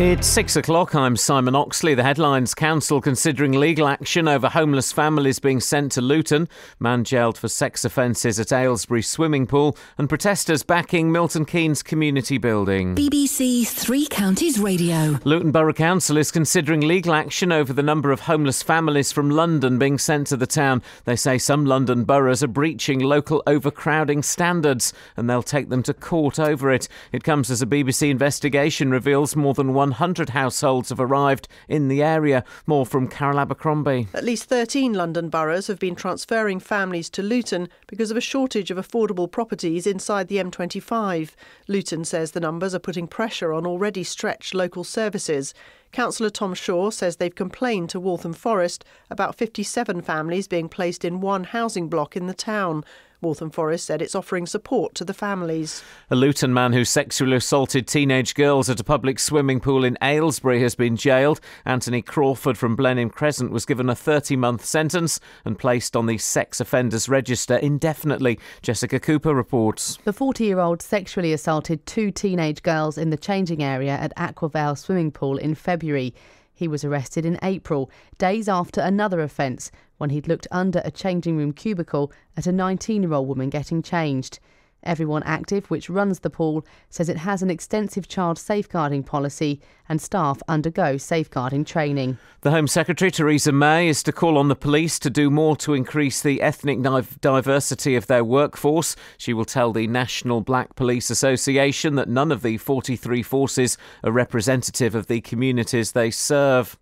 It's six o'clock. I'm Simon Oxley. The headlines Council considering legal action over homeless families being sent to Luton. Man jailed for sex offences at Aylesbury swimming pool. And protesters backing Milton Keynes community building. BBC Three Counties Radio. Luton Borough Council is considering legal action over the number of homeless families from London being sent to the town. They say some London boroughs are breaching local overcrowding standards and they'll take them to court over it. It comes as a BBC investigation reveals more than one 100 households have arrived in the area. More from Carol Abercrombie. At least 13 London boroughs have been transferring families to Luton because of a shortage of affordable properties inside the M25. Luton says the numbers are putting pressure on already stretched local services. Councillor Tom Shaw says they've complained to Waltham Forest about 57 families being placed in one housing block in the town. Waltham Forest said it's offering support to the families. A Luton man who sexually assaulted teenage girls at a public swimming pool in Aylesbury has been jailed. Anthony Crawford from Blenheim Crescent was given a 30 month sentence and placed on the sex offenders register indefinitely. Jessica Cooper reports. The 40 year old sexually assaulted two teenage girls in the changing area at Aquavale swimming pool in February. He was arrested in April, days after another offence, when he'd looked under a changing room cubicle at a 19 year old woman getting changed. Everyone Active, which runs the pool, says it has an extensive child safeguarding policy and staff undergo safeguarding training. The Home Secretary, Theresa May, is to call on the police to do more to increase the ethnic diversity of their workforce. She will tell the National Black Police Association that none of the 43 forces are representative of the communities they serve.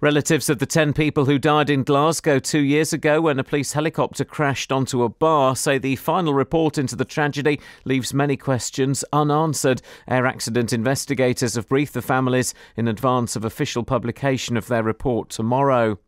Relatives of the 10 people who died in Glasgow two years ago when a police helicopter crashed onto a bar say the final report into the tragedy leaves many questions unanswered. Air accident investigators have briefed the families in advance of official publication of their report tomorrow.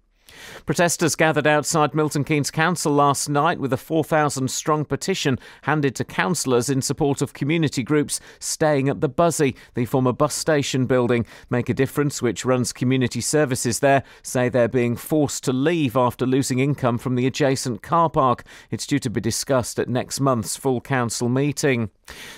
Protesters gathered outside Milton Keynes Council last night with a 4,000 strong petition handed to councillors in support of community groups staying at the Buszy, the former bus station building. Make a Difference, which runs community services there, say they're being forced to leave after losing income from the adjacent car park. It's due to be discussed at next month's full council meeting.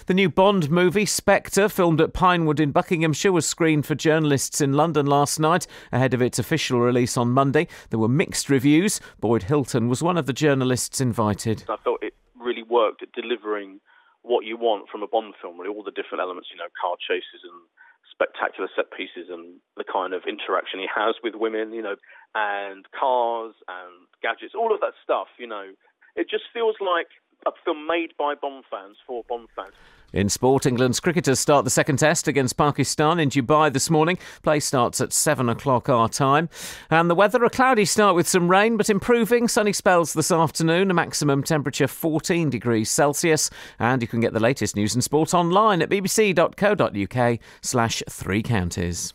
The new Bond movie, Spectre, filmed at Pinewood in Buckinghamshire, was screened for journalists in London last night ahead of its official release on Monday. There were mixed reviews. Boyd Hilton was one of the journalists invited. I thought it really worked at delivering what you want from a Bond film, really, all the different elements, you know, car chases and spectacular set pieces and the kind of interaction he has with women, you know, and cars and gadgets, all of that stuff, you know. It just feels like a film made by Bond fans for Bond fans. In sport, England's cricketers start the second test against Pakistan in Dubai this morning. Play starts at 7 o'clock our time. And the weather, a cloudy start with some rain, but improving. Sunny spells this afternoon, a maximum temperature 14 degrees Celsius. And you can get the latest news and sport online at bbc.co.uk slash three counties.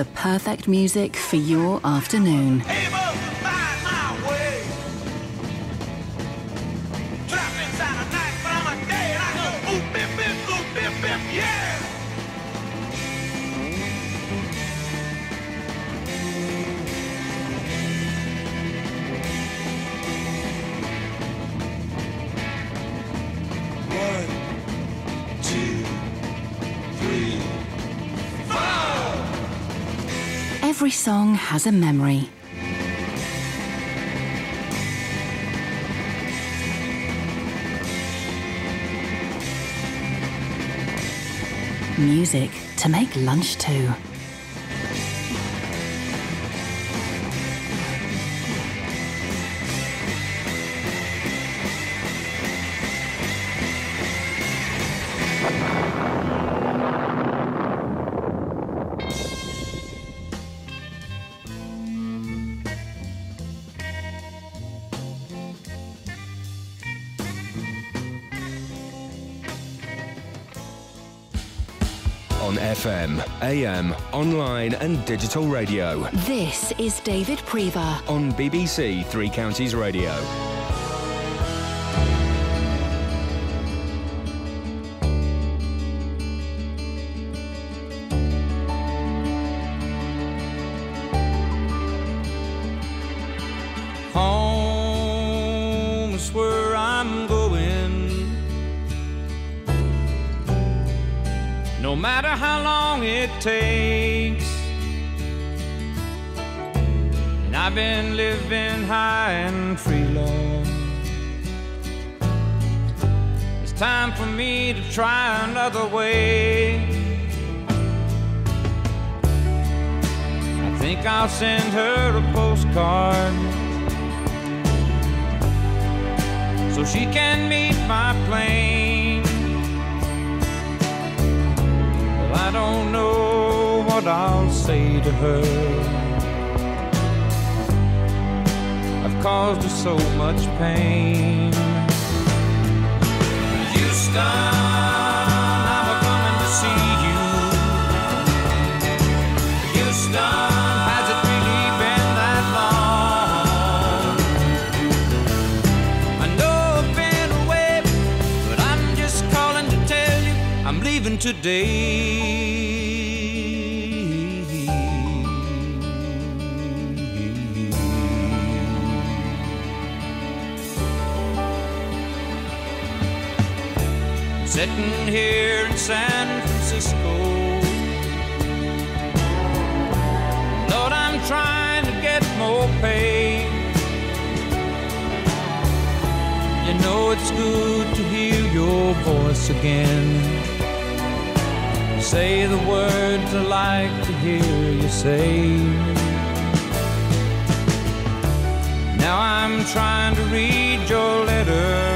The perfect music for your afternoon. Every song has a memory. Music to make lunch too. FM, AM, online, and digital radio. This is David Prever on BBC Three Counties Radio. No matter how long it takes. And I've been living high and free, Lord. It's time for me to try another way. I think I'll send her a postcard so she can meet my plane. I don't know what I'll say to her. I've caused her so much pain. Houston, I'm Sitting here in San Francisco. Lord, I'm trying to get more pay. You know it's good to hear your voice again. Say the words I like to hear you say. Now I'm trying to read your letter.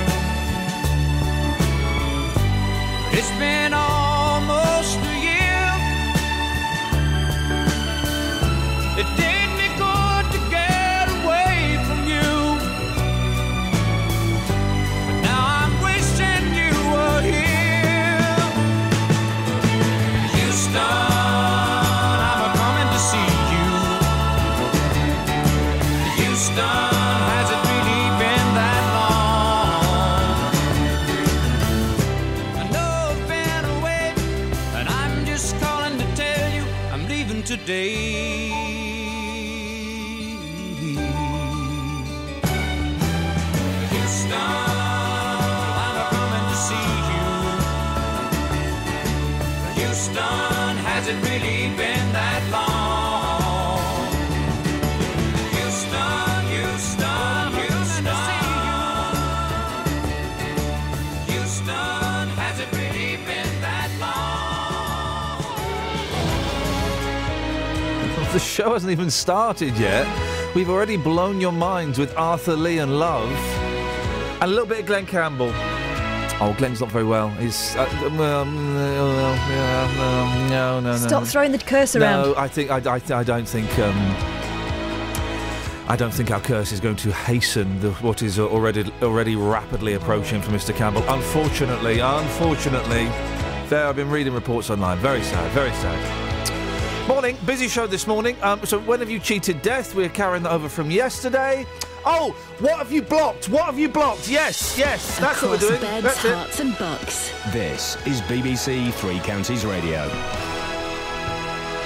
Show hasn't even started yet. We've already blown your minds with Arthur Lee and Love. And a little bit of Glen Campbell. Oh, Glen's not very well. He's. Uh, mm, uh, no, no, no, no. Stop throwing the curse around. No, I think I, I, I don't think um, I don't think our curse is going to hasten the, what is already already rapidly approaching for Mr. Campbell. Unfortunately, unfortunately, there I've been reading reports online. Very sad, very sad. Morning, busy show this morning. Um, so when have you cheated death? We're carrying that over from yesterday. Oh, what have you blocked? What have you blocked? Yes, yes, that's what we're doing. beds, that's it. Herts, and bucks. This is BBC Three Counties Radio.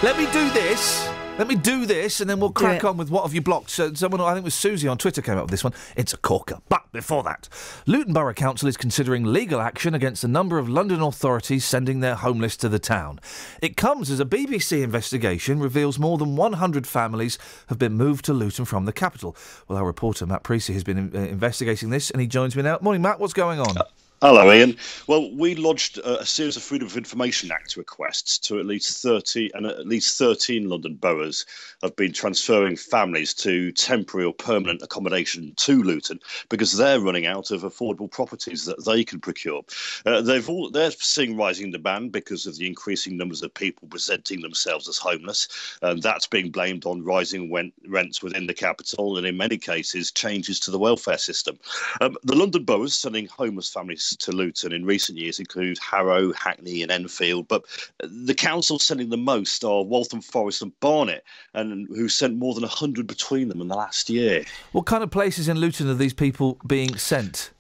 Let me do this. Let me do this, and then we'll crack on with what have you blocked. So someone, I think it was Susie on Twitter, came up with this one. It's a corker. But before that, Luton Borough Council is considering legal action against a number of London authorities sending their homeless to the town. It comes as a BBC investigation reveals more than 100 families have been moved to Luton from the capital. Well, our reporter Matt Precey has been uh, investigating this, and he joins me now. Morning, Matt. What's going on? Hello, Iain. Well, we lodged a, series of Freedom of Information Act requests to at least 30 and at least 13 London boroughs have been transferring families to temporary or permanent accommodation to Luton because they're running out of affordable properties that they can procure. Uh, they've all they're seeing rising demand because of the increasing numbers of people presenting themselves as homeless, and that's being blamed on rising rent, rents within the capital and in many cases changes to the welfare system. Um, the London boroughs sending homeless families to Luton in recent years include Harrow, Hackney, and Enfield, but the councils sending the most are Waltham Forest and Barnet, and who sent more than 100 between them in the last year. What kind of places in Luton are these people being sent?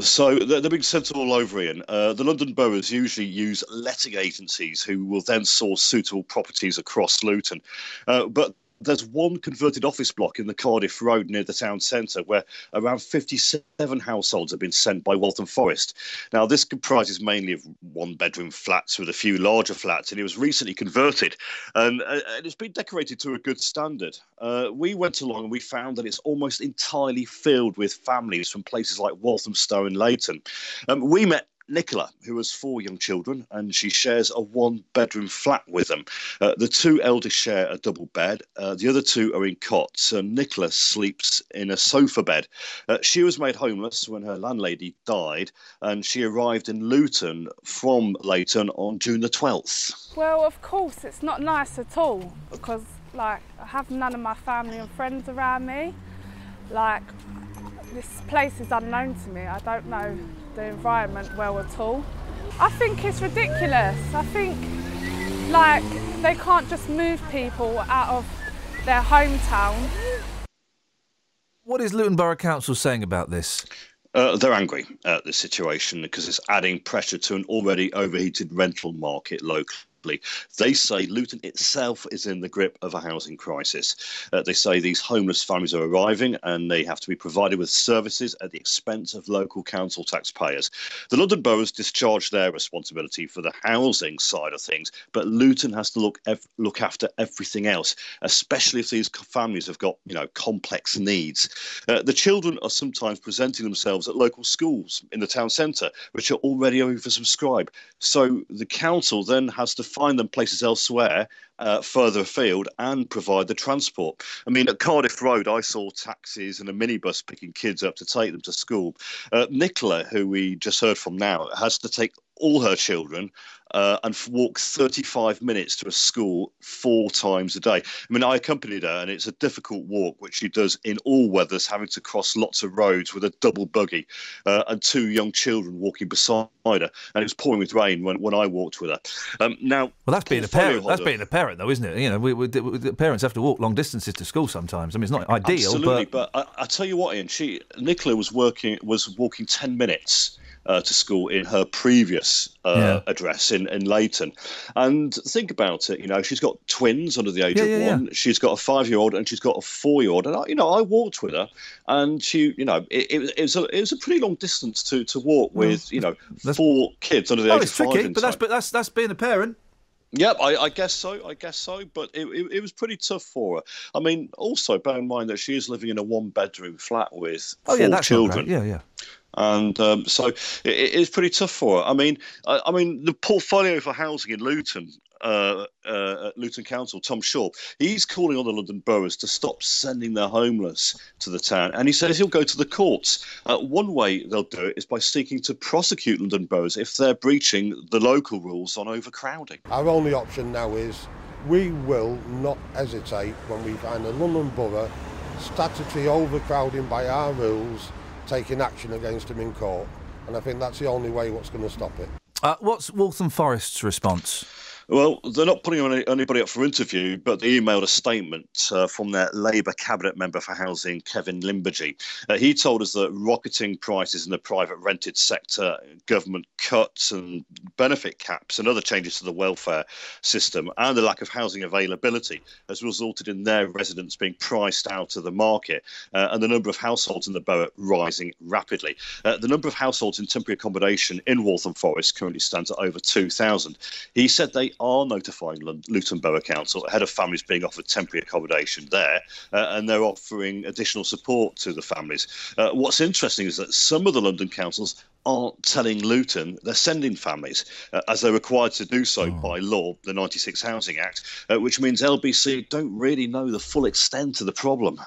So they're, they're being sent all over, Iain. Uh, the London boroughs usually use letting agencies who will then source suitable properties across Luton. Uh, but there's one converted office block in the Cardiff Road near the town centre where around 57 households have been sent by Waltham Forest. Now, this comprises mainly of one bedroom flats with a few larger flats, and it was recently converted and, uh, and it's been decorated to a good standard. Uh, we went along and we found that it's almost entirely filled with families from places like Walthamstow and Leyton. Um, we met Nicola, who has four young children, and she shares a one bedroom flat with them. Uh, the two eldest share a double bed, uh, the other two are in cots, and Nicola sleeps in a sofa bed. Uh, she was made homeless when her landlady died, and she arrived in Luton from Leyton on June the 12th. Well, of course, it's not nice at all because, like, I have none of my family and friends around me. Like, this place is unknown to me. I don't know the environment well at all. I think it's ridiculous. I think like they can't just move people out of their hometown. What is Luton Borough Council saying about this? Uh, they're angry at the situation because it's adding pressure to an already overheated rental market locally. They say Luton itself is in the grip of a housing crisis. Uh, they say these homeless families are arriving and they have to be provided with services at the expense of local council taxpayers. The London boroughs discharge their responsibility for the housing side of things, but Luton has to look ev- look after everything else, especially if these families have got you know complex needs. Uh, the children are sometimes presenting themselves at local schools in the town centre, which are already oversubscribed. So the council then has to find them places elsewhere uh, further afield and provide the transport. I mean, at Cardiff Road, I saw taxis and a minibus picking kids up to take them to school. Uh, Nicola, who we just heard from now, has to take all her children uh, and walk 35 minutes to a school four times a day. I mean, I accompanied her, and it's a difficult walk, which she does in all weathers, having to cross lots of roads with a double buggy uh, and two young children walking beside her. And it was pouring with rain when, when I walked with her. Um, now, well, that's being a parent. That's being a parent, though, isn't it? You know, we, we, we, parents have to walk long distances to school sometimes. I mean, it's not ideal, Absolutely, but, but I, I tell you what, Iain, she Nicola was working was walking 10 minutes uh, to school in her previous uh, yeah. address in, in Leyton. And think about it, you know, she's got twins under the age yeah, of yeah, one. She's got a five year old and she's got a four year old. And, I, you know, I walked with her and she, you know, it, it, it, was, a, it was a pretty long distance to, to walk with, you know, four kids under the oh, age of five. tricky, but that's, but that's, that's being a parent. Yep, I, I, guess so. I guess so. But it, it, it, was pretty tough for her. I mean, also bear in mind that she is living in a one bedroom flat with oh, four yeah, children. Yeah, yeah and um, so it, it's pretty tough for her. I mean, I, I, mean, the portfolio for housing in Luton, uh, uh, Luton Council, Tom Shaw, he's calling on the London boroughs to stop sending their homeless to the town, and he says he'll go to the courts. Uh, one way they'll do it is by seeking to prosecute London boroughs if they're breaching the local rules on overcrowding. Our only option now is we will not hesitate when we find a London borough statutory overcrowding by our rules taking action against him in court. And I think that's the only way what's going to stop it. Uh, what's Waltham Forest's response? Well, they're not putting anybody up for interview, but they emailed a statement uh, from their Labour cabinet member for housing, Khevyn Limbajee. Uh, he told us that rocketing prices in the private rented sector, government cuts and benefit caps, and other changes to the welfare system, and the lack of housing availability has resulted in their residents being priced out of the market, uh, and the number of households in the borough rising rapidly. Uh, the number of households in temporary accommodation in Waltham Forest currently stands at over 2,000. He said they are notifying Luton Borough Council ahead of families being offered temporary accommodation there, uh, and they're offering additional support to the families. Uh, what's interesting is that some of the London councils aren't telling Luton they're sending families, uh, as they're required to do so oh. by law, the 96 Housing Act, uh, which means LBC don't really know the full extent of the problem.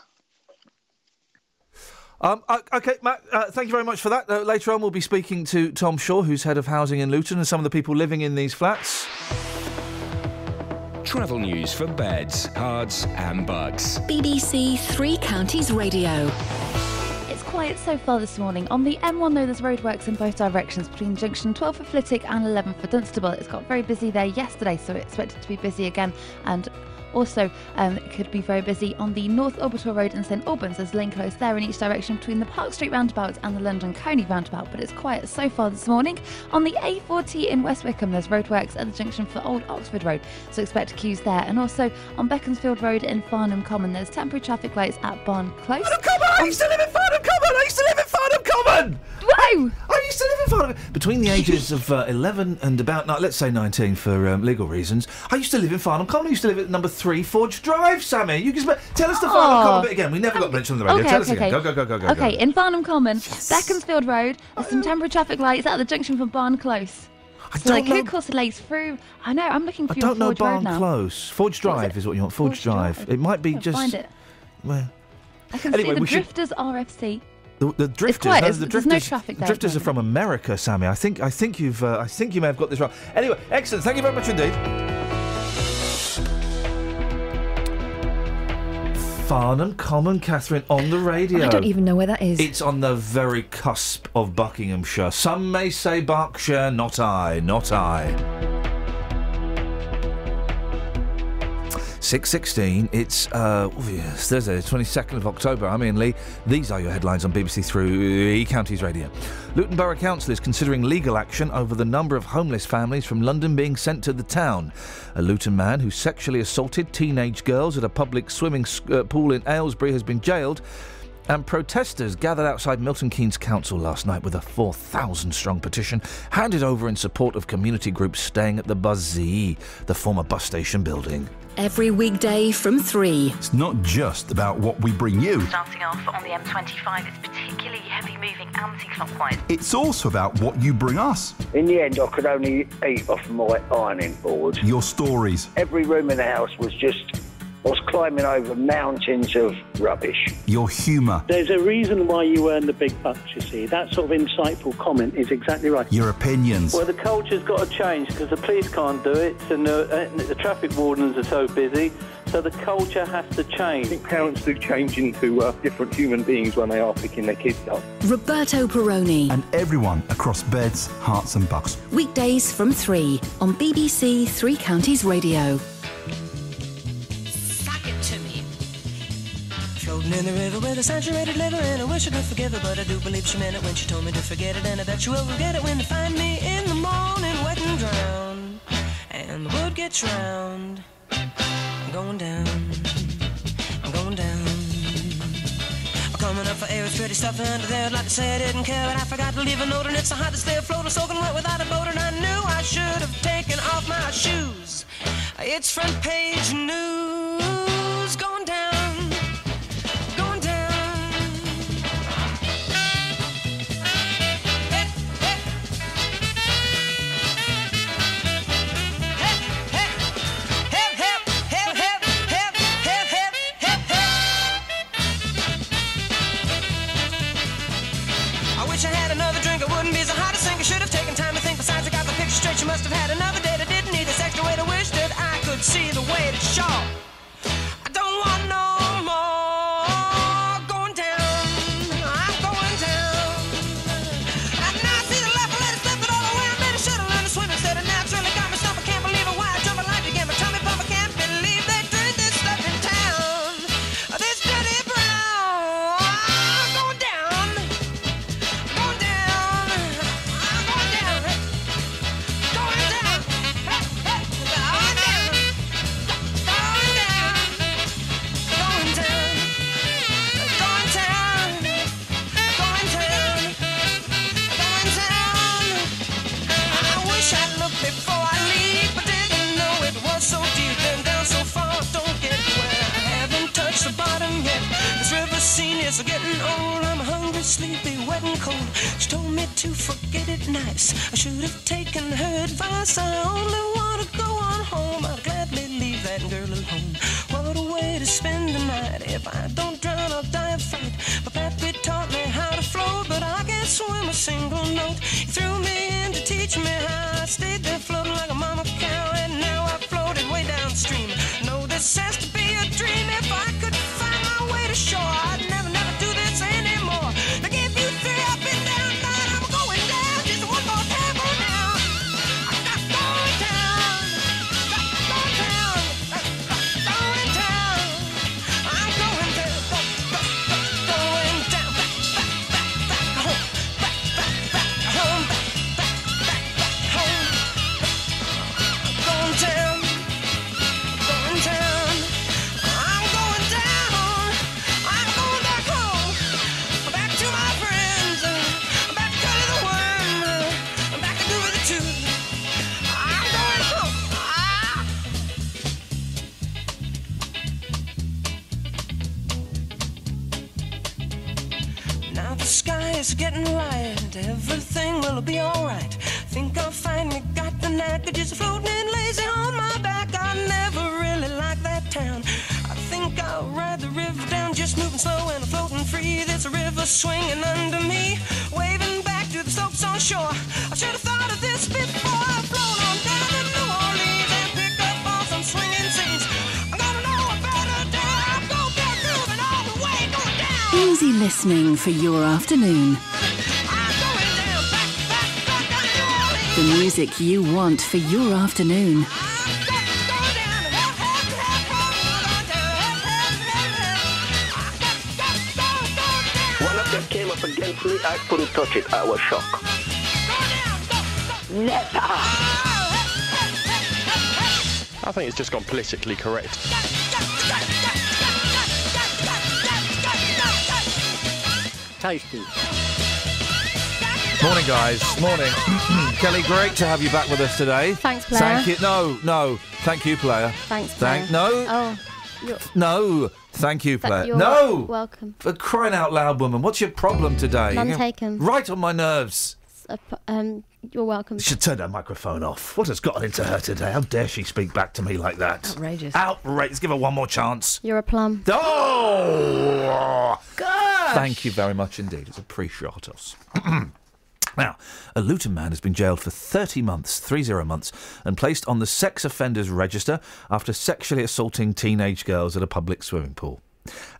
Um, okay, Matt, uh, thank you very much for that. Uh, later on, we'll be speaking to Tom Shaw, who's head of housing in Luton, and some of the people living in these flats. Travel news for beds, cards, and Bucks. BBC Three Counties Radio It's quiet so far this morning. On the M1, though, there's roadworks in both directions between junction 12 for Flitwick and 11 for Dunstable. It's got very busy there yesterday, so it's expected to be busy again. And also, um, it could be very busy on the North Orbital Road in St Albans. There's lane closed there in each direction between the Park Street roundabout and the London Colney roundabout, but it's quiet so far this morning. On the A40 in West Wycombe, there's roadworks at the junction for Old Oxford Road, so expect queues there. And also on Beaconsfield Road in Farnham Common, there's temporary traffic lights at Barn Close. Come on, I used to live in Farnham Common. I used to live in Farnham Common. Whoa! I used to live in Farnham. Between the ages of uh, 11 and about, no, let's say 19 for um, legal reasons, I used to live in Farnham Common. I used to live at number three Forge Drive, Sammy. You can sp- tell us the Farnham Oh. Common bit again. We never got mentioned on the radio. Okay, tell okay, us again. okay. Go, go, go, go, go. Okay, go. in Farnham Common, Beaconsfield Road, there's some temporary traffic lights at the junction for Barn Close. So they don't know- could cause delays through. I know, I'm looking for I don't know Forge Road Barn now. Close. Forge Drive is what you want. Forge, Forge Drive. Drive. It might be just. Find it. Well, I can Anyway, see the we should- Drifters RFC. The, the drifters. quiet, no, the there's no traffic there drifters are from America, Sammy. I think. I think you've. Uh, I think you may have got this wrong. Anyway, excellent. Thank you very much indeed. Farnham Common, Catherine, on the radio. I don't even know where that is. It's on the very cusp of Buckinghamshire. Some may say Berkshire, not I, not I. 6.16, it's uh, yes, Thursday, the 22nd of October. I'm Iain Lee. These are your headlines on BBC Three Counties Radio. Luton Borough Council is considering legal action over the number of homeless families from London being sent to the town. A Luton man who sexually assaulted teenage girls at a public swimming uh, pool in Aylesbury has been jailed. And protesters gathered outside Milton Keynes Council last night with a 4,000 strong petition handed over in support of community groups staying at the Buszy, the former bus station building. Every weekday from 3. It's not just about what we bring you. Starting off on the M25, it's particularly heavy moving anti-clockwise. It's also about what you bring us. In the end, I could only eat off my ironing board. Your stories. Every room in the house was just, I was climbing over mountains of rubbish. Your humour. There's a reason why you earn the big bucks, you see. That sort of insightful comment is exactly right. Your opinions. Well, the culture's got to change because the police can't do it, and the, uh, the traffic wardens are so busy. So the culture has to change. I think parents do change into uh, different human beings when they are picking their kids up. Roberto Perrone. And everyone across beds, Herts, and bucks. Weekdays from 3 on BBC Three Counties Radio. Floating in the river with a saturated liver, and I wish I could forgive her, but I do believe she meant it when she told me to forget it, and I bet she will forget it when they find me in the morning, wet and drowned, and the wood gets drowned. I'm going down. I'm going down. I'm coming up for air, it's pretty stuffy under there. I'd like to say I didn't care, but I forgot to leave a note, and it's so hot to stay afloat. I'm soaking wet without a boat, and I knew I should have taken off my shoes. It's front page news. Going down. Shaw. For your afternoon. The music you want for your afternoon. One of them came up against me, I couldn't touch it. I was shocked. Never. I think it's just gone politically correct. Tasty. Morning, guys. Morning. Kelly, great to have you back with us today. Thanks, player. Thank you. No, no. Thank you, player. Thanks, Thank. player. No. Oh, you're, No. Thank you, player. you're no. welcome. For crying out loud, woman. What's your problem today? None taken. Right on my nerves. uh, um, you're welcome. She should turn her microphone off. What has gotten into her today? How dare she speak back to me like that? Outrageous. Outrageous. Give her one more chance. You're a plum. Oh! Thank you very much indeed. It's appreciatus. Now, a Luton man has been jailed for 30 months, 30 months, and placed on the sex offenders register after sexually assaulting teenage girls at a public swimming pool.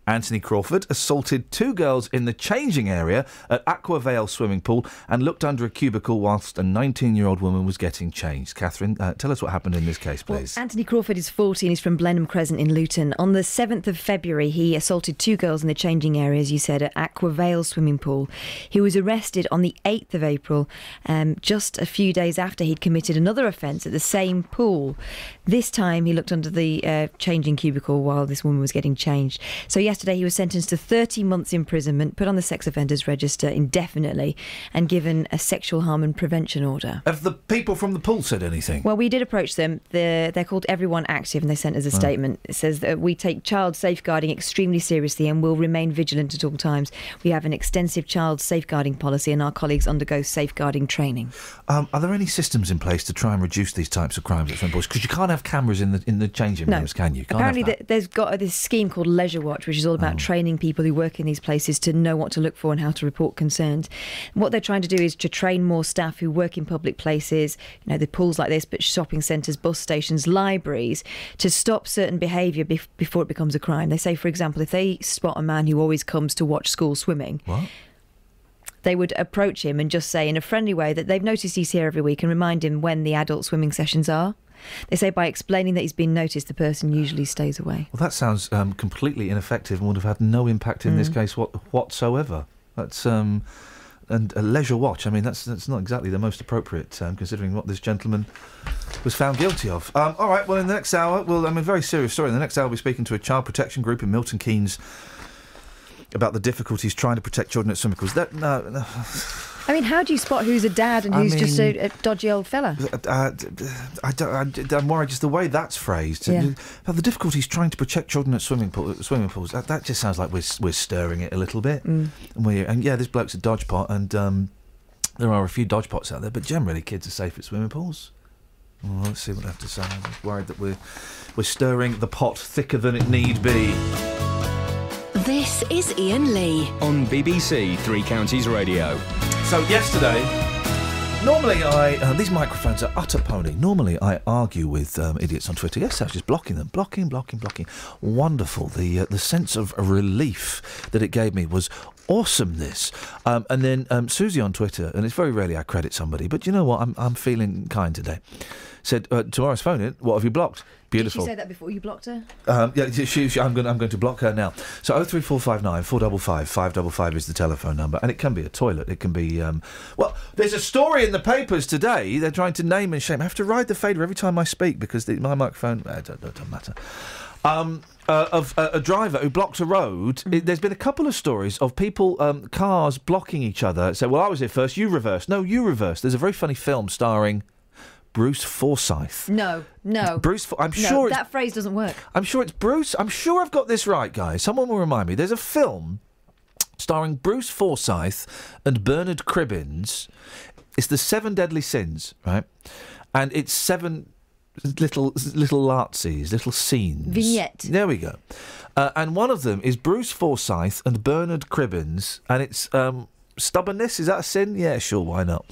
Anthony Crawford assaulted two girls in the changing area at Aquavale swimming pool and looked under a cubicle whilst a 19 year old woman was getting changed. Catherine, uh, tell us what happened in this case, please. Anthony Crawford is 14. He's from Blenheim Crescent in Luton. On the 7th of February, he assaulted two girls in the changing area, as you said, at Aquavale swimming pool. He was arrested on the 8th of April, um, just a few days after he'd committed another offence at the same pool. This time, he looked under the uh, changing cubicle while this woman was getting changed. So yesterday, he was sentenced to 30 months imprisonment, put on the sex offenders register indefinitely, and given a sexual harm and prevention order. Have the people from the pool said anything? Well, we did approach them. They're, they're called Everyone Active, and they sent us a Oh. statement. It says that we take child safeguarding extremely seriously and will remain vigilant at all times. We have an extensive child safeguarding policy, and our colleagues undergo safeguarding training. Um, are there any systems in place to try and reduce these types of crimes at swimming pools? Because you can't have cameras in the in the changing No. rooms, can you? Can't Apparently, have that. th- there's got this scheme called Leisure Watch, which is all Oh. about mm. training people who work in these places to know what to look for and how to report concerns. What they're trying to do is to train more staff who work in public places, you know, the pools like this, but shopping centres, bus stations, libraries, to stop certain behaviour bef- before it becomes a crime. They say, for example, if they spot a man who always comes to watch school swimming, What? they would approach him and just say in a friendly way that they've noticed he's here every week and remind him when the adult swimming sessions are. They say by explaining that he's been noticed, the person usually stays away. Well, that sounds um, completely ineffective and would have had no impact in this Mm. case what, whatsoever. That's um, and a leisure watch. I mean, that's that's not exactly the most appropriate, um, considering what this gentleman was found guilty of. Um, all right. Well, in the next hour, well, I mean, a very serious story. In the next hour, we'll be speaking to a child protection group in Milton Keynes about the difficulties trying to protect children at swimming pools. That no. no. I mean, how do you spot who's a dad and I who's just a, a dodgy old fella? Uh, d- I don't, I, am worried just the way that's phrased. Yeah. About the difficulties trying to protect children at swimming pool, swimming pools. That, that just sounds like we're we're stirring it a little bit. Mm. And, we, and yeah, this bloke's a dodge pot, and um, there are a few dodge pots out there, but generally kids are safe at swimming pools. Well, let's see what they have to say. I'm worried that we're we're stirring the pot thicker than it need be. This is Iain Lee. On BBC Three Counties Radio. So yesterday, normally I uh, these microphones are utter pony. Normally I argue with um, idiots on Twitter. Yes, I was just blocking them, blocking, blocking, blocking. Wonderful. The uh, the sense of relief that it gave me was awesomeness. Um, and then um, Susie on Twitter, and it's very rarely I credit somebody, but you know what? I'm I'm feeling kind today. Said uh, tomorrow's phone in. What have you blocked? Beautiful. Did she say that before you blocked her? Um, yeah, she, she, I'm going. I'm going to block her now. So oh three four five nine four double five five double five is the telephone number, and it can be a toilet. It can be. Um, well, there's a story in the papers today. They're trying to name and shame. I have to ride the fader every time I speak because the, my microphone. Uh, don't, don't, don't matter. Um, uh, of uh, a driver who blocked a road. It- there's been a couple of stories of people, um, cars blocking each other. So, well, I was here first. You reversed. No, you reversed. There's a very funny film starring Bruce Forsyth. No, no. Bruce, For- I'm no, sure that phrase doesn't work. I'm sure it's Bruce. I'm sure I've got this right, guys. Someone will remind me. There's a film starring Bruce Forsyth and Bernard Cribbins. It's the Seven Deadly Sins, right? And it's seven little little artsies, little scenes. Vignette. There we go. Uh, and one of them is Bruce Forsyth and Bernard Cribbins, and it's um, stubbornness. Is that a sin? Yeah, sure, why not?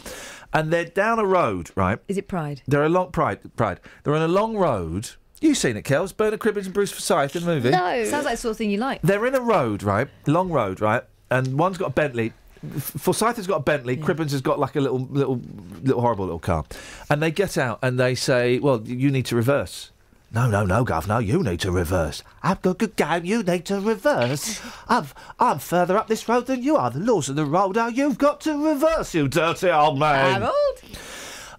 And they're down a road, right? Is it Pride? They're along Pride. Pride. They're on a long road. You've seen it, Kels. Bernard Cribbins and Bruce Forsyth in the movie. No. Sounds like the sort of thing you like. They're in a road, right? Long road, right? And one's got a Bentley. Forsyth has got a Bentley. Cribbins has got like a little, little, little horrible little car. And they get out and they say, "Well, you need to reverse." No, no, no, Governor, you need to reverse. I've got good game, you need to reverse. I've, I'm further up this road than you are. The laws of the road are you've got to reverse, you dirty old man.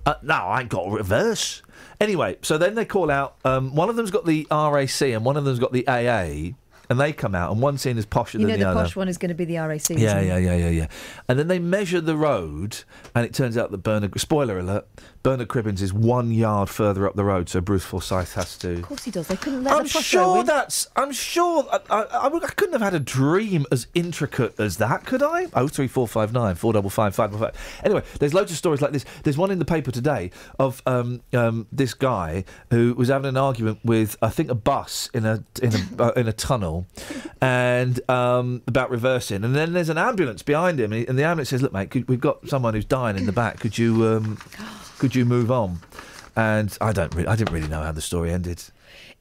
Uh, no, I ain't got to reverse. Anyway, so then they call out. Um, one of them's got the RAC and one of them's got the AA, and they come out, and one scene is posher You than know the the other. posh one is going to be the RAC. Yeah, yeah, yeah, yeah, yeah. And then they measure the road, and it turns out that Bernard, spoiler alert, Bernard Cribbins is one yard further up the road, so Bruce Forsyth has to. Of course he does. They couldn't let I'm sure win. that's. I'm sure. I, I, I, I couldn't have had a dream as intricate as that, could I? Oh three four five nine four double five five five. Anyway, there's loads of stories like this. There's one in the paper today of um, um, this guy who was having an argument with I think a bus in a in a uh, in a tunnel, and um, about reversing. And then there's an ambulance behind him, and, he- and the ambulance says, "Look, mate, could, we've got someone who's dying in the back. Could you um, could you move on?" And I don't. Re- I didn't really know how the story ended.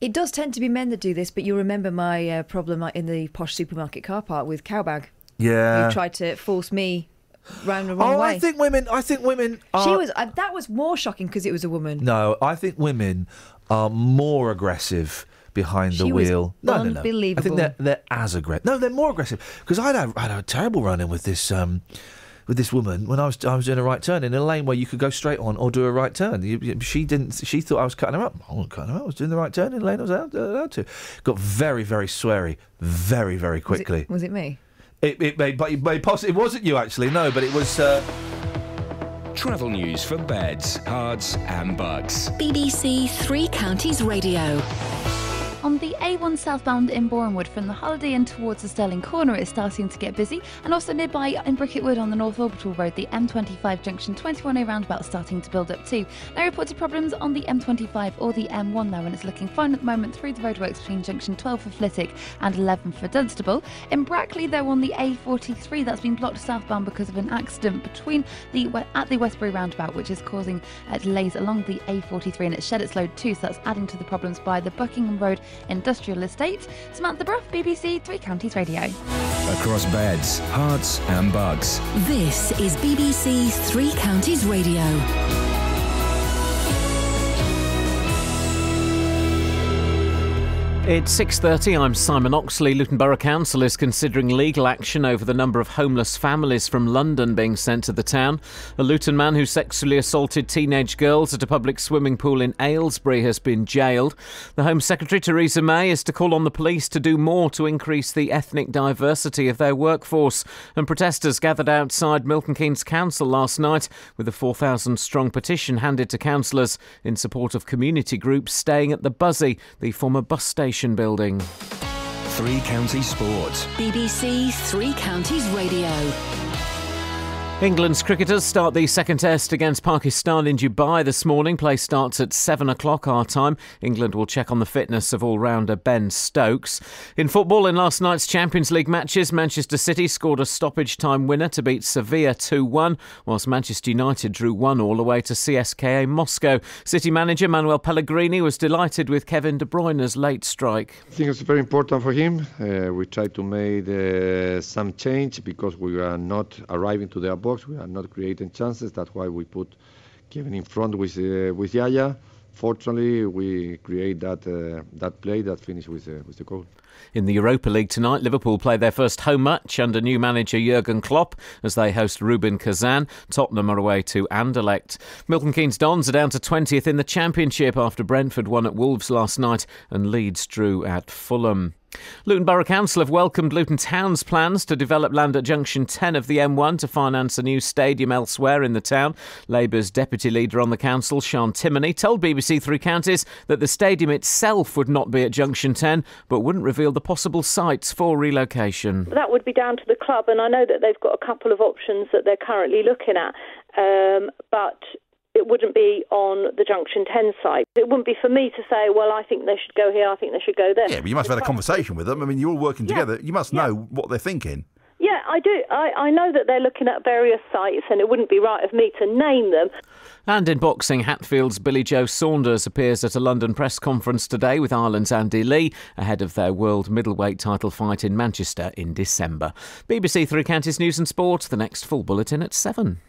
It does tend to be men that do this, but you'll remember my uh, problem in the posh supermarket car park with Cowbag. Yeah. Who tried to force me round the wrong Oh, way. I think women. I think women. Are, she was. Uh, that was more shocking because it was a woman. No, I think women are more aggressive behind the She wheel. no, no, no. I think they're they're as aggressive. No, they're more aggressive because I had a, I had a terrible run in with this. Um, with this woman, when I was I was doing a right turn in a lane where you could go straight on or do a right turn, You- you- she didn't. She thought I was cutting her up. I wasn't cutting her up. I was doing the right turn in a lane I was allowed, allowed to. Got very very sweary, very very Was it- quickly. Was it, me? It, it may, but it may poss- it wasn't you actually. No, but it was. Uh, Travel news for beds, cards, and Bucks. BBC Three Counties Radio. On the A1 southbound in Borehamwood from the Holiday Inn towards the Stirling Corner, it's starting to get busy. And also nearby in Bricketwood on the North Orbital Road, the M25 junction 21A roundabout is starting to build up too. No reported problems on the M25 or the M1 though, and it's looking fine at the moment through the roadworks between junction 12 for Flitwick and 11 for Dunstable. In Brackley, though, on the A43, that's been blocked southbound because of an accident between the at the Westbury roundabout, which is causing uh, delays along the A43, and it's shed its load too, so that's adding to the problems by the Buckingham Road Industrial Estate. Samantha Bruff, BBC Three Counties Radio. Across beds, Herts, and Bucks. This is BBC Three Counties Radio. It's 6:30. I'm Simon Oxley. Luton Borough Council is considering legal action over the number of homeless families from London being sent to the town. A Luton man who sexually assaulted teenage girls at a public swimming pool in Aylesbury has been jailed. The Home Secretary Theresa May is to call on the police to do more to increase the ethnic diversity of their workforce. And protesters gathered outside Milton Keynes Council last night with a 4,000 strong petition handed to councillors in support of community groups staying at the Buszy, the former bus station building. Three Counties Sports. BBC Three Counties Radio. England's cricketers start the second test against Pakistan in Dubai this morning. Play starts at 7 o'clock our time. England will check on the fitness of all rounder Ben Stokes. In football, in last night's Champions League matches, Manchester City scored a stoppage time winner to beat Sevilla 2 1, whilst Manchester United drew 1 all away to CSKA Moscow. City manager Manuel Pellegrini was delighted with Kevin De Bruyne's late strike. I think it's very important for him. Uh, we try to make uh, some change because we are not arriving to their box. We are not creating chances. That's why we put Kevin in front with uh, with Yaya. Fortunately, we create that uh, that play that finish with uh, with the goal. In the Europa League tonight, Liverpool play their first home match under new manager Jurgen Klopp as they host Rubin Kazan. Tottenham are away to Anderlecht. Milton Keynes Dons are down to 20th in the Championship after Brentford won at Wolves last night and Leeds drew at Fulham. Luton Borough Council have welcomed Luton Town's plans to develop land at junction 10 of the M1 to finance a new stadium elsewhere in the town. Labour's deputy leader on the council, Sian Timoney, told BBC Three Counties that the stadium itself would not be at junction 10, but wouldn't reveal the possible sites for relocation. That would be down to the club, and I know that they've got a couple of options that they're currently looking at, um, but it wouldn't be on the Junction 10 site. It wouldn't be for me to say, well, I think they should go here, I think they should go there. Yeah, but you must have had a conversation with them. I mean, you're all working Yeah. together. You must know what they're thinking. Yeah, I do. I, I know that they're looking at various sites, and it wouldn't be right of me to name them. And in boxing, Hatfield's Billy Joe Saunders appears at a London press conference today with Ireland's Andy Lee ahead of their world middleweight title fight in Manchester in December. BBC Three Counties News and Sport, the next full bulletin at 7.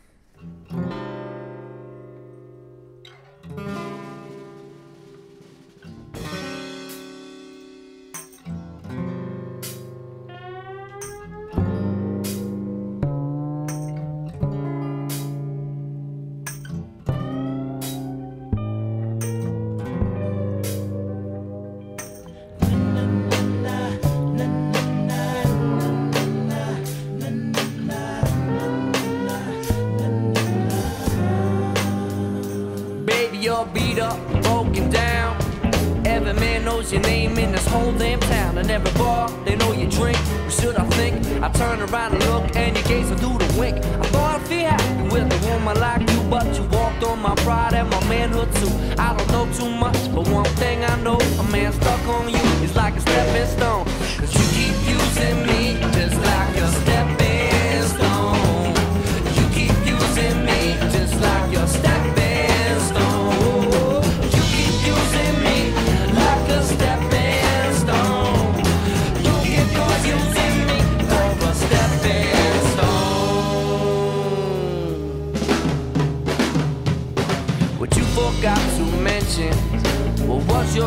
Your name in this whole damn town. And every bar, they know you drink. Or should I think? I turn around and look, and your gaze do the wink. I thought I'd feel happy with a woman like you, but you walked on my pride and my manhood too. I don't know too much, but one thing I know, a man stuck on you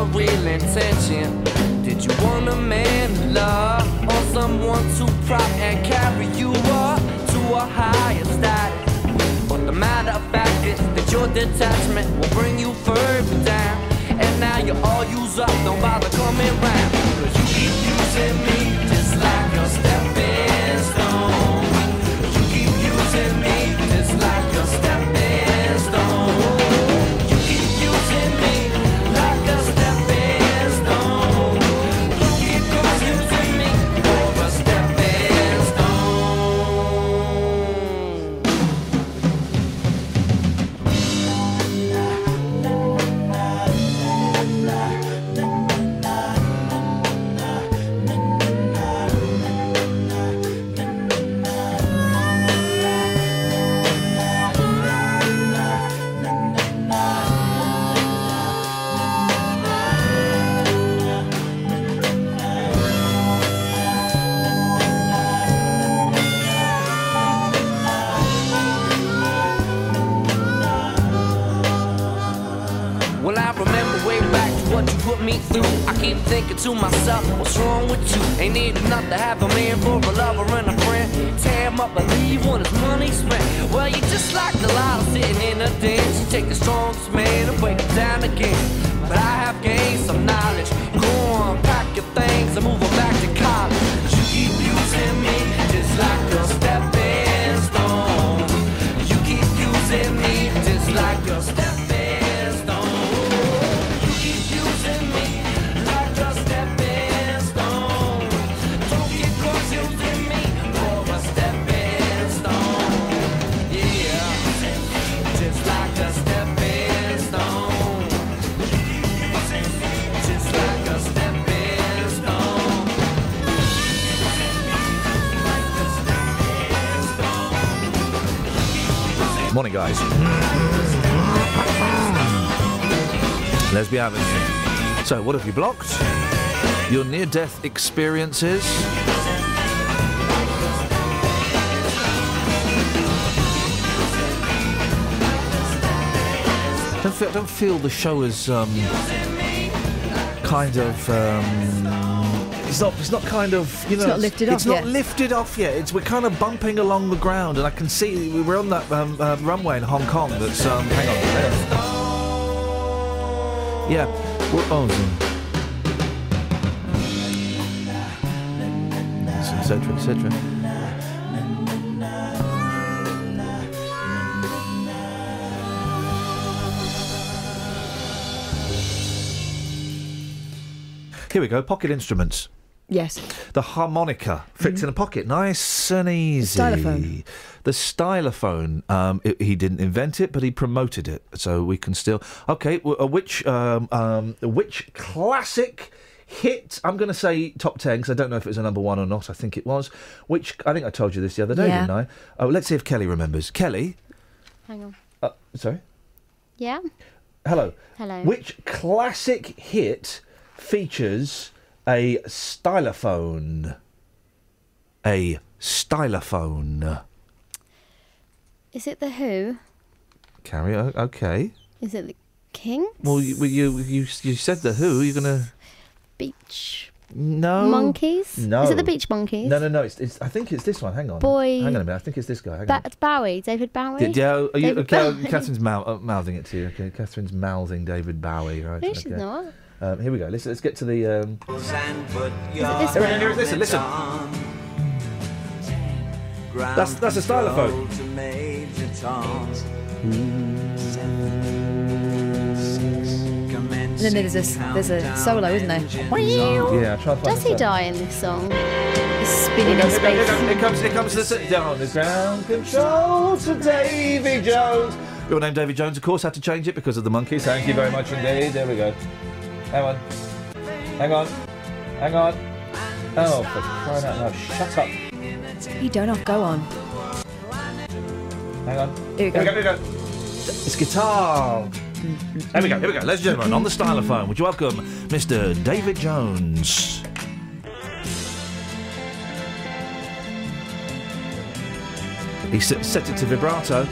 real intention? Did you want a man to love or someone to prop and carry you up to a higher status? But the matter of fact is that your detachment will bring you further down. And now you're all used up, don't bother coming round. Cause you keep using me put me through. I keep thinking to myself, what's wrong with you? Ain't it enough to have a man for a lover and a friend? Tear him up and leave when his money spent. Well, you just like the lotto sitting in a dance. You take the strongest So, what have you blocked? Your near death experiences? Don't feel, don't feel the show is um, kind of. Um, it's not. It's not kind of. You know It's not lifted It's off not yet. lifted off yet. It's we're kind of bumping along the ground, and I can see we we're on that um, uh, runway in Hong Kong. That's um, hang on. Etc., etc. Here we go. Pocket instruments. Yes. The harmonica fits in a pocket, nice and easy. stylophone. The stylophone. Um, i- he didn't invent it, but he promoted it, so we can still. Okay, uh, which um, um, which classic hit? I'm going to say top ten because I don't know if it was a number one or not. I think it was. Which I think I told you this the other day, Yeah. didn't I? Oh, let's see if Kelly remembers. Kelly. Hang on. Uh, sorry. Yeah. Hello. Hello. Which classic hit features a stylophone? A stylophone. Is it the Who? Carry on. Okay. Is it the King? Well, you you you, you said the Who. You're gonna Beach no Monkeys? No. Is it the Beach Monkeys? No, no, no. It's, it's I think it's this one. Hang on. Boy- Hang on a minute. I think it's this guy. Hang Ba- on. it's Bowie, David Bowie. Did, yeah, are you, David okay, Bowie. Catherine's mou- uh, mouthing it to you. Okay, Catherine's mouthing David Bowie. Right. No, she's not. Um, here we go. Let's let's get to the. Um... this Here, one? here, listen, listen. That's that's a stylophone. And then there's a there's a solo, isn't there? Yeah, try and find Does he song. die in this song? He's spinning in comes, here space. comes, here comes, here comes the sit down. The ground control to Davy Jones. Your name, David Jones, of course, had to change it because of the Monkees. Thank you very much indeed. There we go. Hang on. Hang on. Hang on. Oh, for crying out loud. Shut up. You don't have go on. Hang on. Here we go. Here we go. It's guitar. Here we go. Here we go. Ladies and gentlemen, on the stylophone, would you welcome Mr. David Jones? He set, set it to vibrato.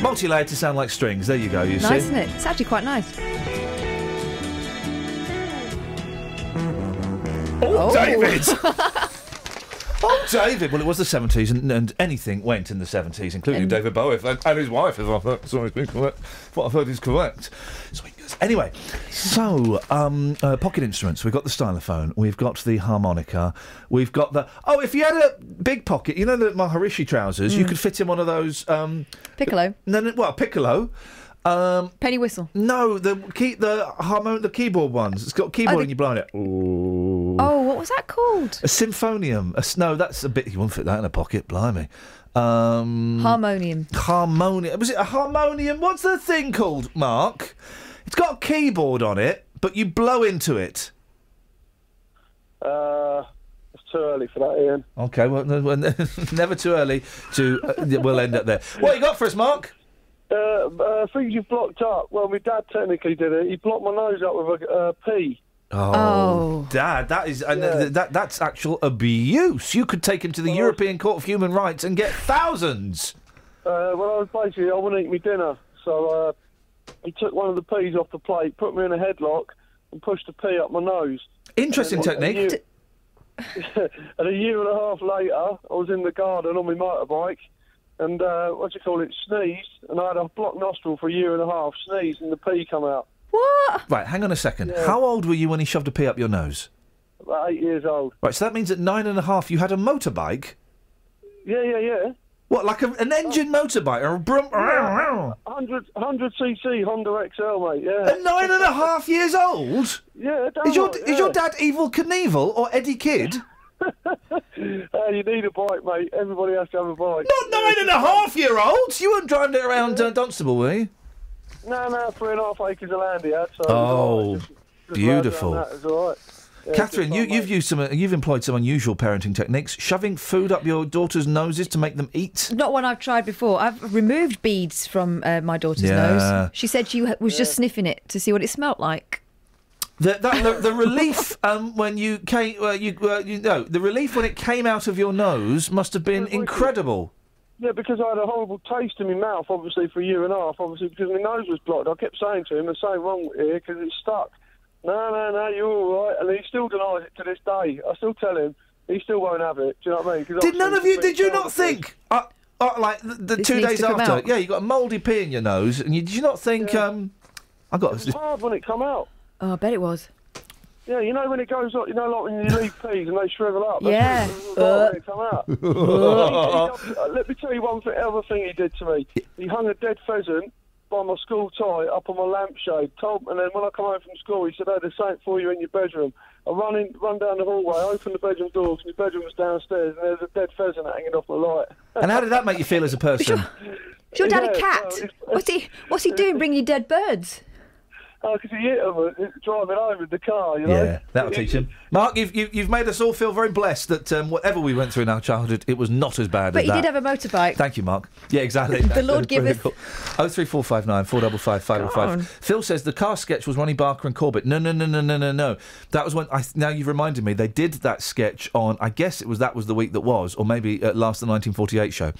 Multi-layered to sound like strings. There you go. You see. nice, see. isn't it? It's actually quite nice. Oh, oh. David! oh, David! Well, it was the 70s, and, and anything went in the 70s, including And- David Bowie and, and his wife, if I've heard, sorry, correct. What I've heard is correct. Anyway, so um, uh, pocket instruments. We've got the stylophone. We've got the harmonica. We've got the. Oh, if you had a big pocket, you know the Maharishi trousers, you Mm. could fit in one of those. Um, Piccolo. No, no, well, piccolo. Um, Penny whistle. No, the key, the harmon, the keyboard ones. It's got keyboard the- and you're blowing it. Ooh. Oh, what was that called? A symphonium. A, no, that's a bit. You won't fit that in a pocket, blimey. Um, Harmonium. harmonium. Was it a harmonium? What's the thing called, Mark? It's got a keyboard on it, but you blow into it. Uh, it's too early for that, Iain. Okay, well, never too early to. Uh, we'll end up there. What you got for us, Mark? Uh, uh, things you've blocked up. Well, my dad technically did it. He blocked my nose up with a uh, pea. Oh, Oh. Dad, that is and th- that that's actual abuse. You could take him to the European Court of Human Rights and get thousands. Uh, well, I was basically, I wouldn't eat my dinner. So uh, he took one of the peas off the plate, put me in a headlock, and pushed the pea up my nose. Interesting And technique. A year, and a year and a half later, I was in the garden on my motorbike, and uh, what do you call it, sneezed, and I had a blocked nostril for a year and a half, sneezed, and the pea come out. What? Right, hang on a second. Yeah. How old were you when he shoved a pea up your nose? About eight years old. Right, so that means at nine and a half you had a motorbike. Yeah, yeah, yeah. What, like a, an engine motorbike or a brum? 100, 100 cc Honda XL, mate. Yeah. At nine and a half years old? Yeah. Is your right, is your dad Evel Knievel or Eddie Kidd? Uh, you need a bike, mate. Everybody has to have a bike. Not nine and a half year olds. You weren't driving it around uh, Dunstable, were you? No, no, three and a half acres of land he had. So Oh, Just beautiful. round around That was all right. Yeah, Catherine, you, you've used some, uh, you've employed some unusual parenting techniques, shoving food up your daughter's noses to make them eat. Not one I've tried before. I've removed beads from uh, my daughter's Yeah. nose. She said she was just sniffing it to see what it smelt like. The, that, the, the relief um, when you came, uh, you, uh, you know, the relief when it came out of your nose must have been incredible. Yeah, because I had a horrible taste in my mouth, obviously, for a year and a half, obviously, because my nose was blocked. I kept saying to him, there's something wrong here because it's stuck. No, no, no, you're all right. And he still denies it to this day. I still tell him he still won't have it. Do you know what I mean? 'Cause Did none of you? Did you not think? Uh, uh, like the, the two days after, yeah, you got a mouldy pea in your nose, and you, did you not think? Um, I got It was hard when it come out. Oh, I bet it was. Yeah, you know when it goes up, you know, like when you leave peas and they shrivel up. Yeah. what- that's when they come out. He- he- uh, let me tell you one thing, other thing he did to me. He hung a dead pheasant by my school tie up on my lampshade. Told, and then when I come home from school, he said, "Oh, there's something for you in your bedroom." I run in, run down the hallway, open the bedroom door, 'cause my bedroom was downstairs, and there's a dead pheasant hanging off the light. And how did that make you feel as a person? Is your dad Yeah, a cat? well, it's- what's he? What's he doing? Bringing you dead birds? Oh, because he hit him driving home in the car, you know. Yeah, that'll teach him. Mark, you've, you've, you've made us all feel very blessed that um, whatever we went through in our childhood, it was not as bad But as he that. did have a motorbike. Thank you, Mark. Yeah, exactly. The Lord giveth. Oh three four five nine four double five five double Go on. five. Phil says the car sketch was Ronnie Barker and Corbett. No, no, no, no, no, no, no. That was when I. Now you've reminded me. They did that sketch on. I guess it was that was the week that was, or maybe at last the 1948 show.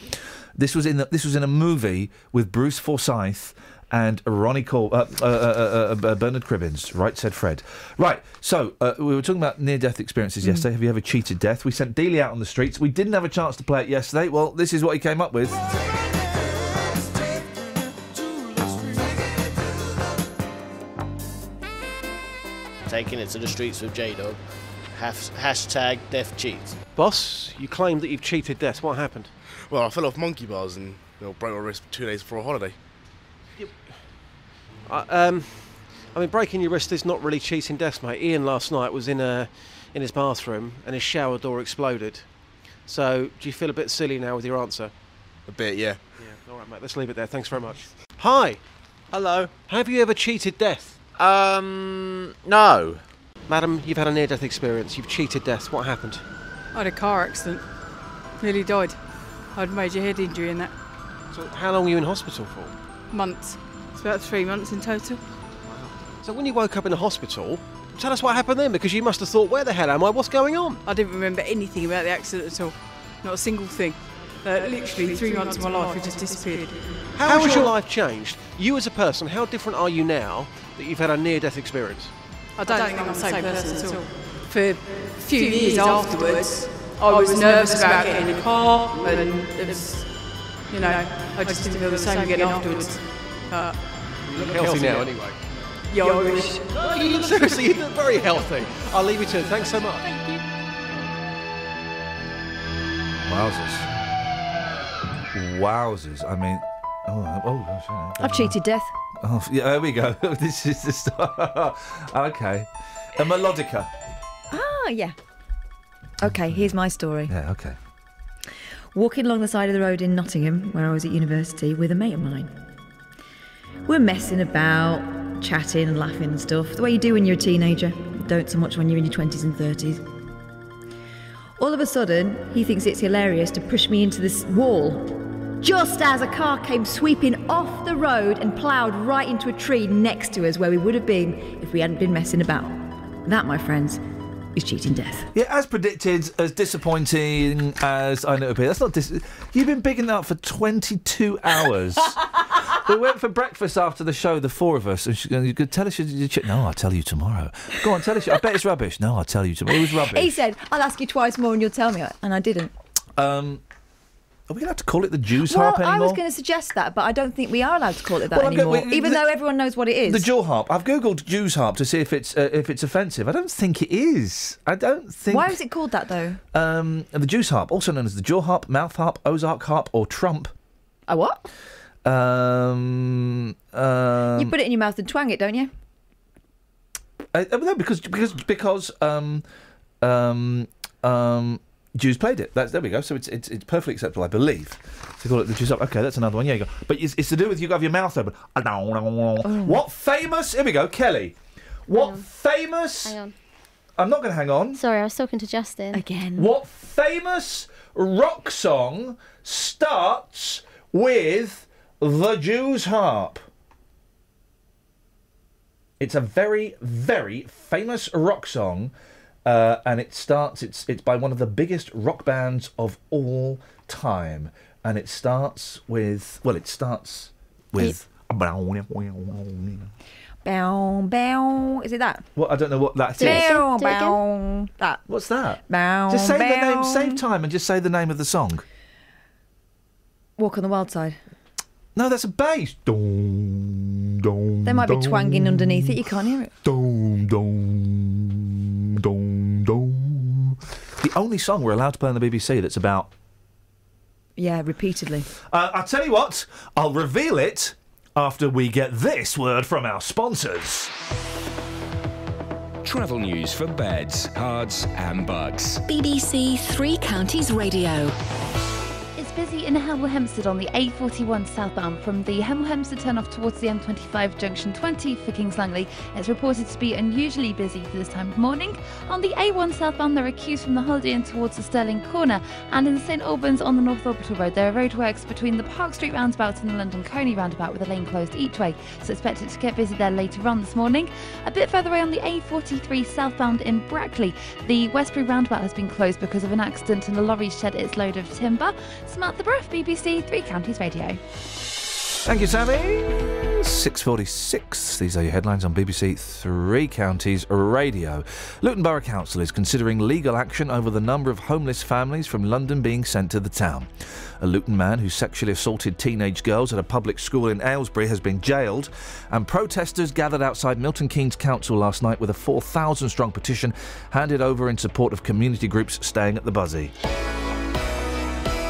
This was in the, this was in a movie with Bruce Forsyth. And Ronnie Cor- uh, uh, uh, uh, uh, Bernard Cribbins, right? Said Fred. Right. So uh, we were talking about near-death experiences Mm. yesterday. Have you ever cheated death? We sent Dealey out on the streets. We didn't have a chance to play it yesterday. Well, this is what he came up with. Taking it to the streets with J Dog. Hashtag death cheats. Boss, you claim that you've cheated death. What happened? Well, I fell off monkey bars and you know, broke my wrist two days before a holiday. Uh, um, I mean, breaking your wrist is not really cheating death, mate. Iain last night was in a in his bathroom and his shower door exploded. So, do you feel a bit silly now with your answer? A bit, yeah. Yeah. All right, mate. Let's leave it there. Thanks very much. Hi. Hello. Have you ever cheated death? Um, no. Madam, you've had a near-death experience. You've cheated death. What happened? I had a car accident. Nearly died. I had major head injury in that. So, how long were you in hospital for? Months. It's about three months in total. So, when you woke up in the hospital, tell us what happened then, because you must have thought, "Where the hell am I? What's going on?" I didn't remember anything about the accident at all. Not a single thing. Uh, literally three months of my life had just disappeared. How has your life changed? You as a person, how different are you now that you've had a near-death experience? I don't, think I'm the same person at all. For a few years afterwards, I was nervous about getting in a car, and it was, you know, I just didn't feel the same again afterwards. But You look healthy now, anyway. Yeah, I wish. You look seriously, you look very healthy. I'll leave you to it. Thanks so much. Thank you. Wowzers. Wowzers. I mean, oh, oh gosh. yeah. I've cheated death. Oh, yeah, there we go. this is the start. okay. A melodica. Ah, yeah. Okay, here's my story. Yeah, okay. Walking along the side of the road in Nottingham, where I was at university, with a mate of mine. We're messing about, chatting and laughing and stuff, the way you do when you're a teenager. Don't so much when you're in your 20s and 30s. All of a sudden, he thinks it's hilarious to push me into this wall. Just as a car came sweeping off the road and ploughed right into a tree next to us where we would have been if we hadn't been messing about. That, my friends, is cheating death. Yeah, as predicted, as disappointing as I know it would be. That's not dis- You've been bigging that up for 22 hours. we went for breakfast after the show, the four of us, and she, you could tell us. You, you, no, I'll tell you tomorrow. Go on, tell us. I bet it's rubbish. No, I'll tell you tomorrow. It was rubbish. He said, I'll ask you twice more and you'll tell me. And I didn't. Um, are we allowed to call it the Jews well, harp anymore? I was going to suggest that, but I don't think we are allowed to call it that Well, I'm go- anymore, even the- though everyone knows what it is. The jewel harp. I've googled Jews harp to see if it's uh, if it's offensive. I don't think it is. I don't think. Why was it called that, though? Um, the Jews harp, also known as the jaw harp, mouth harp, Ozark harp, or trump. A what? Um, um, you put it in your mouth and twang it, don't you? Uh, uh, no, because because because um, um, um, Jews played it. That's there we go. So it's it's, it's perfectly acceptable, I believe, to call it the Jews up. Okay, that's another one. Yeah, you go. But it's, it's to do with you have your mouth open. Ah, oh. What famous? Here we go, Kelly. What famous? Hang on. I'm not going to hang on. Sorry, I was talking to Justin. Again. What famous rock song starts with the Jews harp? It's a very, very famous rock song, uh, and it starts. It's it's by one of the biggest rock bands of all time, and it starts with. Well, it starts with. Bow, bow. Is it that? Well, I don't know what that is. Bow, bow. That. What's that? Bow, Just say the name. Save time and just say the name of the song. Walk on the wild side. No, that's a bass. Dong, dong, They might be twanging underneath it. You can't hear it. Dong, dong, dong, dong. The only song we're allowed to play on the BBC that's about. Yeah, repeatedly. Uh, I'll tell you what, I'll reveal it after we get this word from our sponsors. Travel news for beds, cards, and bugs. BBC Three Counties Radio. Busy in Hemel Hempstead on the A41 southbound from the Hemel Hempstead turnoff towards the M25 junction 20 for Kings Langley. It's reported to be unusually busy for this time of morning. On the A1 southbound, there are queues from the Holiday Inn towards the Stirling Corner, and in St Albans on the North Orbital Road, there are roadworks between the Park Street roundabout and the London Colney roundabout with a lane closed each way. So expect it to get busy there later on this morning. A bit further away on the A43 southbound in Brackley, the Westbury roundabout has been closed because of an accident and a lorry shed its load of timber. The breath, BBC Three Counties Radio. Thank you, Sammy. 646. These are your headlines on BBC Three Counties Radio. Luton Borough Council is considering legal action over the number of homeless families from London being sent to the town. A Luton man who sexually assaulted teenage girls at a public school in Aylesbury has been jailed, and protesters gathered outside Milton Keynes Council last night with a 4,000 strong petition handed over in support of community groups staying at the Buszy.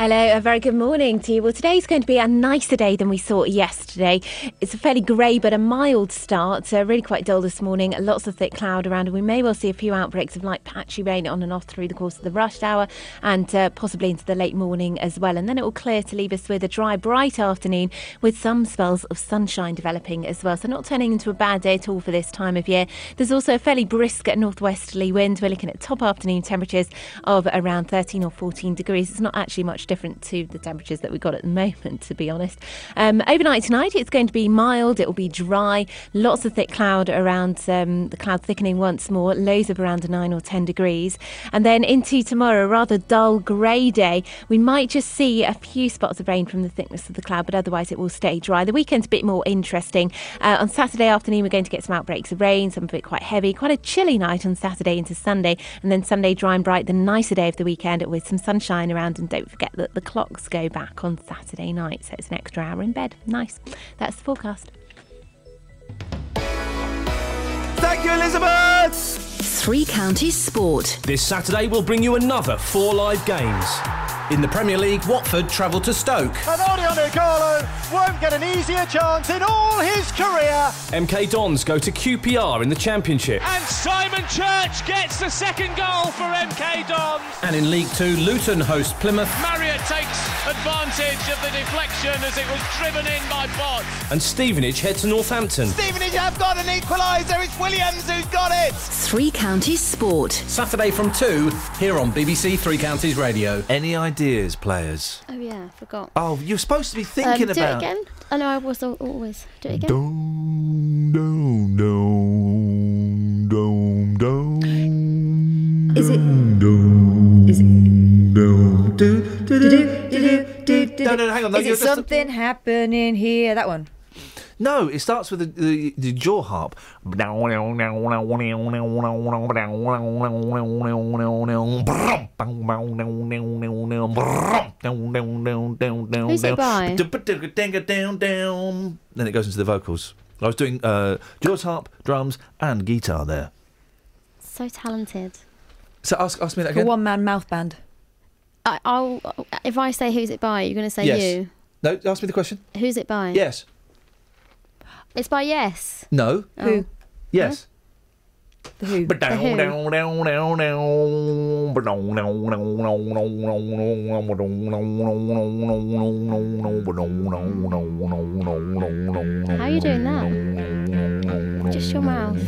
Hello, a very good morning to you. Well, today's going to be a nicer day than we saw yesterday. It's a fairly grey but a mild start, so really quite dull this morning. Lots of thick cloud around, and we may well see a few outbreaks of light patchy rain on and off through the course of the rush hour and uh, possibly into the late morning as well. And then it will clear to leave us with a dry, bright afternoon with some spells of sunshine developing as well. So, not turning into a bad day at all for this time of year. There's also a fairly brisk northwesterly wind. We're looking at top afternoon temperatures of around 13 or 14 degrees. It's not actually much different to the temperatures that we've got at the moment, to be honest. Um, overnight tonight, it's going to be mild, it will be dry, lots of thick cloud around, um, the cloud thickening once more, lows of around 9 or 10 degrees. And then into tomorrow, a rather dull grey day. We might just see a few spots of rain from the thickness of the cloud, but otherwise it will stay dry. The weekend's a bit more interesting. Uh, on Saturday afternoon, we're going to get some outbreaks of rain, some of it quite heavy, quite a chilly night on Saturday into Sunday, and then Sunday dry and bright, the nicer day of the weekend with some sunshine around. And don't forget that the clocks go back on Saturday night, so it's an extra hour in bed. Nice. That's the forecast. Thank you, Elizabeth! Three Counties Sport. This Saturday we'll bring you another four live games. In the Premier League, Watford travel to Stoke. And Odion Ighalo won't get an easier chance in all his career. MK Dons go to QPR in the Championship. And Simon Church gets the second goal for MK Dons. And in League Two, Luton host Plymouth. Marriott takes advantage of the deflection as it was driven in by Bott. And Stevenage head to Northampton. Stevenage have got an equaliser. It's Williams who's got it. Three Counties Sport. Saturday from 2 here on BBC Three Counties Radio. Any ideas, players? Oh yeah, I forgot. Oh, you're supposed to be thinking Um, thinking do about. it again. I know I was always. Do it again. Dome, dome, dome, dome, dome. Is it? Dome, is it? Dome, do, do, do, do, do, do, do. No, no, hang on. No, Is you're it just- something happening here? That one. No, it starts with the, the, the jaw harp. Who's it by? Then it goes into the vocals. I was doing uh, jaws harp, drums, and guitar there. So talented. So ask, ask me that again. A one man mouth band. I, I'll. If I say who's it by, you're going to say yes. you. No, ask me the question. Who's it by? Yes. It's by Yes. No. Who? Yes. The Who? How are you doing that? Just your mouth.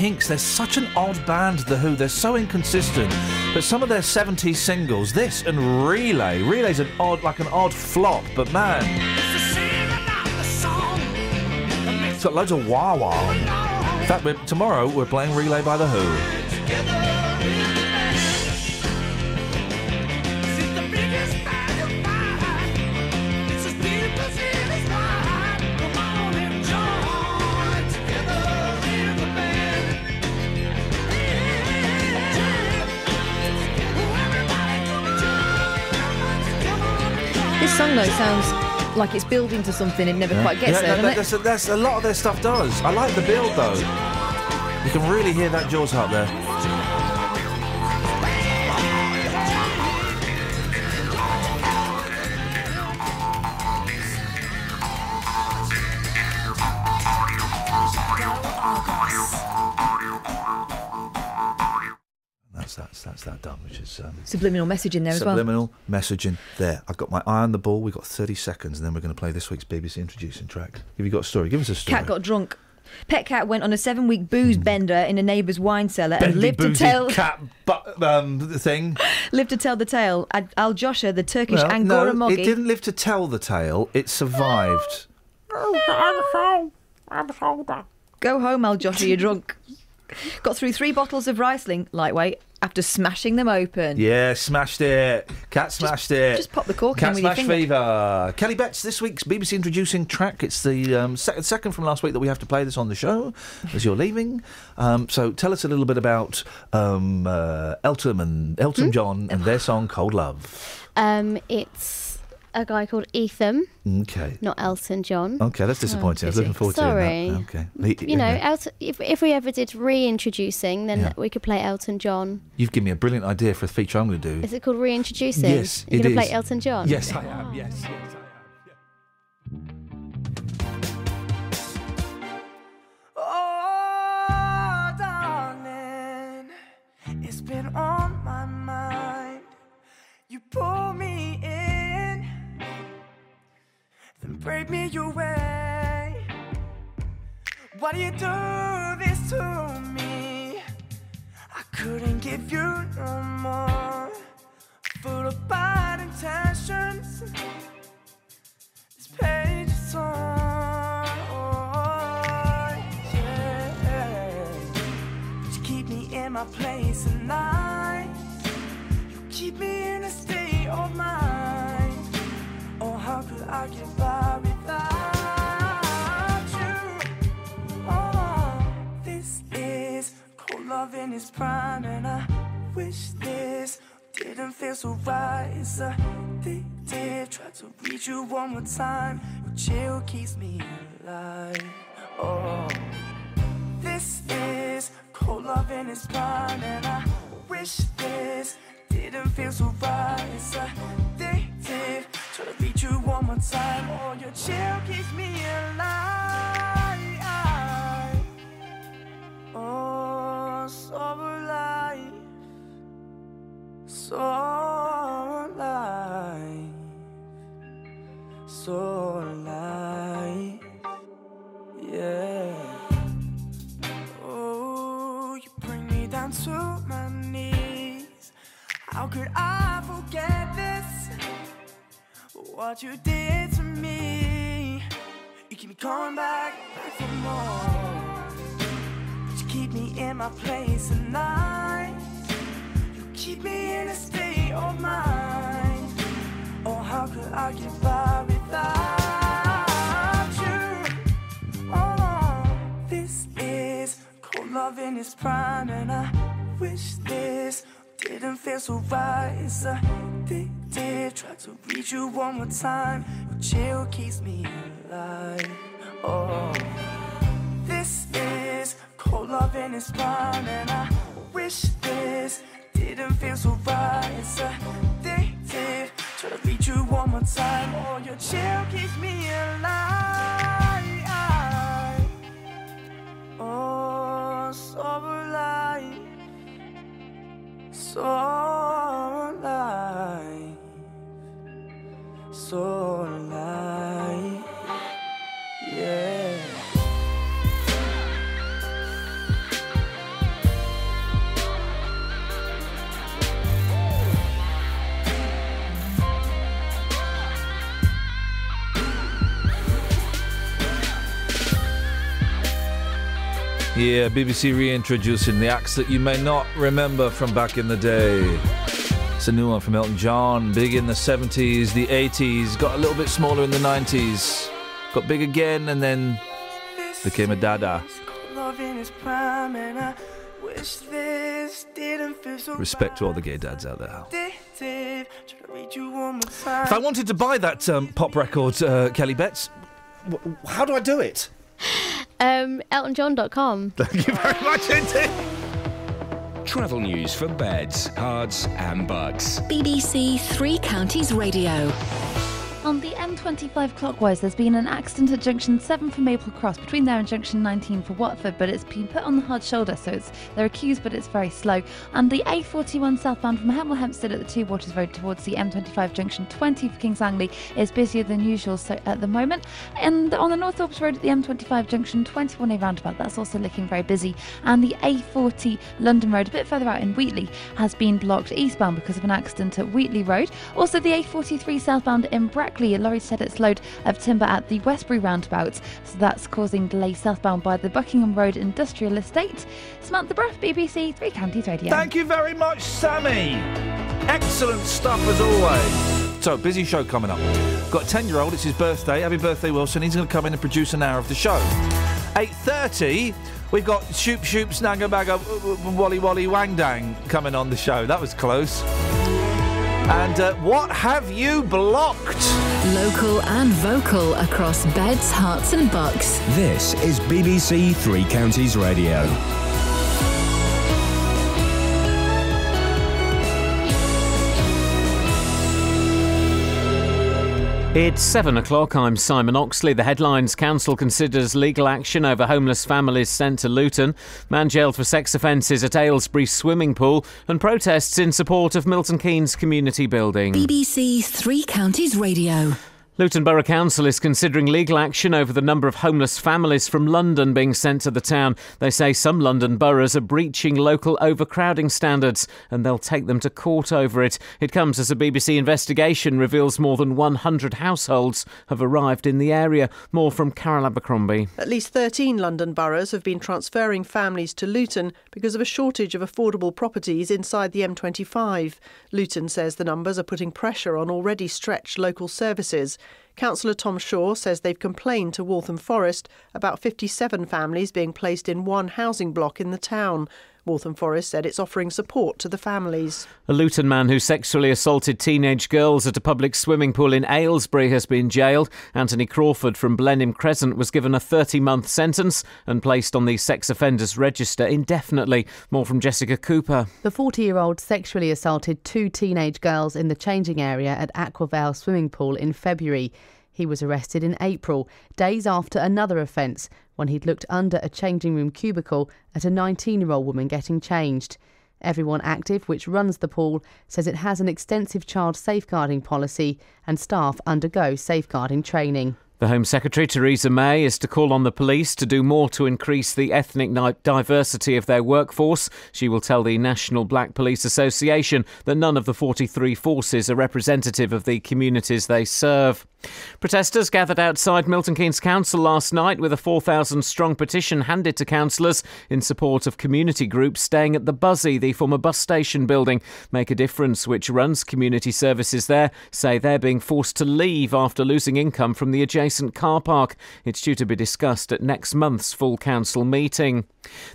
Kinks, they're such an odd band, The Who. They're so inconsistent. But some of their 70s singles, this and Relay. Relay's an odd, like an odd flop, but man. It's got loads of wah wah. In fact, we're, tomorrow we're playing Relay by The Who. This song though sounds like it's building to something. It never quite gets Yeah, there, that- doesn't that's, that's- a lot of their stuff does. I like the build though. You can really hear that Jaws harp there. Is it? Subliminal message in there as well. subliminal messaging there. I've got my eye on the ball. We've got 30 seconds, and then we're going to play this week's BBC introducing track. Have you got a story? Give us a story. Cat got drunk. Pet cat went on a seven-week booze bender in a neighbour's wine cellar and lived to tell cat bu- um, thing. lived to tell the tale. Al- Al Josha, the Turkish Well, Angora no, Moggy. it didn't live to tell the tale. It survived. I'm so. I'm so Go home, Al Josha, you're drunk. Got through three bottles of Riesling, lightweight, after smashing them open. Yeah, smashed it. Cat smashed it. just pop the cork in Cat with your smash finger. fever. Kelly Betts, this week's BBC introducing track. It's the um, sec- second from last week that we have to play this on the show as you're leaving. Um, so tell us a little bit about um, uh, Elton and Elton Hmm? John and their song "Cold Love." Um, it's a guy called Ethan, Okay. not Elton John. Okay, that's disappointing. I was oh, looking forward Sorry. to hearing that. Okay. You know. Elton, if, if we ever did reintroducing, then Yeah. we could play Elton John. You've given me a brilliant idea for a feature I'm going to do. Is it called reintroducing? Yes, You're it going to is. play Elton John? Yes, I am. Yes, yes, Oh, darling, it's been on my mind. You pull me break me away. Why do you do this to me? I couldn't give you no more. Full of bad intentions. This page is torn. Yeah. You keep me in my place at night. You keep me in a state of mind. How could I get by without you? Oh, this is cold love in its prime, and I wish this didn't feel so right. It's addictive. Try to reach you one more time. Your chill keeps me alive. Oh, this is cold love in its prime, and I wish this didn't feel so right. It's addictive. Try to reach you one more time. Oh, your chill keeps me alive. Oh, so alive. So alive. So alive. Yeah. Oh, you bring me down to my knees. How could I forget this? What you did to me. You keep me coming back, for more. But you keep me in my place at night. You keep me in a state of mind. Oh, how could I get by without you? Oh, this is cold love in its prime, and I wish this didn't feel so right. It's addictive. Try to reach you one more time. Your chill keeps me alive. Oh, this is cold love in its prime, and I wish this didn't feel so right. It's addictive. Try to reach you one more time. Oh, your chill keeps me alive. Oh, so alive. So alive. So alive. Yeah, BBC reintroducing the acts that you may not remember from back in the day. It's a new one from Elton John, big in the 70s, the 80s, got a little bit smaller in the 90s, got big again, and then became a dada. Respect to all the gay dads out there. If I wanted to buy that um, pop record, uh, Kelly Betts, w- how do I do it? Um, EltonJohn.com. Thank you very much indeed. Travel news for beds, cards, and bugs. BBC Three Counties Radio. On the M25 clockwise, there's been an accident at junction 7 for Maple Cross, between there and junction 19 for Watford, but it's been put on the hard shoulder, so it's there are queues, but it's very slow. And the A41 southbound from Hemel Hempstead at the Two Waters Road towards the M25 junction 20 for Kings Langley is busier than usual so at the moment. And on the North Orbital Road at the M25 junction 21A roundabout, that's also looking very busy. And the A40 London Road, a bit further out in Wheatley, has been blocked eastbound because of an accident at Wheatley Road. Also, the A43 southbound in Brackley, a lorry set its load of timber at the Westbury roundabout, so that's causing delay southbound by the Buckingham Road Industrial Estate. Samantha Bruff, BBC Three Counties Radio. Thank you very much, Sammy. Excellent stuff as always. So, busy show coming up. Got a 10 year old, it's his birthday. Happy birthday, Wilson. He's going to come in and produce an hour of the show. 8.30, we've got Shoop Shoop Snagga Bagga Wally Wally Wang Dang coming on the show. That was close. And uh, what have you blocked? Local and vocal across beds, Herts, and bucks. This is BBC Three Counties Radio. It's seven o'clock. I'm Simon Oxley. The headlines Council considers legal action over homeless families sent to Luton, man jailed for sex offences at Aylesbury swimming pool, and protests in support of Milton Keynes community building. BBC Three Counties Radio. Luton Borough Council is considering legal action over the number of homeless families from London being sent to the town. They say some London boroughs are breaching local overcrowding standards and they'll take them to court over it. It comes as a BBC investigation reveals more than 100 households have arrived in the area. More from Carol Abercrombie. At least 13 London boroughs have been transferring families to Luton because of a shortage of affordable properties inside the M25. Luton says the numbers are putting pressure on already stretched local services. Councillor Tom Shaw says they've complained to Waltham Forest about 57 families being placed in one housing block in the town. Waltham Forest said it's offering support to the families. A Luton man who sexually assaulted teenage girls at a public swimming pool in Aylesbury has been jailed. Anthony Crawford from Blenheim Crescent was given a 30 month sentence and placed on the sex offenders register indefinitely. More from Jessica Cooper. The 40 year old sexually assaulted two teenage girls in the changing area at Aquavale swimming pool in February. He was arrested in April, days after another offence, when he'd looked under a changing room cubicle at a 19 year old woman getting changed. Everyone Active, which runs the pool, says it has an extensive child safeguarding policy and staff undergo safeguarding training. The Home Secretary, Theresa May, is to call on the police to do more to increase the ethnic diversity of their workforce. She will tell the National Black Police Association that none of the 43 forces are representative of the communities they serve. Protesters gathered outside Milton Keynes Council last night with a 4,000 strong petition handed to councillors in support of community groups staying at the Buszy, the former bus station building. Make a Difference, which runs community services there, say they're being forced to leave after losing income from the adjacent car park. It's due to be discussed at next month's full council meeting.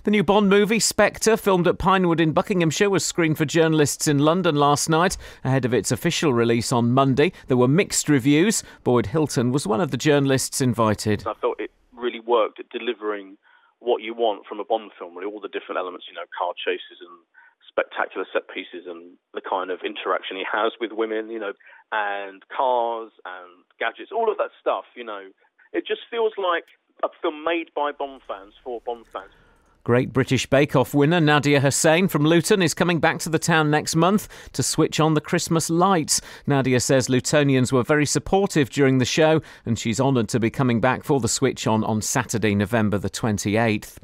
The new Bond movie, Spectre, filmed at Pinewood in Buckinghamshire, was screened for journalists in London last night. Ahead of its official release on Monday, there were mixed reviews. Boyd Hilton was one of the journalists invited. I felt it really worked at delivering what you want from a Bond film, really, all the different elements, you know, car chases and spectacular set pieces and the kind of interaction he has with women, you know, and cars and gadgets, all of that stuff, you know. It just feels like a film made by Bond fans for Bond fans. Great British Bake Off winner Nadiya Hussain from Luton is coming back to the town next month to switch on the Christmas lights. Nadiya says Lutonians were very supportive during the show and she's honoured to be coming back for the switch on on Saturday, November the 28th.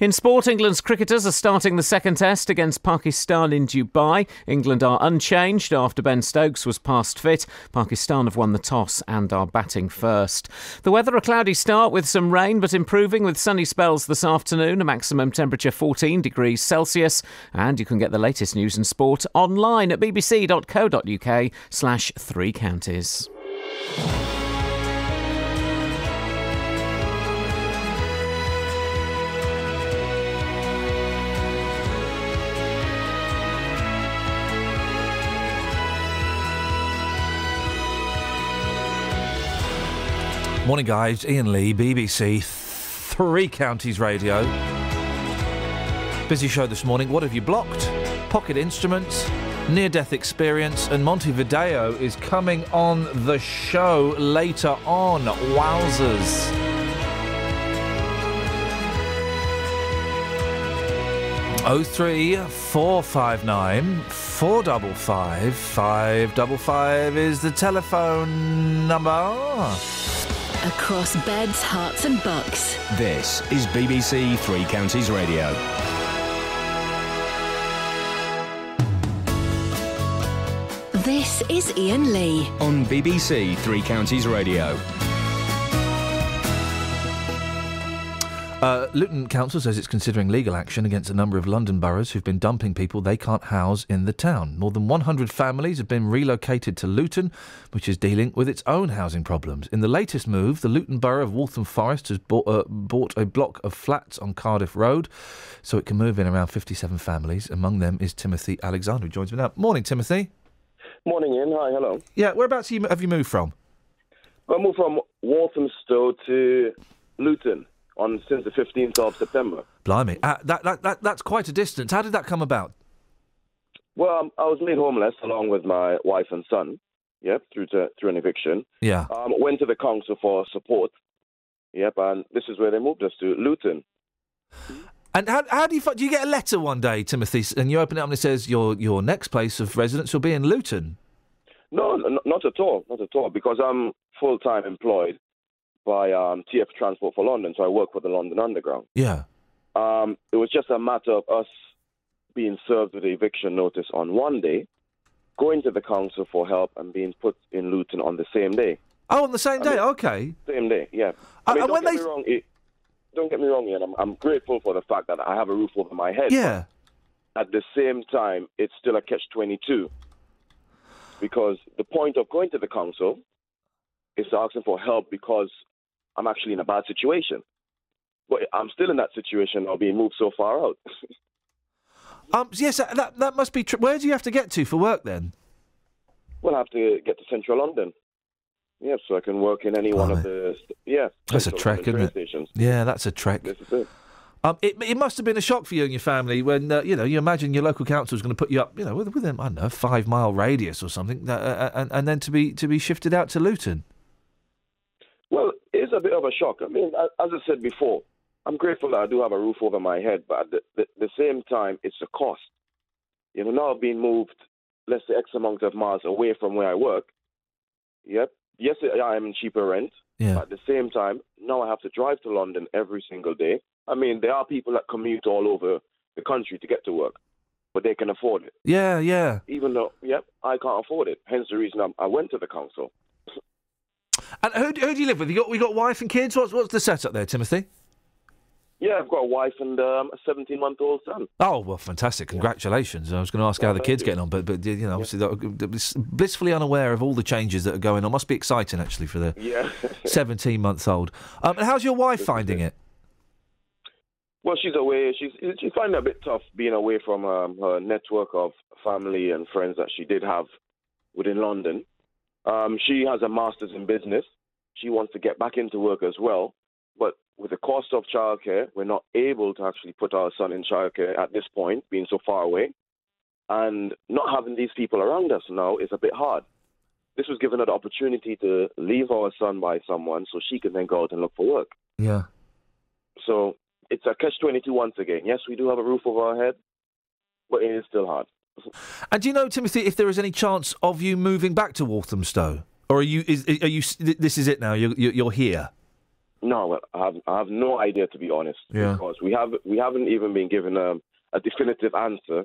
In sport, England's cricketers are starting the second test against Pakistan in Dubai. England are unchanged after Ben Stokes was past fit. Pakistan have won the toss and are batting first. The weather a cloudy start with some rain but improving with sunny spells this afternoon, a maximum maximum temperature 14 degrees Celsius. And you can get the latest news and sport online at bbc.co.uk slash three counties. Morning, guys. Iain Lee, BBC Three Counties Radio. Busy show this morning. What have you blocked? Pocket Instruments, Near Death Experience, and Monte Video is coming on the show later on. Wowzers. Oh three four five nine four double five five double five is the telephone number. Across beds, Herts, and Bucks. This is BBC Three Counties Radio. This is Iain Lee. On BBC Three Counties Radio. Uh, Luton Council says it's considering legal action against a number of London boroughs who've been dumping people they can't house in the town. More than 100 families have been relocated to Luton, which is dealing with its own housing problems. In the latest move, the Luton Borough of Waltham Forest has bought, uh, bought a block of flats on Cardiff Road, so it can move in around 57 families. Among them is Timothy Alexander, who joins me now. Morning, Timothy. Morning, Iain. Hi, hello. Yeah, whereabouts you, have you moved from? I moved from Walthamstow to Luton on since the 15th of September. Blimey, uh, that, that, that, that's quite a distance. How did that come about? Well, um, I was made homeless along with my wife and son. Yep, through to through an eviction. Yeah. Um, went to the council for support. Yep, and this is where they moved us to Luton. And how, how do you do you get a letter one day, Timothy, and you open it up and it says your your next place of residence will be in Luton? No, n- not at all, not at all, because I'm full time employed by um, TF Transport for London, so I work for the London Underground. Yeah. Um, it was just a matter of us being served with the eviction notice on one day, going to the council for help, and being put in Luton on the same day. Oh, on the same I day. mean- okay. Same day, yeah. Uh, I mean, and when they- wrong. It, don't get me wrong, Iain. I'm, I'm grateful for the fact that I have a roof over my head. Yeah. At the same time, it's still a catch-22 because the point of going to the council is asking for help because I'm actually in a bad situation. But I'm still in that situation of being moved so far out. Um. Yes. That that must be. Tr- where do you have to get to for work then? Well, I have to get to central London. Yeah, so I can work in any one of the yeah. That's a trek, isn't it? Stations. Yeah, that's a trek. This is it. Um, it, it must have been a shock for you and your family when uh, you know you imagine your local council is going to put you up, you know, within I don't know five mile radius or something, uh, uh, and, and then to be to be shifted out to Luton. Well, it's a bit of a shock. I mean, as I said before, I'm grateful that I do have a roof over my head, but at the, the, the same time, it's a cost. You know, now being moved, let's say, X amount of miles away from where I work. Yep. Yes, I am in cheaper rent. Yeah. But at the same time, now I have to drive to London every single day. I mean, there are people that commute all over the country to get to work, but they can afford it. Yeah, yeah. Even though, yep, I can't afford it. Hence the reason I'm, I went to the council. And who, do- who do you live with? You got we got wife and kids. What's what's the setup there, Timothy? Yeah, I've got a wife and um, a 17 month old son. Oh well, fantastic! Congratulations. I was going to ask how the kids getting on, but but you know, obviously, they're blissfully unaware of all the changes that are going on. Must be exciting actually for the Yeah. seventeen month old. Um, and how's your wife finding it? Well, she's away. She's she's finding it a bit tough being away from um, her network of family and friends that she did have within London. Um, she has a master's in business. She wants to get back into work as well, but with the cost of childcare, we're not able to actually put our son in childcare at this point, being so far away, and not having these people around us now is a bit hard. This was given her the opportunity to leave our son by someone so she can then go out and look for work. Yeah. So it's a catch 22 once again. Yes, we do have a roof over our head, but it is still hard. And do you know, Timothy, if there is any chance of you moving back to Walthamstow, or are you? Is, are you? This is it now. You're you're you're here. No, well, I have, I have no idea to be honest. Yeah. Because we have we haven't even been given um, a definitive answer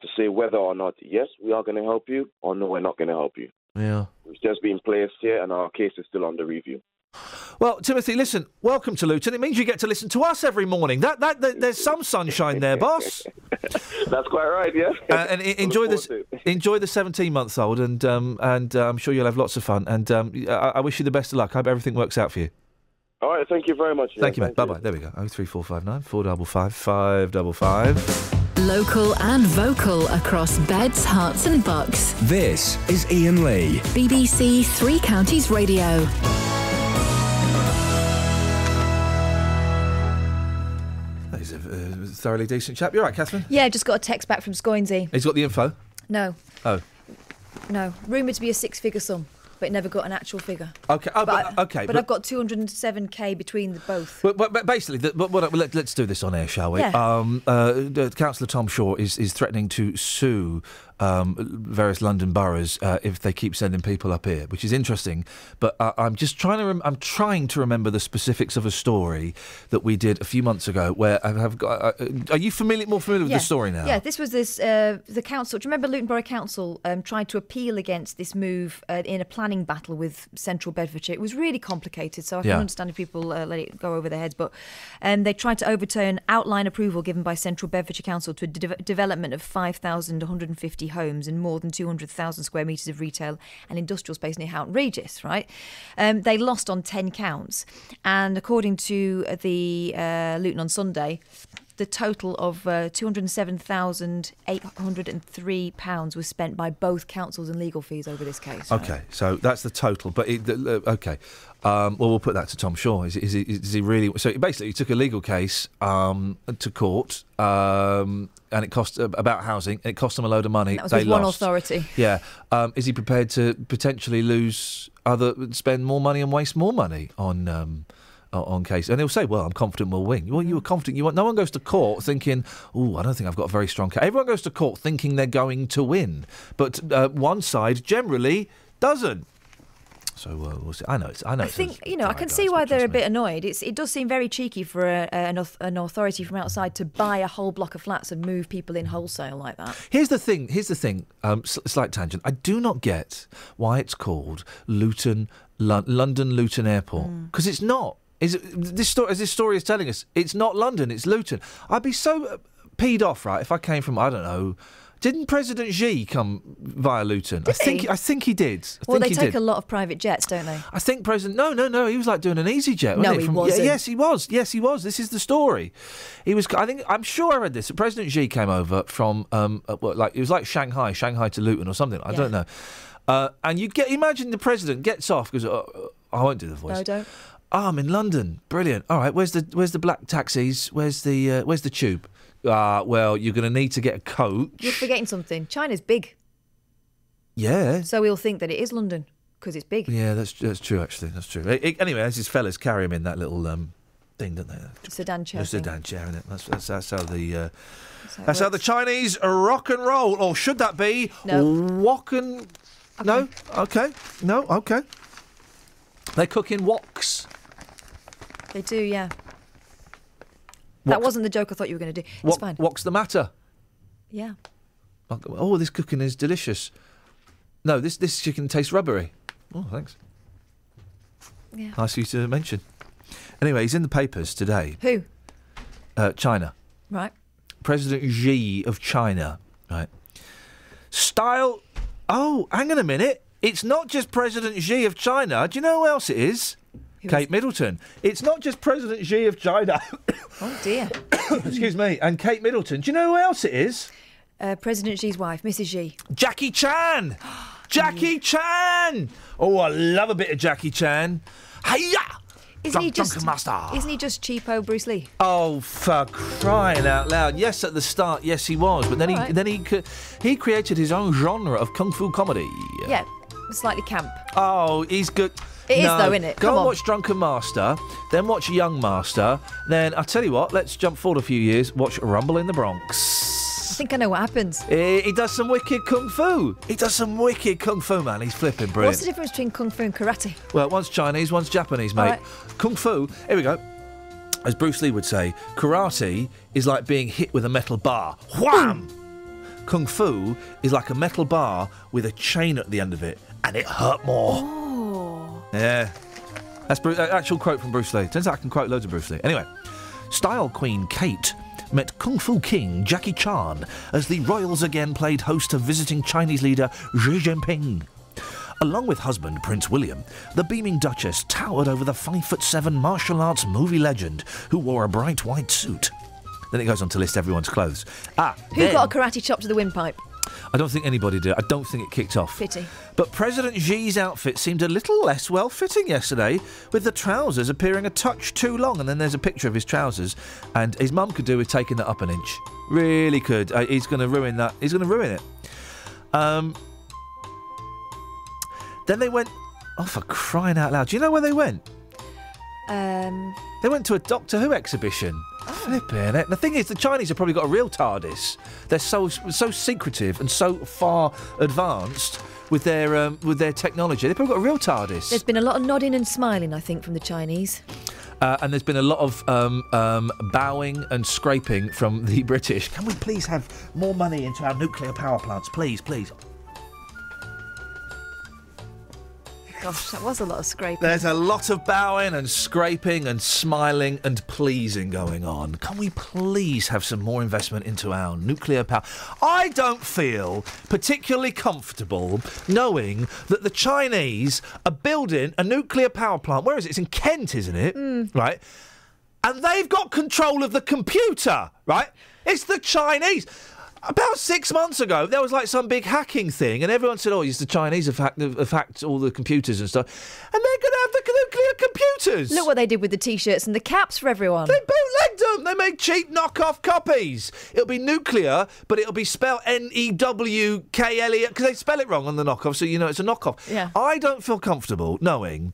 to say whether or not yes we are going to help you or no we're not going to help you. Yeah. It's just been placed here, and our case is still under review. Well, Timothy, listen. Welcome to Luton. It means you get to listen to us every morning. That that, that there's some sunshine there, boss. That's quite right, yeah. Uh, and enjoy this. Enjoy the 17 months old, and um, and uh, I'm sure you'll have lots of fun. And um, I, I wish you the best of luck. I hope everything works out for you. All right, thank you very much. Thank you, mate. Bye bye. There we go. Oh three four five nine four double five five double five. Local and vocal across beds, Herts, and Bucks. This is Iain Lee. BBC Three Counties Radio. He's a uh, thoroughly decent chap. You're right, Catherine. Yeah, just got a text back from Scoinsey. He's got the info. No, Oh, no. Rumoured to be a six-figure sum, but it never got an actual figure. okay. Oh, but, I- okay. But, I've got 207k between the both. But, but, but basically, the, but, what- let, us do this on air, shall we? Yeah. Um, uh, Councillor Tom Shaw is, is threatening to sue um, various London boroughs uh, if they keep sending people up here, which is interesting. But uh, I'm just trying to rem- I'm trying to remember the specifics of a story that we did a few months ago. Where I have got. Uh, are you familiar more familiar with the story now? Yeah, this was this uh, the council. Do you remember Luton Borough Council um, tried to appeal against this move uh, in a planning battle with Central Bedfordshire? It was really complicated, so I Yeah. can understand if people uh, let it go over their heads. But um, they tried to overturn outline approval given by Central Bedfordshire Council to a de- development of 5,150 homes and more than 200,000 square metres of retail and industrial space near Houghton Regis. Right? Um, they lost on 10 counts, and according to the uh, Luton on Sunday the total of uh, £207,803 was spent by both councils in legal fees over this case. right? Okay, so that's the total. But it, uh, okay, um, well we'll put that to Tom Shaw. Is, is, he, is he really? So basically, he took a legal case um, to court, um, and it cost uh, about housing. It cost them a load of money. And that was they with one authority. Yeah. Um, is he prepared to potentially lose other, spend more money and waste more money on? On case, and they'll say, "Well, I'm confident we'll win." Well, you were confident. You want. No one goes to court thinking, "Oh, I don't think I've got a very strong case." Everyone goes to court thinking they're going to win, but uh, one side generally doesn't. So uh, we'll see. I know. It's, I know. I think you know. I can see why they're a bit annoyed. It's it does seem very cheeky for a, an, an authority from outside to buy a whole block of flats and move people in wholesale like that. Here's the thing. Here's the thing. Um, slight tangent. I do not get why it's called Luton, Lon- London Luton Airport Mm. because it's not. Is it, this story? As this story is telling us, it's not London. It's Luton. I'd be so uh, peed off, right, if I came from I don't know. Didn't President Xi come via Luton? I think he? I think he did. I Well, they he take did. a lot of private jets, don't they? I think President. No, no, no. He was like doing an easy jet. No, wasn't he From- wasn't. yes, he was. Yes, he was. This is the story. He was. I think. I'm sure I read this. President Xi came over from. Um, uh, like it was like Shanghai, Shanghai to Luton or something. I Yeah. don't know. Uh, and you get imagine the president gets off because uh, I won't do the voice. No, don't. Oh, I'm in London. Brilliant. All right. Where's the Where's the black taxis? Where's the uh, Where's the tube? Ah, well, you're going to need to get a coat. You're forgetting something. China's big, Yeah. so we'll think that it is London because it's big. Yeah, that's that's true. Actually, that's true. Eh, eh, Anyway, as his fellas carry him in that little um, thing, don't they? Sedan chair. The sedan chair, isn't it? That's, that's, that's how the uh, how that's how the. Chinese rock and roll, or should that be No. wok and no? Okay, no, okay. They cook in woks. They do, yeah. That wasn't the joke I thought you were going to do. It's Wok, fine. What's the matter? Yeah. Oh, this cooking is delicious. No, this this chicken tastes rubbery. Oh, thanks. Yeah. Nice of you to mention. Anyway, he's in the papers today. Who? Uh, China. Right. President Xi of China, right? Style. Oh, hang on a minute. It's not just President Xi of China. Do you know who else it is? Kate Middleton. It's not just President Xi of China. Oh dear. Excuse me. And Kate Middleton. Do you know who else it is? Uh, President Xi's wife, Mrs. Xi. Jackie Chan. Jackie Chan. Oh, I love a bit of Jackie Chan. Hiya! Isn't he just master. Isn't he just cheapo Bruce Lee? Oh, for crying out loud! Yes, at the start, yes, he was, but then he Alright. then he he created his own genre of kung fu comedy. Yeah, slightly camp. Oh, he's good. It is no, though, isn't it? Go Come and on. watch Drunken Master, then watch Young Master, then I tell you what, let's jump forward a few years. Watch Rumble in the Bronx. I think I know what happens. He, he does some wicked kung fu. He does some wicked kung fu, man. He's flipping brilliant. What's the difference between kung fu and karate? Well, one's Chinese, one's Japanese, mate. Alright. Kung Fu, here we go. As Bruce Lee would say, karate is like being hit with a metal bar. Wham! Kung Fu is like a metal bar with a chain at the end of it, and it hurt more. Oh. Yeah. That's Bru- uh, actual quote from Bruce Lee. Turns out I can quote loads of Bruce Lee. Anyway, Style Queen Kate met Kung Fu King Jackie Chan as the royals again played host to visiting Chinese leader Xi Jinping. Along with husband Prince William, the beaming Duchess towered over the 5 foot 7 martial arts movie legend who wore a bright white suit. Then it goes on to list everyone's clothes. Ah, Who then- got a karate chop to the windpipe? I don't think anybody did. I don't think it kicked off. Pity. But President Xi's outfit seemed a little less well fitting yesterday, with the trousers appearing a touch too long. And then there's a picture of his trousers, and his mum could do with taking that up an inch. Really could. Uh, he's going to ruin that. He's going to ruin it. Um. Then they went. Oh, for crying out loud! Do you know where they went? Um, They went to a Doctor Who exhibition. Flipping it. The thing is, the Chinese have probably got a real TARDIS. They're so so secretive and so far advanced with their um, with their technology. They've probably got a real TARDIS. there's been a lot of nodding and smiling, I think, from the Chinese. Uh, and there's been a lot of um, um, bowing and scraping from the British. Can we please have more money into our nuclear power plants? Please, please. Gosh, that was a lot of scraping. There's a lot of bowing and scraping and smiling and pleasing going on. Can we please have some more investment into our nuclear power? I don't feel particularly comfortable knowing that the Chinese are building a nuclear power plant. Where is it? It's in Kent, isn't it? Hmm. Right? And they've got control of the computer, right? It's the Chinese. About six months ago, there was like some big hacking thing, and everyone said, "Oh, it's the Chinese have hacked, have hacked all the computers and stuff." And they're going to have the nuclear computers. Look what they did with the t-shirts and the caps for everyone. They bootlegged them. They made cheap knockoff copies. It'll be nuclear, but it'll be spelled N E W K L E because they spell it wrong on the knockoff, so you know it's a knockoff. Yeah. I don't feel comfortable knowing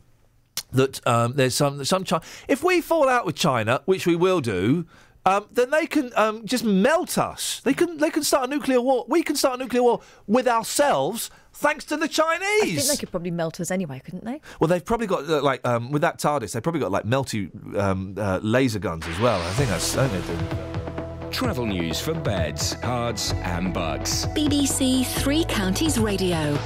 that um, there's some some China. If we fall out with China, which we will do. Um, then they can um, just melt us. They can they can start a nuclear war. We can start a nuclear war with ourselves, thanks to the Chinese. I think they could probably melt us anyway, couldn't they? Well, they've probably got uh, like um, with that TARDIS, they've probably got like melty um, uh, laser guns as well. I think that's. I think they do. Travel news for beds, cards, and Bucks. BBC Three Counties Radio.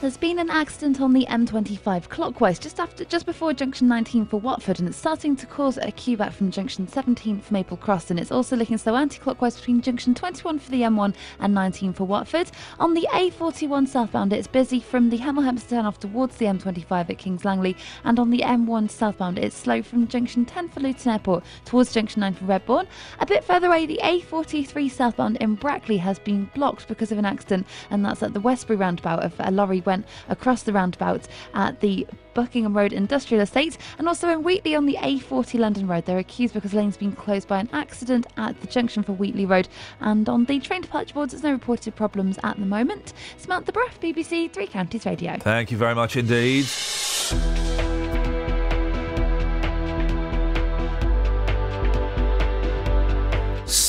There's been an accident on the M25 clockwise just after, just before junction 19 for Watford, and it's starting to cause a queue back from junction 17 for Maple Cross, and it's also looking slow anti-clockwise between junction 21 for the M1 and 19 for Watford. On the A41 southbound, it's busy from the Hemel Hempstead off towards the M25 at Kings Langley, and on the M1 southbound, it's slow from junction 10 for Luton Airport towards junction 9 for Redbourn. A bit further away, the A43 southbound in Brackley has been blocked because of an accident, and that's at the Westbury roundabout. Of a lorry went across the roundabout at the Buckingham Road Industrial Estate, and also in Wheatley on the A40 London Road. They're accused because lane's been closed by an accident at the junction for Wheatley Road, and on the train departure boards, there's no reported problems at the moment. Samantha Bruff, BBC Three Counties Radio. Thank you very much indeed.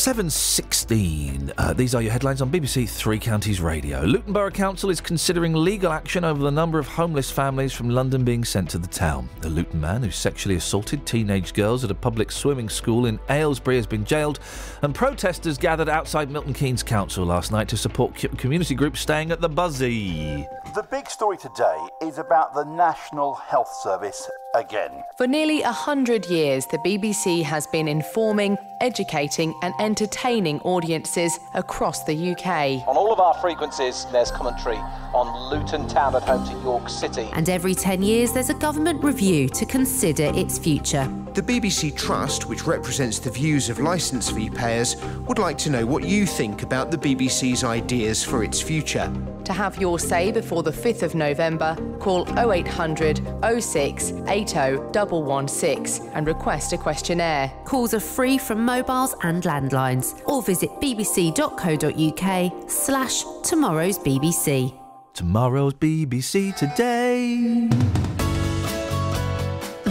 Seven sixteen. Uh, these are your headlines on BBC Three Counties Radio. Luton Borough Council is considering legal action over the number of homeless families from London being sent to the town. The Luton man who sexually assaulted teenage girls at a public swimming school in Aylesbury has been jailed, and protesters gathered outside Milton Keynes Council last night to support co- community groups staying at the Buszy. The big story today is about the National Health Service again. For nearly a hundred years, the BBC has been informing, educating, and entertaining audiences across the UK. On all of our frequencies, there's commentary on Luton Town at home to York City. And every 10 years, there's a government review to consider its future. The BBC Trust, which represents the views of licence fee payers, would like to know what you think about the BBC's ideas for its future. To have your say before the 5th of November, call 0800 06 80 116 and request a questionnaire. Calls are free from mobiles and landlines. Or visit bbc.co.uk slash tomorrow's BBC. Tomorrow's BBC today.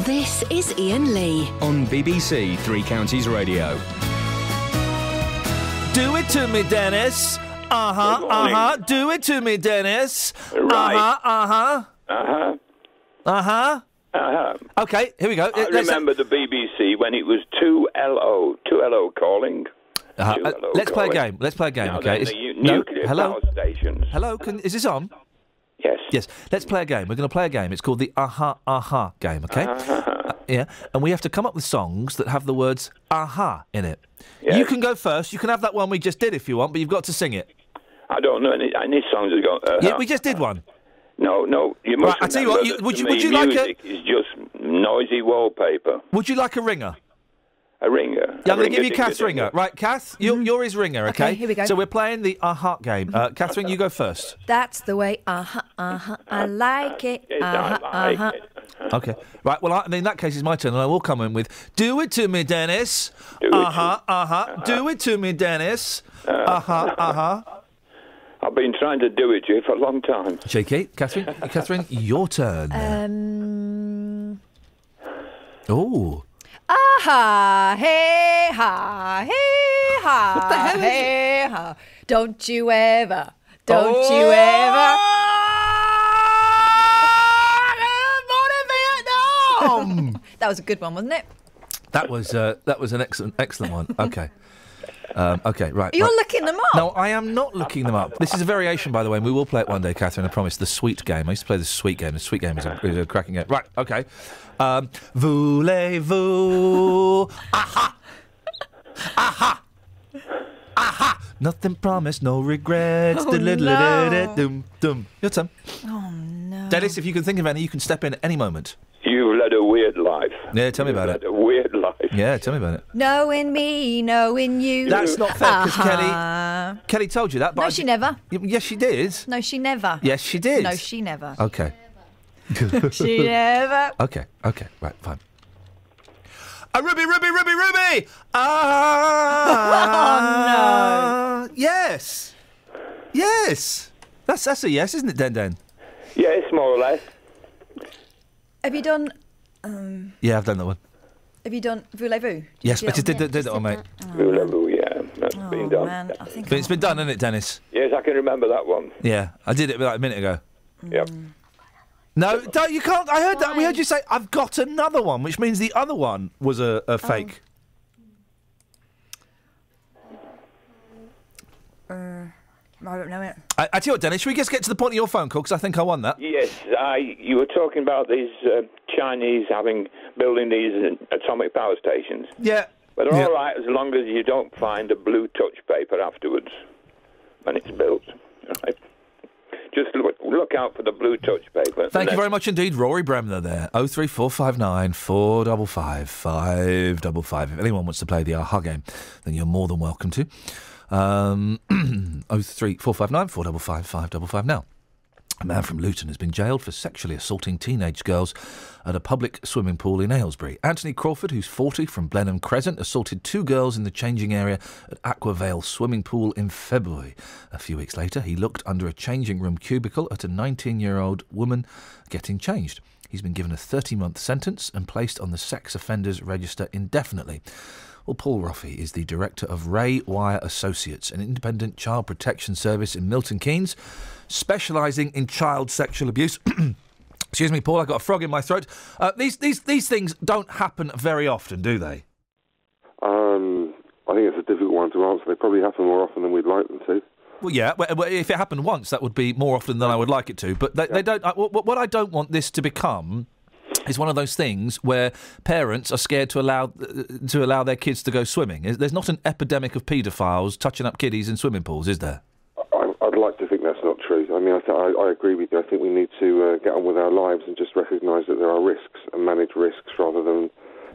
This is Iain Lee. On BBC Three Counties Radio. Do it to me, Dennis. Uh huh. Good uh huh. Do it to me, Dennis. Right. Uh huh. Uh huh. Uh huh. Uh huh. Okay, here we go. I Let's- remember the BBC when it was 2LO, 2LO calling. Uh, uh, let's play a game. Let's play a game, Now okay? the no, nuclear hello, power stations. hello. Can, is this on? Yes. Yes. Let's play a game. We're going to play a game. It's called the aha aha game. Okay. Uh, yeah, and we have to come up with songs that have the words aha in it. You can go first. You can have that one we just did if you want, but you've got to sing it. I don't know any, any songs that go. Uh, yeah, we just did one. No, no. You must Right, I tell you what, you- would you- would me, you like a- music is just noisy wallpaper. Would you like a ringer? A ringer. Yeah, I'm going to give you ringer, Kath's dinger, ringer. Right, Kath, you're, you're his ringer, okay? Okay, here we go. So we're playing the aha game. Uh, Catherine, you go first. That's the way. Uh huh. Uh huh. I like it. Uh huh. Uh huh. Okay. Right, well, I, in that case, it's my turn, and I will come in with Do it to me, Dennis. Do it Uh huh, uh huh. Do it to me, Dennis. Uh huh, uh huh. I've been trying to do it to you for a long time. Cheeky. Catherine, Catherine, your turn. Um. Oh. Aha, hey, ha, hey, ha. What the hell is hey, ha. Don't you ever, don't Oh! you ever. that was a good one, wasn't it? That was uh, that was an excellent excellent one. Okay. Um, okay, right. You're right. looking them up. No, I am not looking them up. This is a variation, by the way, and we will play it one day, Catherine. I promise. The sweet game. I used to play the sweet game. The sweet game is a, is a cracking game. Right. Okay. Um, Voulez-vous? Aha! Aha! Aha! Nothing promised, no regrets. Oh, no. Your turn. Oh no. Dennis, if you can think of any, you can step in at any moment. You've led a weird life. Yeah, tell me about Led it. a weird life. Yeah, tell me about it. Knowing me, knowing you. That's not fair because Uh-huh. Kelly, Kelly told you that. But No, I she di- never. Yes, she did. No, she never. Yes, she did. No, she never. Okay. She never. Okay. Okay. Right. Fine. A Ruby, Ruby, Ruby, Ruby! Ah! oh no! Yes. Yes. That's that's a yes, isn't it, Den Den? Yes, more or less. Have you done? Um, Yeah, I've done that one. have you done voulez-vous? Yes, you I just did, did, did that one, mate. Voulez-vous, yeah. That's been done. Oh, man, I think But it's been done, isn't it, Dennis? Yes, I can remember that one. Yeah, I did it like a minute ago. Yep. No, don't, you can't. I heard that. We heard you say, I've got another one, which means the other one was a, a fake. Uh, I don't know it. I, I tell you what, Dennis, should we just get to the point of your phone call? Because I think I won that. Yes, I. You were talking about these uh, Chinese having building these uh, atomic power stations. Yeah. But they're Yeah. all right as long as you don't find a blue touch paper afterwards when it's built. Right. Just look, look out for the blue touch paper. Thank you very much indeed, Rory Bremner there. 03459 455 555. If anyone wants to play the AHA game, then you're more than welcome to. Um, 03459 455 555 now. A man from Luton has been jailed for sexually assaulting teenage girls at a public swimming pool in Aylesbury. Anthony Crawford, who's 40 from Blenheim Crescent, assaulted two girls in the changing area at Aquavale swimming pool in February. A few weeks later, he looked under a changing room cubicle at a 19 year old woman getting changed. He's been given a 30 month sentence and placed on the sex offenders register indefinitely. Well, Paul Roffey is the director of Ray Wire Associates, an independent child protection service in Milton Keynes, specialising in child sexual abuse. Excuse me, Paul. I got a frog in my throat. Uh, these these these things don't happen very often, do they? Um, I think it's a difficult one to answer. They probably happen more often than we'd like them to. Well, yeah. well, If it happened once, that would be more often than I would like it to. But they, they don't. I, what, what I don't want this to become is one of those things where parents are scared to allow to allow their kids to go swimming. There's not an epidemic of paedophiles touching up kiddies in swimming pools, is there? I'd like to think that's not true. I mean, I, th- I, I agree with you. I think we need to uh, get on with our lives and just recognise that there are risks and manage risks rather than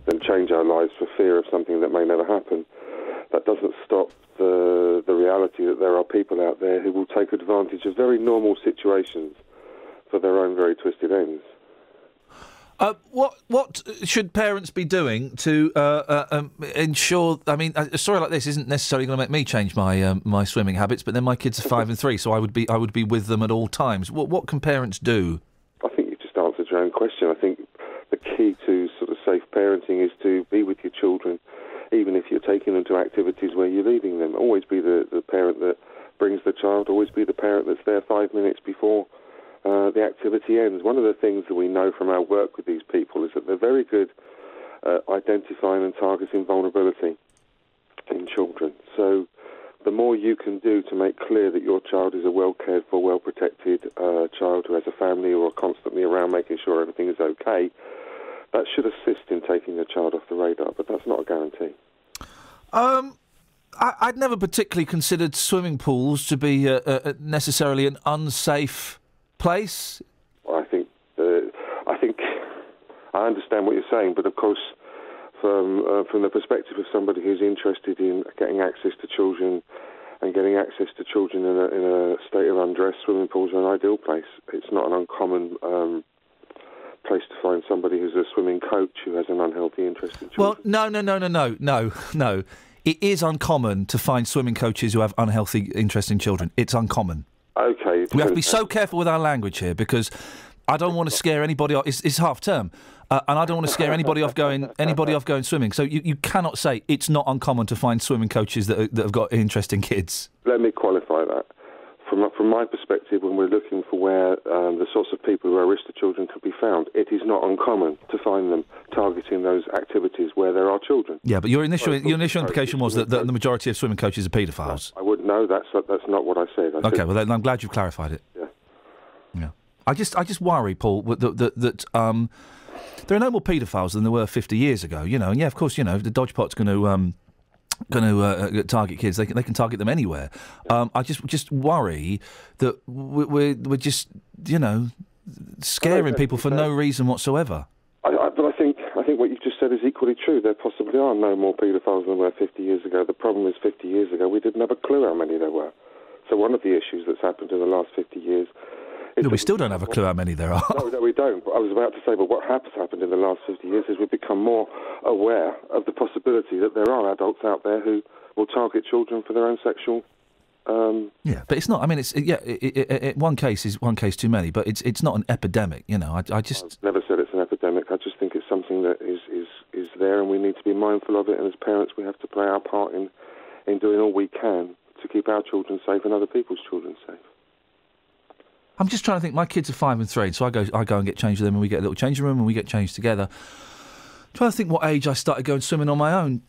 than change our lives for fear of something that may never happen. That doesn't stop the the reality that there are people out there who will take advantage of very normal situations for their own very twisted ends. Uh, what what should parents be doing to uh, uh, um, ensure? I mean, a story like this isn't necessarily going to make me change my um, my swimming habits, but then my kids are five and three, so I would be I would be with them at all times. What what can parents do? I think you just answered your own question. I think the key to sort of safe parenting is to be with your children, even if you're taking them to activities where you're leaving them. Always be the, the parent that brings the child, always be the parent that's there five minutes before uh, the activity ends. One of the things that we know from our work with these people is that they're very good at identifying and targeting vulnerability in children. So the more you can do to make clear that your child is a well cared for, well protected uh, child who has a family or are constantly around making sure everything is okay, that should assist in taking the child off the radar, but that's not a guarantee. Um, I, I'd never particularly considered swimming pools to be uh, uh, necessarily an unsafe place. Well, I think uh, I think I understand what you're saying, but of course, from uh, from the perspective of somebody who's interested in getting access to children and getting access to children in a, in a state of undress, swimming pools are an ideal place. It's not an uncommon um, place to find somebody who's a swimming coach who has an unhealthy interest in children. Well, no, no, no, no, no, no, no. It is uncommon to find swimming coaches who have unhealthy interest in children. It's uncommon. Okay. We have to be so careful with our language here because I don't want to scare anybody off. It's, it's half term, uh, and I don't want to scare anybody off going anybody off going swimming. So you, you cannot say it's not uncommon to find swimming coaches that, are- that have got interesting kids. Let me qualify that. From, from my perspective, when we're looking for where um, the sorts of people who are at risk to children could be found, it is not uncommon to find them targeting those activities where there are children. Yeah, but your initial your initial implication was that, that the majority of swimming coaches are paedophiles. I wouldn't know. That's that's not what I said. I Okay, well then I'm glad you've clarified it. Yeah. Yeah. I just I just worry, Paul, that that, that, um, there are no more paedophiles than there were 50 years ago. You know, and yeah, of course, you know the Dodge Pot's going to. Um, Going to uh, target kids. They can, they can target them anywhere. Um, I just just worry that we- we're we're just you know scaring people for no reason whatsoever. I, I, but I think I think what you've just said is equally true. There possibly are no more paedophiles than there were 50 years ago. The problem is 50 years ago we didn't have a clue how many there were. So one of the issues that's happened in the last 50 years. No, we still don't have a clue how many there are. No, no, we don't. I was about to say, but what has happened in the last 50 years is we've become more aware of the possibility that there are adults out there who will target children for their own sexual. Um, Yeah, but it's not. I mean, it's yeah. It, it, it, one case is one case too many, but it's it's not an epidemic. You know, I, I just never said it's an epidemic. I just think it's something that is, is, is there, and we need to be mindful of it. And as parents, we have to play our part in, in doing all we can to keep our children safe and other people's children safe. I'm just trying to think. My kids are five and three, so I go I go and get changed with them, and we get a little changing room, and we get changed together. I'm trying to think what age I started going swimming on my own.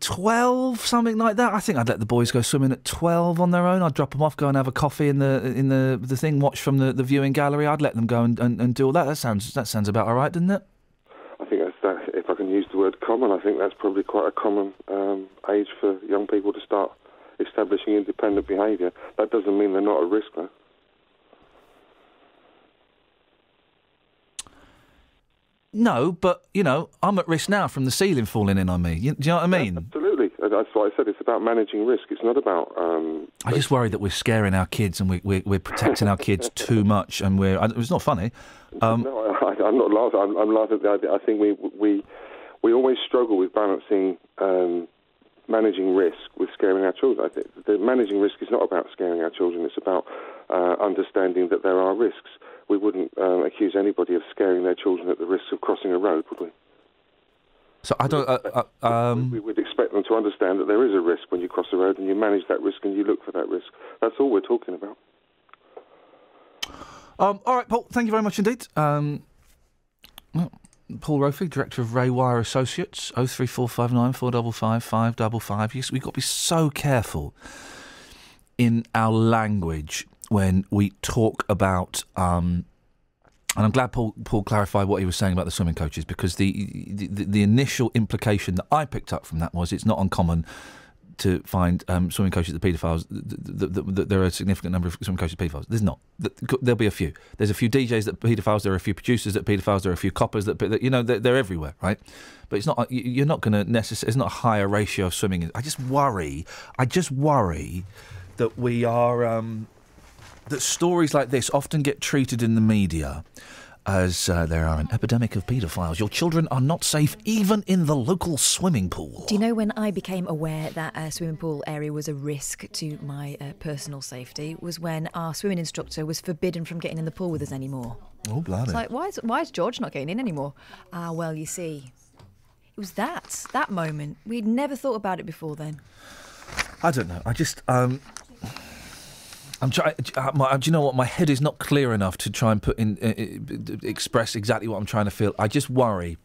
Twelve, something like that. I think I'd let the boys go swimming at twelve on their own. I'd drop them off, go and have a coffee in the in the the thing, watch from the, the viewing gallery. I'd let them go and, and, and do all that. That sounds that sounds about all right, doesn't it? I think that's that. If I can use the word common, I think that's probably quite a common um, age for young people to start establishing independent behaviour. That doesn't mean they're not at risk, though. No, but you know, I'm at risk now from the ceiling falling in on me. You, do you know what I mean? Absolutely. Uh, That's why I said it's about managing risk. It's not about. Um, I just worry that we're scaring our kids and we, we, we're protecting our kids too much, and we're. It's not funny. Um, no, I, I'm not laughing. I'm, I'm laughing at the idea. I think we we we always struggle with balancing um, managing risk with scaring our children. I think the managing risk is not about scaring our children. It's about uh, understanding that there are risks. We wouldn't um, accuse anybody of scaring their children at the risk of crossing a road, would we? So I don't. Uh, uh, um, We would expect them to understand that there is a risk when you cross the road, and you manage that risk and you look for that risk. That's all we're talking about. Um, all right, Paul. Thank you very much indeed. Um, well, Paul Roffey, director of Ray Wire Associates, oh three four five nine four double five five double five. Yes, we've got to be so careful in our language when we talk about. Um, and I'm glad Paul, Paul clarified what he was saying about the swimming coaches because the, the the initial implication that I picked up from that was it's not uncommon to find um, swimming coaches that paedophiles. That there are a significant number of swimming coaches paedophiles. There's not. There'll be a few. There's a few DJs that paedophiles. There are a few producers that paedophiles. There are a few coppers that, that you know, they're, they're everywhere, right? But it's not. you- You're not going to necessarily. It's not a higher ratio of swimming. I just worry. I just worry that we are. Um, that stories like this often get treated in the media as uh, there are an epidemic of paedophiles. Your children are not safe even in the local swimming pool. Do you know when I became aware that a swimming pool area was a risk to my uh, personal safety? Was when our swimming instructor was forbidden from getting in the pool with us anymore. Oh, bloody. It's like, why is, why is George not getting in anymore? Ah, well, you see, it was that, that moment. We'd never thought about it before then. I don't know. I just um, I'm trying. Uh, do you know what? My head is not clear enough to try and put in uh, uh, express exactly what I'm trying to feel. I just worry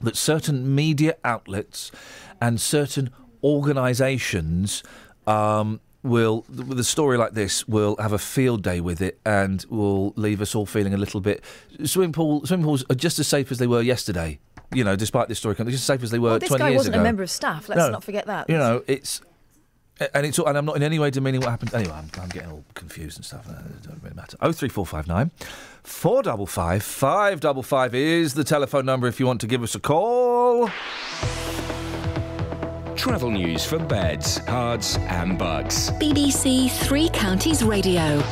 that certain media outlets and certain organisations um, will, with a story like this, will have a field day with it and will leave us all feeling a little bit. Swimming pool, swimming pools are just as safe as they were yesterday. You know, despite this story, they're just as safe as they were Well, this 20 guy years wasn't ago. a member of staff. Let's No, not forget that. You know, it's and it's and I'm not in any way demeaning what happened. Anyway, I'm, I'm getting all confused and stuff. It doesn't really matter. Oh three four five nine four double five five double five is the telephone number if you want to give us a call. Travel news for beds, cards, and Bucks. BBC Three Counties Radio.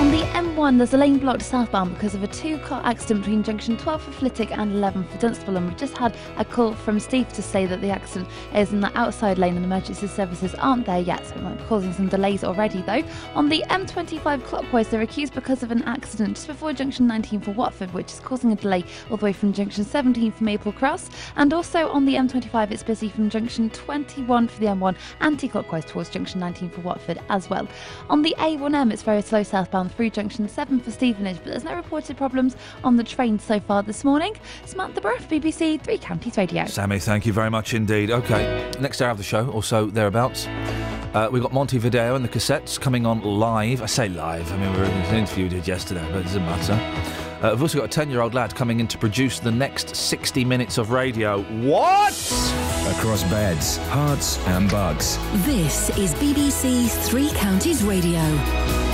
On the M1, there's a lane blocked southbound because of a two-car accident between junction 12 for Flitwick and 11 for Dunstable. And we've just had a call from Steve to say that the accident is in the outside lane and emergency services aren't there yet, so it might be causing some delays already. Though on the M25 clockwise, they're accused because of an accident just before junction 19 for Watford, which is causing a delay all the way from junction 17 for Maple Cross. And also on the M25, it's busy from junction 21 for the M1 anti-clockwise towards junction 19 for Watford as well. On the A1M, it's very slow southbound through junction 7 for Stevenage, but there's no reported problems on the train so far this morning. Samantha Bruff, BBC Three Counties Radio. Sammy, thank you very much indeed. Okay, next hour of the show, also thereabouts. Uh, we've got Monte Video and the cassettes coming on live. I say live, I mean, we were in an interview we did yesterday, but it doesn't matter. Uh, we've also got a 10 year old lad coming in to produce the next 60 minutes of radio. What? Across beds, Herts, and Bucks. This is BBC Three Counties Radio.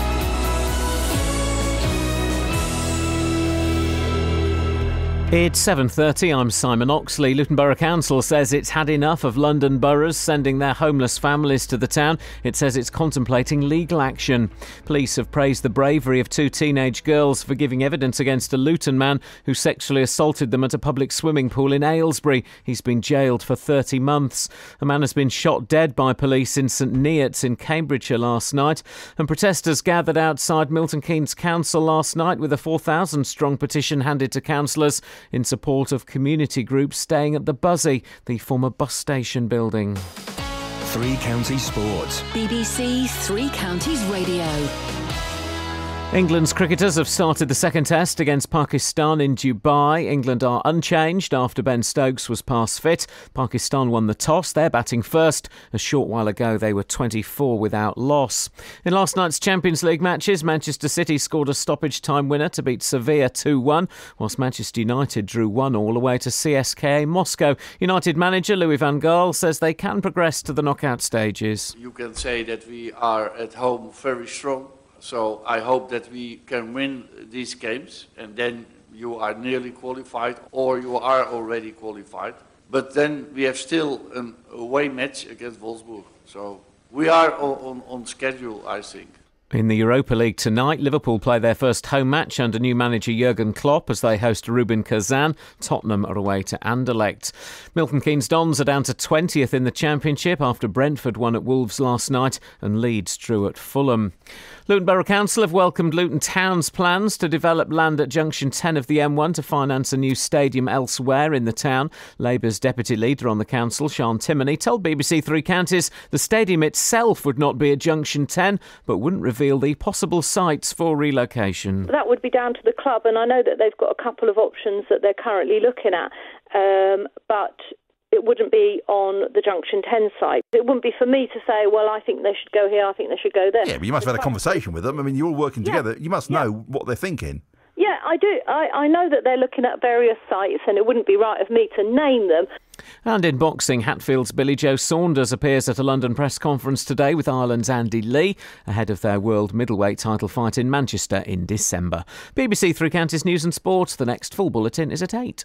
It's 7:30. I'm Simon Oxley. Luton Borough Council says it's had enough of London boroughs sending their homeless families to the town. It says it's contemplating legal action. Police have praised the bravery of two teenage girls for giving evidence against a Luton man who sexually assaulted them at a public swimming pool in Aylesbury. He's been jailed for 30 months. A man has been shot dead by police in St Neots in Cambridgeshire last night, and protesters gathered outside Milton Keynes Council last night with a 4,000 strong petition handed to councillors in support of community groups staying at the Buszy, the former bus station building. Three Counties Sports. BBC Three Counties Radio. England's cricketers have started the second test against Pakistan in Dubai. England are unchanged after Ben Stokes was past fit. Pakistan won the toss. They're batting first. A short while ago, they were 24 without loss. In last night's Champions League matches, Manchester City scored a stoppage time winner to beat Sevilla 2 1, whilst Manchester United drew 1 all away to CSKA Moscow. United manager Louis van Gaal says they can progress to the knockout stages. You can say that we are at home very strong. So I hope that we can win these games and then you are nearly qualified or you are already qualified. But then we have still an away match against Wolfsburg. So we are on, on, schedule, I think. In the Europa League tonight, Liverpool play their first home match under new manager Jurgen Klopp as they host Rubin Kazan. Tottenham are away to Anderlecht. Milton Keynes Dons are down to 20th in the Championship after Brentford won at Wolves last night and Leeds drew at Fulham. Luton Borough Council have welcomed Luton Town's plans to develop land at junction 10 of the M1 to finance a new stadium elsewhere in the town. Labour's deputy leader on the council, Sian Timoney, told BBC Three Counties the stadium itself would not be at junction 10 but wouldn't reveal the possible sites for relocation. That would be down to the club, and I know that they've got a couple of options that they're currently looking at, um, but it wouldn't be on the Junction 10 site. It wouldn't be for me to say, well, I think they should go here, I think they should go there. Yeah, but you must have had a conversation with them. I mean, you're all working together. You must know what they're thinking. Yeah, I do. I, I know that they're looking at various sites, and it wouldn't be right of me to name them. And in boxing, Hatfield's Billy Joe Saunders appears at a London press conference today with Ireland's Andy Lee ahead of their world middleweight title fight in Manchester in December. BBC Three Counties News and Sport. The next full bulletin is at 8.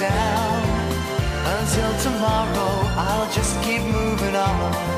Down. Until tomorrow, I'll just keep moving on.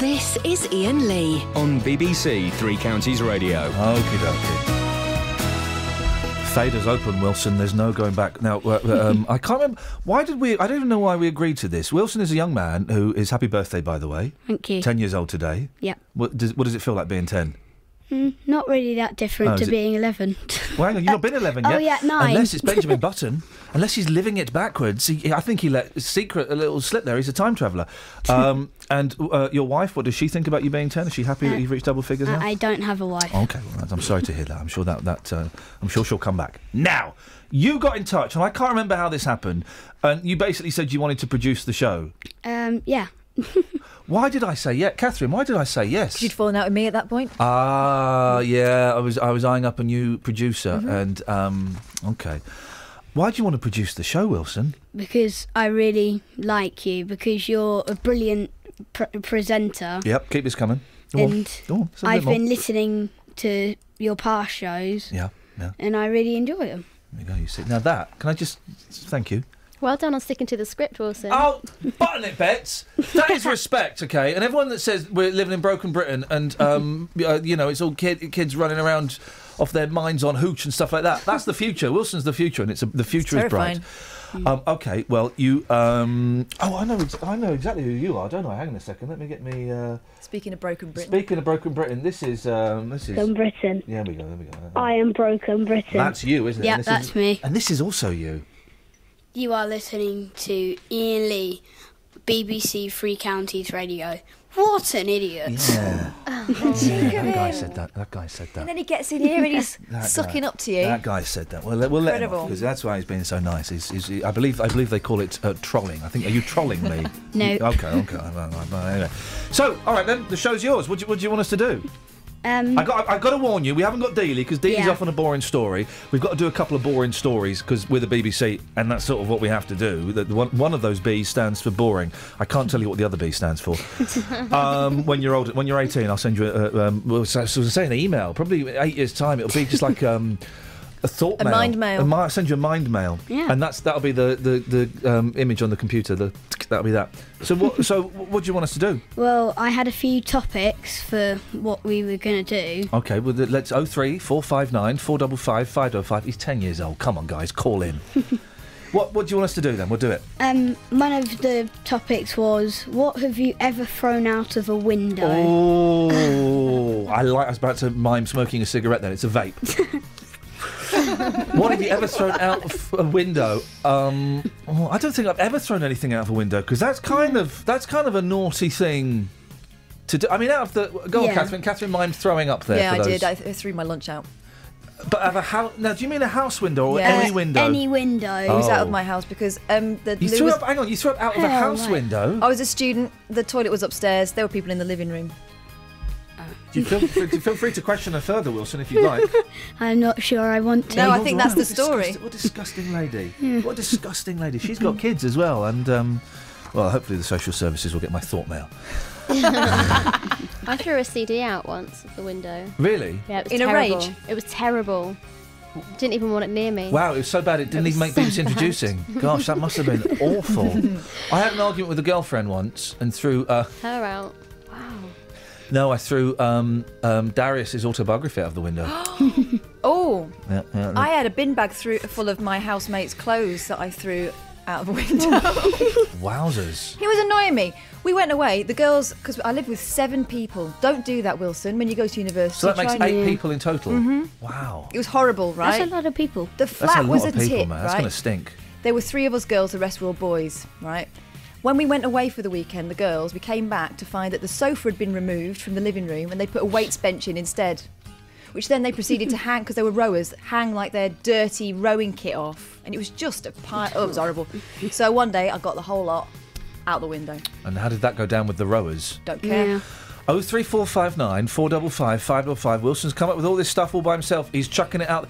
This is Iain Lee. On BBC Three Counties Radio. Okie dokie. Faders open, Wilson. There's no going back. Now, uh, um, I can't remember. Why did we. I don't even know why we agreed to this. Wilson is a young man who is happy birthday, by the way. Thank you. 10 years old today. Yeah. What does, what does it feel like being 10? Mm, not really that different Oh, to being 11. Well, hang on, you've not been 11 yet. Oh, yeah, nine. Unless it's Benjamin Button. Unless he's living it backwards. He, I think he let a secret, a little slip there. He's a time traveller. Um, and uh, your wife, what does she think about you being 10? Is she happy Uh, that you've reached double figures I, now? I don't have a wife. Okay, well, I'm sorry to hear that. I'm sure that that uh, I'm sure she'll come back. Now, you got in touch, and I can't remember how this happened. And you basically said you wanted to produce the show. Um, yeah. Why did I say yes, Catherine? Why did I say yes? You'd fallen out with me at that point. Ah, yeah. I was I was eyeing up a new producer, Mhm. and um, okay. Why do you want to produce the show, Wilson? Because I really like you, because you're a brilliant pr- presenter. Yep, keep this coming. Go on. And Go on, say a bit I've more. been listening to your past shows. Yeah, yeah. And I really enjoy them. There you go. You see. Now that can I just thank you. Well done on sticking to the script, Wilson. Oh, button it, Bets. That is respect, okay? And everyone that says we're living in broken Britain and, um, uh, you know, it's all kid, kids running around off their minds on hooch and stuff like that. That's the future. Wilson's the future, and it's a, the future is bright. Um, okay, well, you. Um, oh, I know. ex- I know exactly who you are, don't I? Hang on a second. Let me get me. Uh, Speaking of broken Britain. speaking of broken Britain, this is. Um, this is. Broken Britain. Yeah, there we go. There we go. I am Broken Britain. That's you, isn't it? Yeah, that's is- me. And this is also you. You are listening to Iain Lee, BBC Three Counties Radio. What an idiot! Yeah. cheek of that guy said that. That guy said that. And then he gets in here and he's That sucking guy- up to you. That guy said that. Well, we'll let him because that's why he's being so nice. He's, he's, I believe I believe they call it uh, trolling. I think. Are you trolling me? No. Okay. Okay. Right, right, right, anyway. So, all right then. The show's yours. What do you, what do you want us to do? Um, I got. I got to warn you. We haven't got Dealey because Dealey's Yeah. off on a boring story. We've got to do a couple of boring stories because we're the BBC, and that's sort of what we have to do. The, the one, one of those B's stands for boring. I can't tell you what the other B stands for. um, when you're old, when you're 18, I'll send you a. Um, well, so, so I was saying an email. Probably eight years time, it'll be just like um, a thought A mail. mind mail. A mi- send you a mind mail. Yeah. And that's that'll be the the, the um, image on the computer. The that'll be that. So what? so what do you want us to do? Well, I had a few topics for what we were going to do. Okay, well, th- let's 03 459 455 505. He's 10 years old. Come on, guys, call in. what What do you want us to do then? We'll do it. Um, one of the topics was what have you ever thrown out of a window? Oh, I like. I was about to mime smoking a cigarette. Then it's a vape. What have you ever thrown out of a window? Um, oh, I don't think I've ever thrown anything out of a window because that's kind of that's kind of a naughty thing to do. I mean, out of the go on, Yeah. Catherine. Catherine mimed throwing up there. yeah, for I those. did. I th- threw my lunch out. But of a house. Now, do you mean a house window or Yeah. any window? Any window. It was out of Oh. my house because um, the You loo threw was- up. Hang on. You threw up out of a Hell, house right. window. I was a student. The toilet was upstairs. There were people in the living room. Do you feel, feel, feel free to question her further, Wilson, if you'd like. I'm not sure I want to. No, I think that's the story. disgusting- What a disgusting lady. Yeah. What a disgusting lady. She's got kids as well, and um, well, hopefully the social services will get my thought mail. I threw a CD out once at the window. Really? Yeah, it was In a rage? It was terrible. Didn't even want it near me. Wow, it was so bad it didn't It even make was so BBC introducing. Gosh, that must have been awful. I had an argument with a girlfriend once and threw. Uh, Her out. Wow. No, I threw um, um, Darius's autobiography out of the window. Oh, yeah, yeah, I had a bin bag through, full of my housemate's clothes that I threw out of the window. Wowzers. He was annoying me. We went away. The girls, because I live with seven people. Don't do that, Wilson. When you go to university, So that makes try and- eight people in total. Mhm. Wow. It was horrible, right? That's a lot of people. The That's flat a lot was of a people, tip, man. That's right? going to stink. There were three of us girls, the rest were all boys, right? When we went away for the weekend, the girls, we came back to find that the sofa had been removed from the living room and they put a weights bench in instead. Which then they proceeded to hang, because they were rowers, hang like their dirty rowing kit off. And it was just a pile. Oh, it was horrible. So one day I got the whole lot out the window. And how did that go down with the rowers? Don't care. Oh three four five nine four double five five double five. Wilson's come up with all this stuff all by himself. He's chucking it out.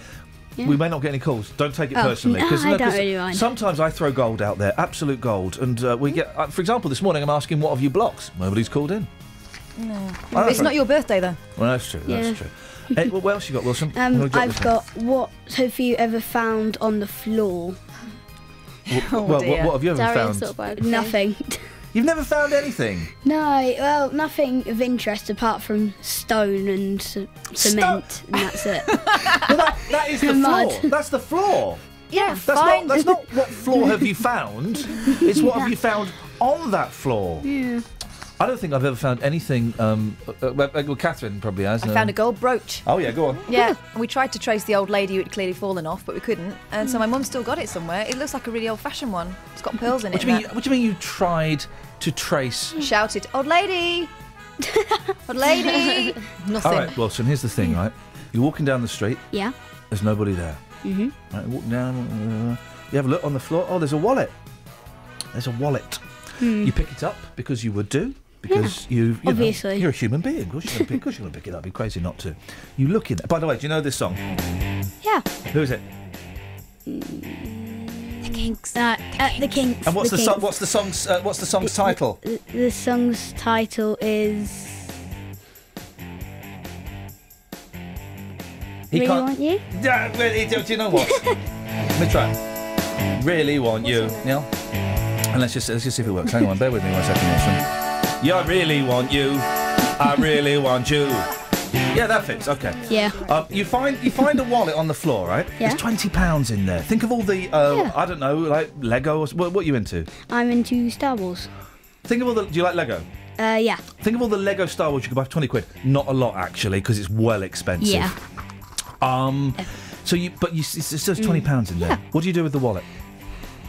Yeah. We may not get any calls. Don't take it Oh, personally. no, 'cause, I no, don't 'cause really mind. Sometimes I throw gold out there, absolute gold, and uh, we get. Uh, for example, this morning I'm asking, "What have you blocked?" Nobody's called in. No. Oh, it's right. not your birthday, though. Well, that's true. That's Yeah. true. Hey, well, what else you got, Wilson? I'm Um, gonna drop I've this got what have you ever found on the floor? in. Well, what, what, what have you ever found? Nothing. You've never found anything. No, well, nothing of interest apart from stone and cement, and that's it. That is the Mud. floor. That's the floor. Yeah, That's not, that's not what floor have you found. It's what have you found on that floor. Yeah. I don't think I've ever found anything. Um, uh, well, well, Catherine probably has. I uh, found a gold brooch. Oh yeah, go on. Yeah, and we tried to trace the old lady who had clearly fallen off, but we couldn't. And so my mum still got it somewhere. It looks like a really old-fashioned one. It's got pearls in What it. do you and mean? What do you mean you tried to trace? Shouted, "Old lady, old lady!" Nothing. All right, Wilson. Here's the thing, right? You're walking down the street. Yeah. There's nobody there. Mhm. Right, walk down. uh, you have a look on the floor. Oh, there's a wallet. There's a wallet. Hmm. You pick it up because you would do. Because you you know you're a human being. Of course you're going to pick, it course you're gonna pick it up. Be crazy not to. You look in. By the way, do you know this song? Yeah. Who is it? The Kinks. Uh, uh, the Kinks. And what's the, the song? Kinks. What's the song's? Uh, what's the song's title? The, the song's title is. He really can't- want you? Yeah, really, do, do you know what? Let me try. Really want you. Yeah. And let's just let's just see if it works. Hang on, bear with me one second, Wilson. Yeah, I really want you. I really want you. Yeah, that fits. Okay. Yeah. Um, you find you find a wallet on the floor, right? Yeah. There's twenty pounds in there. Think of all the uh, Yeah. I don't know, like Lego. Or, what, what are you into? I'm into Star Wars. Think of all the. Do you like Lego? Uh, yeah. Think of all the Lego Star Wars you could buy for twenty quid. Not a lot actually, because it's well expensive. Yeah. Um. So you, but you, it's it's just twenty pounds in there. Yeah. What do you do with the wallet?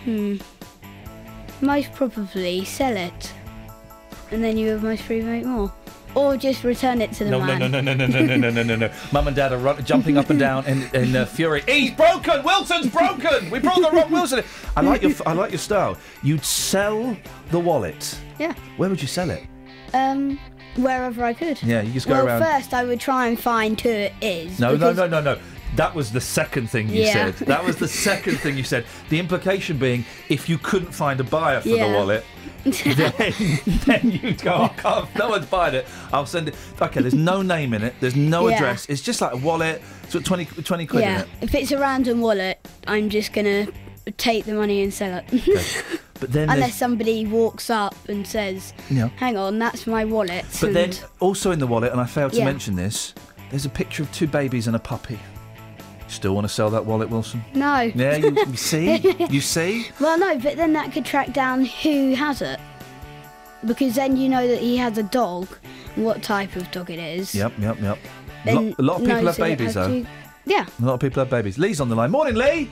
Hmm. Most probably sell it, and then you have most free make more, or just return it to the No, man. no, no, no, no, no, no, no, no, no, no. Mum and Dad are run, jumping up and down in, in uh, fury. He's broken. Wilson's broken. We brought the wrong Wilson. I like your I like your style. You'd sell the wallet. Yeah. Where would you sell it? Um, wherever I could. Yeah, you just go well, around. first I would try and find who it is. No, no, no, no, no. That was the second thing you Yeah. said. That was the second thing you said. The implication being, if you couldn't find a buyer for Yeah. the wallet, then, then you'd go, oh, I can't, no one's buying it. I'll send it. Okay, there's no name in it. There's no Yeah. address. It's just like a wallet. It's got 20, 20 quid in Yeah. it. If it's a random wallet, I'm just gonna take the money and sell it. okay. But then Unless somebody walks up and says, Yeah. "Hang on, that's my wallet." but then also in the wallet, and I failed to mention this, there's a picture of two babies and a puppy. Still want to sell that wallet, Wilson? no. Yeah, you, you see? You see? Well, no, but then that could track down who has it. Because then you know that he has a dog, and what type of dog it is. Yep, yep, yep. A and lot, a lot of people knows have that babies, has though. to- Yeah. A lot of people have babies. Lee's on the line. Morning, Lee.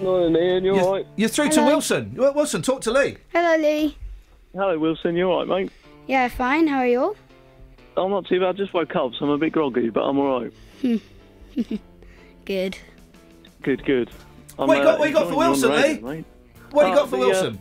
Morning, Iain. You You're, all right? you're through to Wilson. Wilson, talk to Lee. Hello, Lee. Hello, Wilson. You all right, mate? Yeah, fine. How are you all? I'm not too bad. I Just woke up, so I'm a bit groggy, but I'm all right. Good. Good, good. I'm, What you got- what you got for Wilson, the radio, Lee? mate. What you Uh, got for the, uh, Wilson?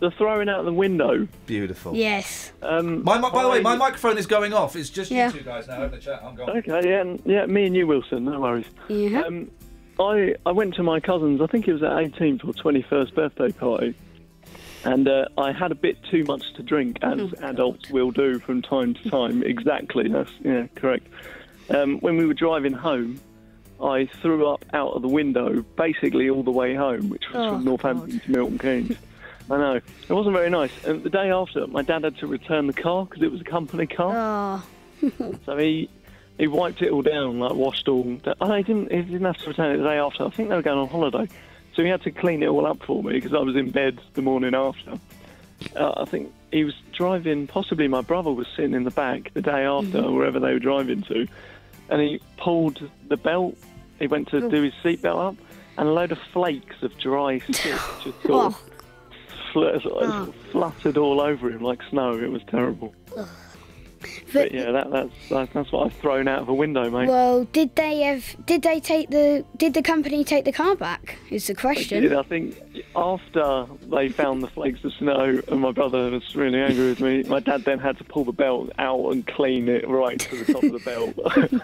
the throwing out the window. Beautiful. Yes. Um, My, mi- by the way, my microphone is going off. It's just Yeah. you two guys now. in the chat. I'm gone. Okay, yeah, yeah, me and you, Wilson. No worries. Yeah. Um, I I went to my cousin's. I think it was at 18th or 21st birthday party, and uh, I had a bit too much to drink, as Oh, adults will do from time to time. exactly. That's yeah, correct. Um, when we were driving home, I threw up out of the window, basically all the way home, which was Oh, from Northampton to Milton Keynes. I know it wasn't very nice. And the day after, my dad had to return the car because it was a company car. Oh. so he he wiped it all down, like washed all. Oh, he didn't. He didn't have to return it the day after. I think they were going on holiday, so he had to clean it all up for me because I was in bed the morning after. Uh, I think he was driving. Possibly my brother was sitting in the back the day after, Mhm. wherever they were driving to, and he pulled the belt. He went to Oh. do his seatbelt up, and a load of flakes of dry soot just sort of fl- sort of Oh. fluttered all over him like snow. It was terrible. But yeah, that, that's that's that's what I've thrown out of a window, mate. Well, did they have? Did they take the? Did the company take the car back? Is the question. did. I think after they found the flakes of snow and my brother was really angry with me, my dad then had to pull the belt out and clean it right to the top of the belt.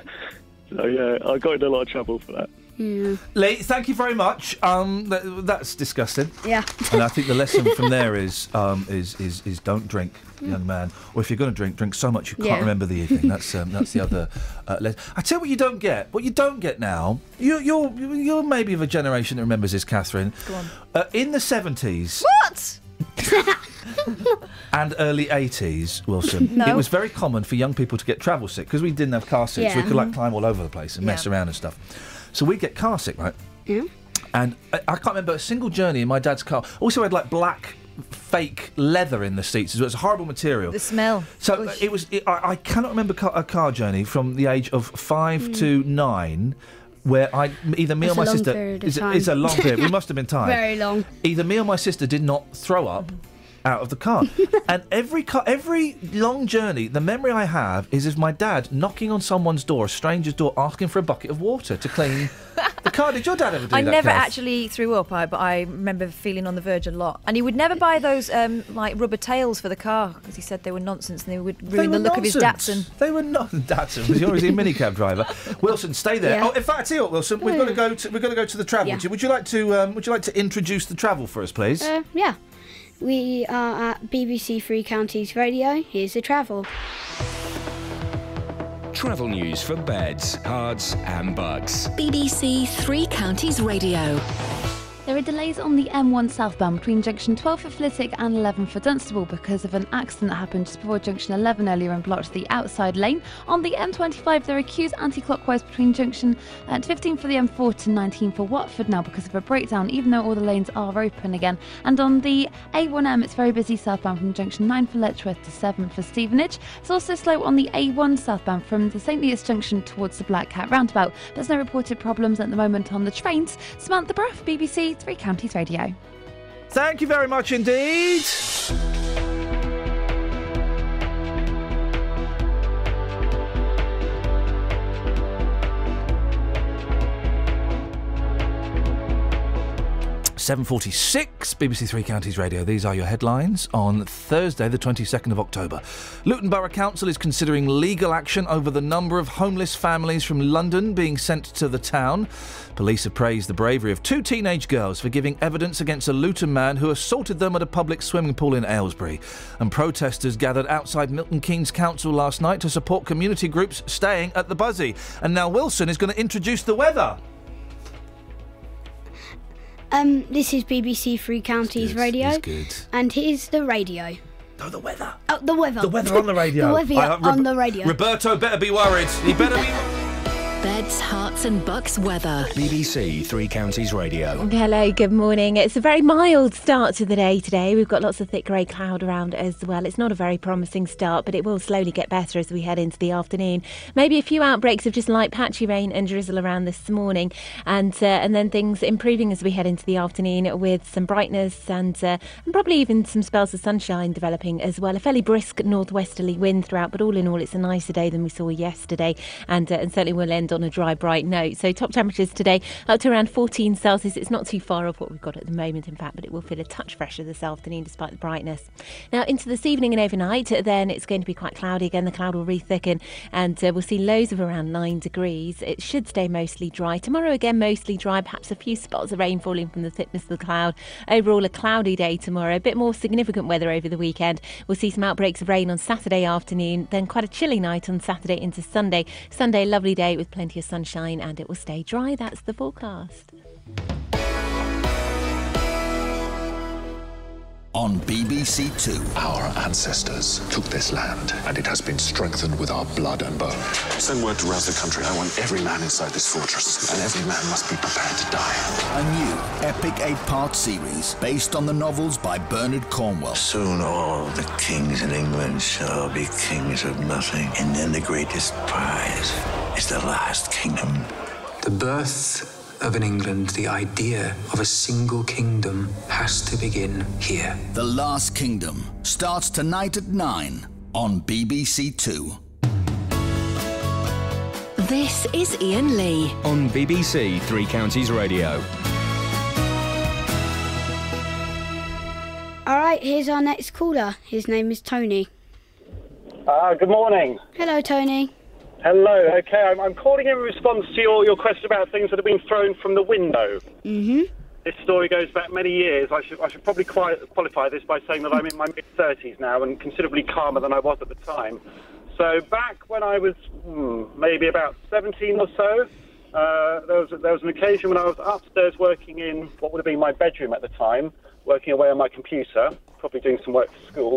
so yeah, I got in a lot of trouble for that. Yeah. Lee, thank you very much. Um, that, that's disgusting. Yeah. and I think the lesson from there is um, is, is is don't drink, young man. Or if you're going to drink, drink so much you can't Yeah. remember the evening. That's um, that's the other. Uh, I tell you what you don't get. What you don't get now. You, you're you're maybe of a generation that remembers this, Catherine. Go on. Uh, in the seventies What? and early 80s, Wilson, No. it was very common for young people to get travel sick because we didn't have car seats. We could like climb all over the place and mess around and stuff. So we'd get car sick, right? Yeah. And I, I can't remember a single journey in my dad's car. Also, had like black fake leather in the seats. It was a horrible material. The smell. So it was. It, I, I cannot remember ca- a car journey from the age of five Mm. to nine. Where I either me That's or a my long sister period of it's, it's a long period. We must have been tired. Very long. Either me or my sister did not throw up out of the car. and every car, every long journey, the memory I have is of my dad knocking on someone's door, a stranger's door, asking for a bucket of water to clean the car. Did your dad ever do I that? I never Kath? actually threw up, I, but I remember feeling on the verge a lot. And he would never buy those um, like rubber tails for the car because he said they were nonsense and they would They ruin the were look of his. Datsun. They were not Datsun. Was he always a minicab driver? Wilson, stay there. Yeah. Oh, in fact, I tell you what, Wilson, we've got to go. To, we've got to go to the travel. Yeah. Would you- Would you like to? Um, would you like to introduce the travel for us, please? Uh, yeah. We are at BBC Three Counties Radio. Here's the travel. Travel news for beds, cards, and bugs. BBC Three Counties Radio. There are delays on the M1 southbound between junction 12 for Flitwick and 11 for Dunstable because of an accident that happened just before junction 11 earlier and blocked the outside lane. On the M25, there are queues anti-clockwise between junction uh, 15 for the M4 to 19 for Watford now because of a breakdown, even though all the lanes are open again. And on the A1M, it's very busy southbound from junction 9 for Letchworth to 7 for Stevenage. It's also slow on the A1 southbound from the St Leas junction towards the Black Cat roundabout. There's no reported problems at the moment on the trains. Samantha Bruff, BBC Three Counties Radio. Thank you very much indeed. Seven forty-six, BBC Three Counties Radio. These are your headlines on Thursday, the twenty-second of October. Luton Borough Council is considering legal action over the number of homeless families from London being sent to the town. Police have praised the bravery of two teenage girls for giving evidence against a Luton man who assaulted them at a public swimming pool in Aylesbury. And protesters gathered outside Milton Keynes Council last night to support community groups staying at the Buszy. And now Wilson is going to introduce the weather. Um, this is BBC Three Counties Radio. it's good. And here's the radio. Oh, the weather. Oh, the weather. The weather on the radio. the weather I- I- on the radio. Roberto better be worried. He better be. Beds, Herts, and bucks weather. BBC Three Counties Radio. Hello, good morning. It's a very mild start to the day today. We've got lots of thick grey cloud around as well. It's not a very promising start, but it will slowly get better as we head into the afternoon. Maybe a few outbreaks of just light patchy rain and drizzle around this morning, and uh, and then things improving as we head into the afternoon with some brightness and uh, and probably even some spells of sunshine developing as well. A fairly brisk northwesterly wind throughout, but all in all, it's a nicer day than we saw yesterday, and uh, and certainly we'll end on a dry, bright note. So top temperatures today up to around 14 Celsius. It's not too far off what we've got at the moment, in fact, but it will feel a touch fresher this afternoon despite the brightness. Now into this evening and overnight, then it's going to be quite cloudy again. The cloud will re-thicken, and uh, we'll see lows of around nine degrees. It should stay mostly dry tomorrow. Again, mostly dry. Perhaps a few spots of rain falling from the thickness of the cloud. Overall, a cloudy day tomorrow. A bit more significant weather over the weekend. We'll see some outbreaks of rain on Saturday afternoon. Then quite a chilly night on Saturday into Sunday. Sunday, lovely day with plenty of sunshine, and it will stay dry. That's the forecast. On BBC Two. Our ancestors took this land, and it has been strengthened with our blood and bone. Send word to rouse the country. I want every man inside this fortress, and every man must be prepared to die. A new epic eight-part series based on the novels by Bernard Cornwell. Soon all the kings in England shall be kings of nothing, and then the greatest prize is the last kingdom. The birth of an England, the idea of a single kingdom has to begin here. The Last Kingdom starts tonight at nine on BBC Two. This is Iain Lee. On BBC Three Counties Radio. All right, here's our next caller. His name is Tony. Uh, good morning. Hello, Tony. Hello. Okay, I'm, I'm calling in response to your, your question about things that have been thrown from the window. Mm-hmm. This story goes back many years. I should I should probably quali- qualify this by saying that I'm in my mid 30s now and considerably calmer than I was at the time. So back when I was hmm, maybe about 17 or so, uh, there was there was an occasion when I was upstairs working in what would have been my bedroom at the time, working away on my computer, probably doing some work for school,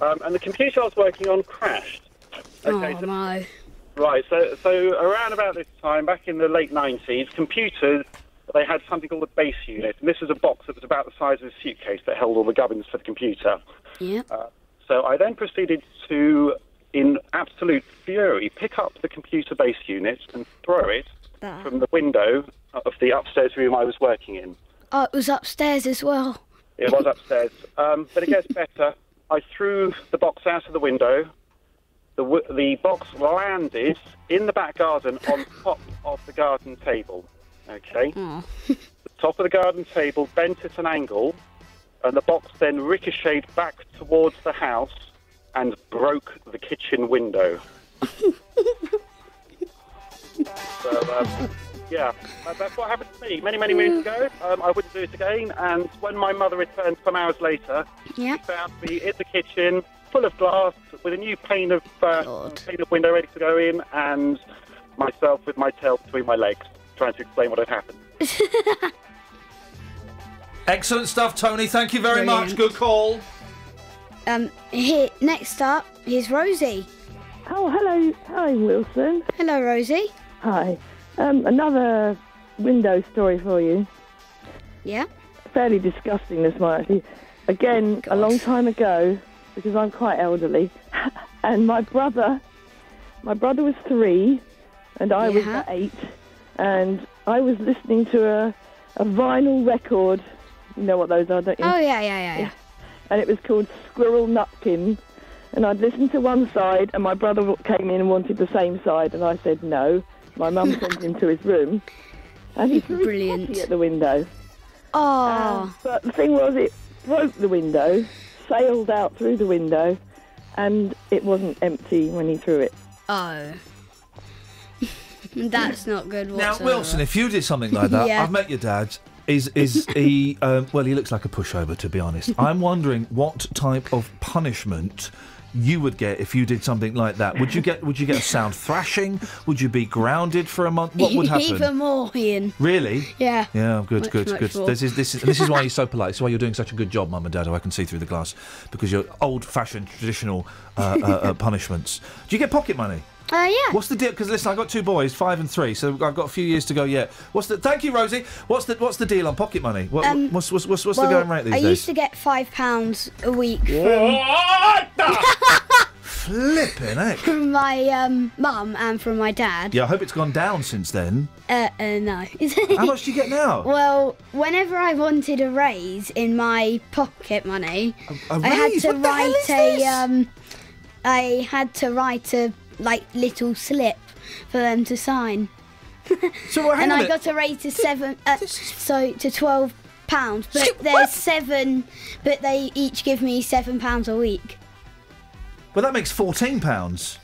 um, and the computer I was working on crashed. Okay, oh, so- no. Right, so so around about this time, back in the late 90s, computers, they had something called a base unit. And this was a box that was about the size of a suitcase that held all the gubbins for the computer. Yeah. Uh, so I then proceeded to, in absolute fury, pick up the computer base unit and throw it from the window of the upstairs room I was working in. Oh, it was upstairs as well. It was upstairs. Um, but it gets better. I threw the box out of the window. The, the box landed in the back garden on top of the garden table. Okay? the top of the garden table bent at an angle, and the box then ricocheted back towards the house and broke the kitchen window. so, um, yeah, that- that's what happened to me many, many moons ago. Um, I wouldn't do it again. And when my mother returned some hours later, yeah. she found me in the kitchen, full of glass, with a new pane of uh, pane of window ready to go in, and myself with my tail between my legs, trying to explain what had happened. Excellent stuff, Tony. Thank you very much. Good call. Um, here, next up, is Rosie. Oh, hello. Hi, Wilson. Hello, Rosie. Hi. Um, another window story for you. Yeah? Fairly disgusting, this one, actually. Again, a long time ago, because I'm quite elderly, and my brother, my brother was three, and I was Yeah. about eight, and I was listening to a, a vinyl record. You know what those are, don't you? Oh, yeah, yeah, yeah, yeah. and it was called Squirrel Nutkin. And I'd listened to one side, and my brother came in and wanted the same side, and I said no. My mum sent him to his room, and he threw Brilliant. at the window. Oh. Um, but the thing was, it broke the window, sailed out through the window, and it wasn't empty when he threw it. Oh. That's not good Now. Wilson, if you did something like that, Yeah. I've met your dad. Is is he? Um, well, he looks like a pushover, to be honest. I'm wondering what type of punishment you would get if you did something like that. Would you get? Would you get a sound thrashing? Would you be grounded for a month? What would happen? Even more, Iain. Really? Yeah. Yeah, good, Much, good, much good. more. This is this is this is why you're so polite. This is why you're doing such a good job, Mum and Dad. I can see through the glass because you're old-fashioned, traditional uh, uh, uh, punishments. Do you get pocket money? Uh, yeah. What's the deal? Because listen, I've got two boys, five and three, so I've got a few years to go yet. What's the? Thank you, Rosie. What's the What's the deal on pocket money? What, Um, what's what's what's, what's well, the going rate these I days? I used to get five pounds a week What? Flipping heck. from, from my um, mum and from my dad. Yeah, I hope it's gone down since then. Uh, uh, no. How much do you get now? Well, whenever I wanted a raise in my pocket money, a I had to What write is a um, I had to write a like little slip for them to sign. So and I got a rate to seven, uh, so to twelve pounds. But there's seven, but they each give me seven pounds a week. Well, that makes fourteen pounds.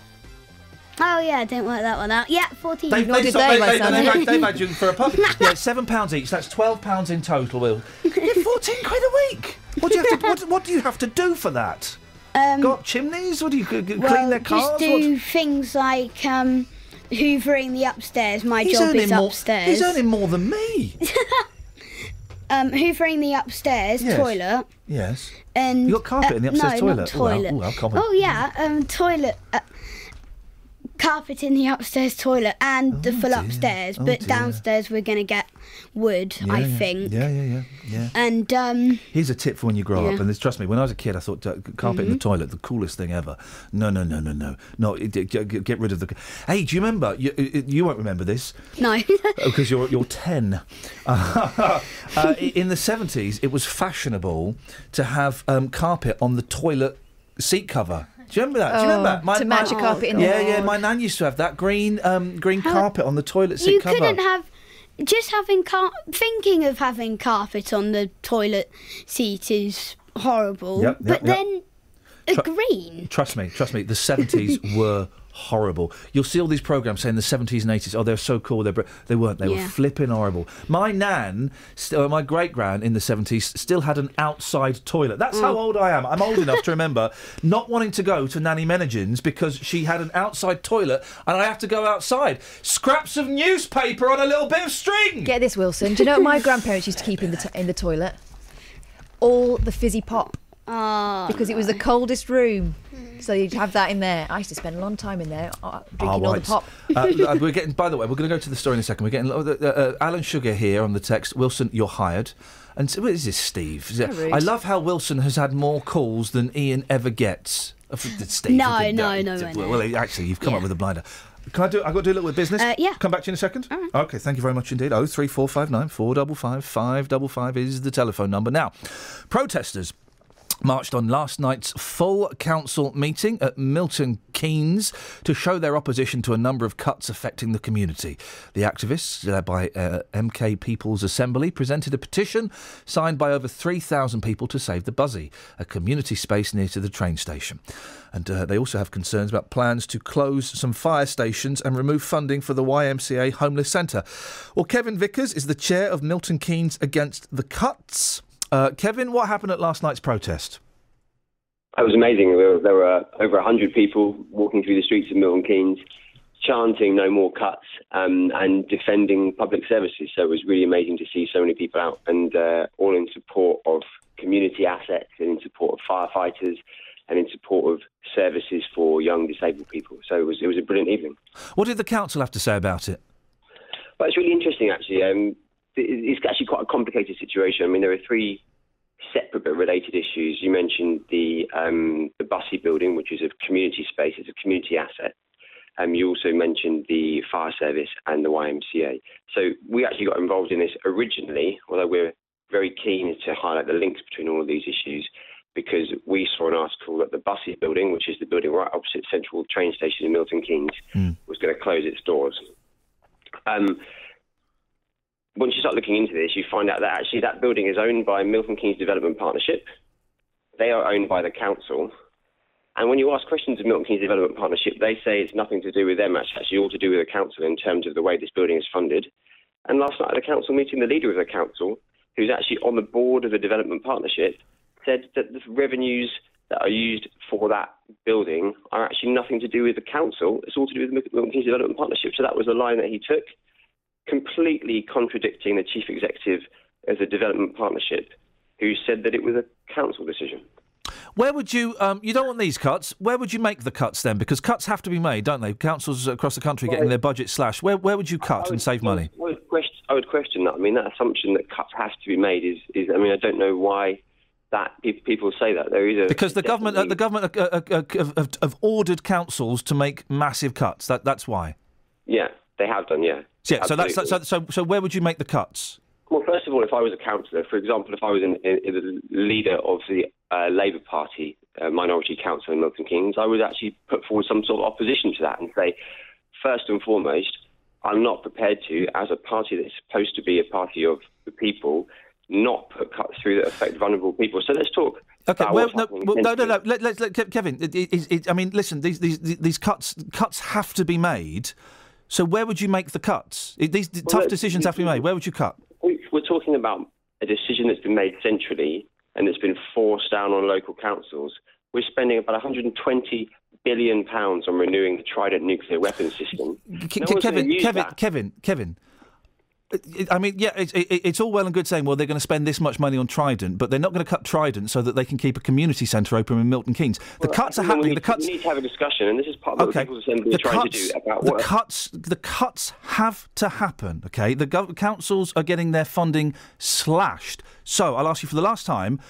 Oh yeah, I didn't work that one out. Yeah, fourteen. They've, they've, they've, they've, they've, they've had you for a pub. Yeah, seven pounds each. That's twelve pounds in total. Will Yeah, fourteen quid a week. What do you have to? What, what do you have to do for that? Um, Go up chimneys? What do you g- well, clean their cars? just do things like um, hoovering the upstairs. My He's job is more- upstairs. He's earning more than me. um, hoovering the upstairs Yes. toilet. Yes. And You got carpet uh, in the upstairs no, toilet? Not Oh, toilet. oh, how common. Oh, yeah, um, toilet. Uh, carpet in the upstairs toilet and the full upstairs, Oh, but dear. downstairs we're gonna get wood, Yeah, I yeah. think. Yeah, yeah, yeah, yeah. And um, Here's a tip for when you grow up, and this, trust me, when I was a kid, I thought uh, carpet in the Mhm. toilet the coolest thing ever. No, no, no, no, no, no. it- it- Get, rid of the. Hey, do you remember? You, you- you won't remember this no. because you're you're ten. Uh, uh, in the seventies, it was fashionable to have um, carpet on the toilet seat cover. Do you remember that? Do you remember? Oh, to match a carpet in the- Yeah, yeah. My nan used to have that green um, green carpet on the toilet seat you cover. couldn't have just having car- thinking of having carpet on the toilet seat is horrible. Yep, yep, but yep. then a green. Trust me, trust me. The seventies were horrible. You'll see all these programs saying the seventies and eighties. Oh, they're so cool. They're br-" they weren't. They were flipping horrible. My nan, st- uh, my great gran in the seventies, still had an outside toilet. That's how Mm. old I am. I'm old enough to remember not wanting to go to Nanny Menegin's because she had an outside toilet and I have to go outside. Scraps of newspaper on a little bit of string. Get this, Wilson. Do you know what my grandparents used to keep in the t- in the toilet? All the fizzy pop. Oh, because it was the coldest room. So you'd have that in there. I used to spend a long time in there uh, drinking all the right. pop. uh, uh, we're getting. By the way, we're going to go to the story in a second. We're getting uh, uh, Alan Sugar here on the text. Wilson, you're hired. And so, what is this, Steve? Is it- I love how Wilson has had more calls than Iain ever gets. Uh, f- Steve, No, okay, no, no, d- no, Well, no. actually, you've come up with a blinder. Can I do? I've got to do a little bit of business. Uh, yeah. Come back to you in a second. Okay. Thank you very much indeed. Oh three four five nine four double five five double five is the telephone number. Now, protesters marched on last night's full council meeting at Milton Keynes to show their opposition to a number of cuts affecting the community. The activists, led by uh, MK People's Assembly, presented a petition signed by over 3,000 people to save the Buszy, a community space near to the train station. And uh, they also have concerns about plans to close some fire stations and remove funding for the YMCA Homeless Centre. Well, Kevin Vickers is the chair of Milton Keynes Against the Cuts. Uh, Kevin, what happened at last night's protest? It was amazing. There were, there were over 100 people walking through the streets of Milton Keynes, chanting no more cuts um, and defending public services. So it was really amazing to see so many people out and uh, all in support of community assets and in support of firefighters and in support of services for young disabled people. So it was, it was a brilliant evening. What did the council have to say about it? But it's really interesting, actually. Um, it's actually quite a complicated situation. I mean, there are three separate but related issues. You mentioned the um, the Buszy building, which is a community space, it's a community asset. Um, you also mentioned the fire service and the YMCA. So we actually got involved in this originally, although we're very keen to highlight the links between all of these issues because we saw an article that the Buszy building, which is the building right opposite Central train station in Milton Keynes, was going to close its doors. Um, once you start looking into this, you find out that actually that building is owned by Milton Keynes Development Partnership. They are owned by the council. And when you ask questions of Milton Keynes Development Partnership, they say it's nothing to do with them. It's actually all to do with the council in terms of the way this building is funded. And last night at a council meeting, the leader of the council, who's actually on the board of the development partnership, said that the revenues that are used for that building are actually nothing to do with the council. It's all to do with the Milton Keynes Development Partnership. So that was the line that he took, completely contradicting the chief executive of a development partnership, who said that it was a council decision. Where would you? Um, you don't want these cuts. Where would you make the cuts then? Because cuts have to be made, don't they? Councils across the country getting their budget slashed. Where where would you cut and save money? I would, question, I would question that. I mean, that assumption that cuts have to be made is, is I mean, I don't know why that pe- people say that. There is a Because the government, uh, the government uh, uh, uh, have, have- have ordered councils to make massive cuts. That that's why. yeah, they have done, yeah. Yeah. So that's, so so so where would you make the cuts? Well, first of all, if I was a councillor, for example, if I was in, the leader of the uh, Labour Party uh, minority council in Milton Keynes, I would actually put forward some sort of opposition to that and say, first and foremost, I'm not prepared to, as a party that's supposed to be a party of the people, not put cuts through that affect vulnerable people. So let's talk. Okay, well, no, well, no, no, no. Let, let's let Kevin. It, it, it, I mean, listen. These, these these cuts cuts have to be made. So where would you make the cuts? These Well, tough look, decisions have to be made. Where would you cut? We- We're talking about a decision that's been made centrally and that's been forced down on local councils. We're spending about 120 billion pounds on renewing the Trident nuclear weapons system. Ke- No Ke- one's Kevin, Kevin. Kevin, Kevin. I mean, yeah, it's, it, it's all well and good saying, well, they're going to spend this much money on Trident, but they're not going to cut Trident so that they can keep a community centre open in Milton Keynes. The Well, cuts are happening. need- The cuts. We need to have a discussion, and this is part of what Okay. the Assembly The are trying cuts, to do about the what. cuts, the cuts have to happen. Okay, the gov- councils are getting their funding slashed. So I'll ask you for the last time: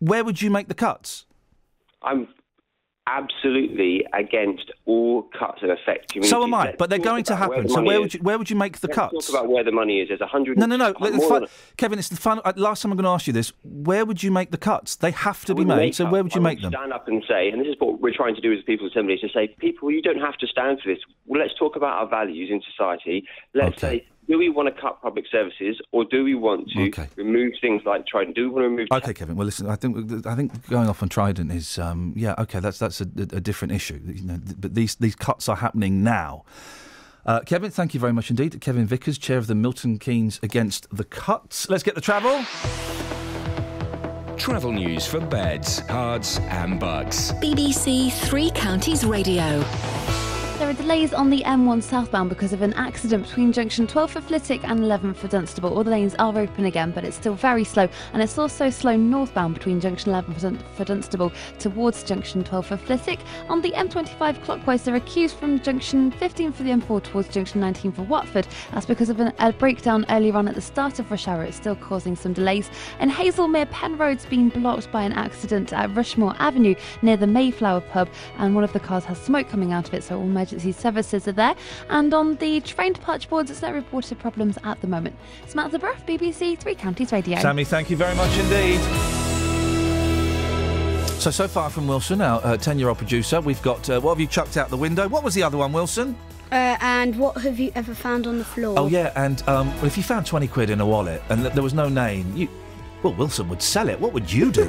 where would you make the cuts? I'm absolutely against all cuts that affect communities. So am I, Let's but they're going to where happen. So where is. would you where would you make the Let's cuts? talk about where the money is. There's 100. No, no, no. more The fun, Kevin, it's the fun. uh, Last time I'm going to ask you this: where would you make the cuts? They have to be made. So where would you I make them? Stand up and say, and this is what we're trying to do as the People's Assembly, is to say, people, you don't have to stand for this. Well, let's talk about our values in society. Let's say, do we want to cut public services, or do we want to remove things like Trident? Do we want to remove? Okay, Kevin. Well, listen. I think I think going off on Trident is um, yeah. Okay, that's that's a, a, a different issue. You know, but these these cuts are happening now. Uh, Kevin, thank you very much indeed. Kevin Vickers, chair of the Milton Keynes Against the Cuts. Let's get the travel. Travel news for beds, cards, and bugs. BBC Three Counties Radio. There are delays on the M1 southbound because of an accident between junction 12 for Flitwick and 11 for Dunstable. All the lanes are open again, but it's still very slow, and it's also slow northbound between junction 11 for, Dun- for Dunstable towards junction 12 for Flitwick. On the M25 clockwise, there are queues from junction 15 for the M4 towards junction 19 for Watford. That's because of an, a breakdown earlier on at the start of rush hour. It's still causing some delays. And Hazlemere Penn Road's been blocked by an accident at Rushmore Avenue near the Mayflower pub, and one of the cars has smoke coming out of it, so all emergency services are there. And on the train departure boards, it's no reported problems at the moment. Samantha Bruff, BBC Three Counties Radio. Sammy, thank you very much indeed. So, so far from Wilson, our 10 year old producer, we've got uh, what have you chucked out the window? What was the other one, Wilson? Uh, and what have you ever found on the floor? Oh, yeah, and um, if you found 20 quid in a wallet and th- there was no name, you. Well, Wilson would sell it. What would you do?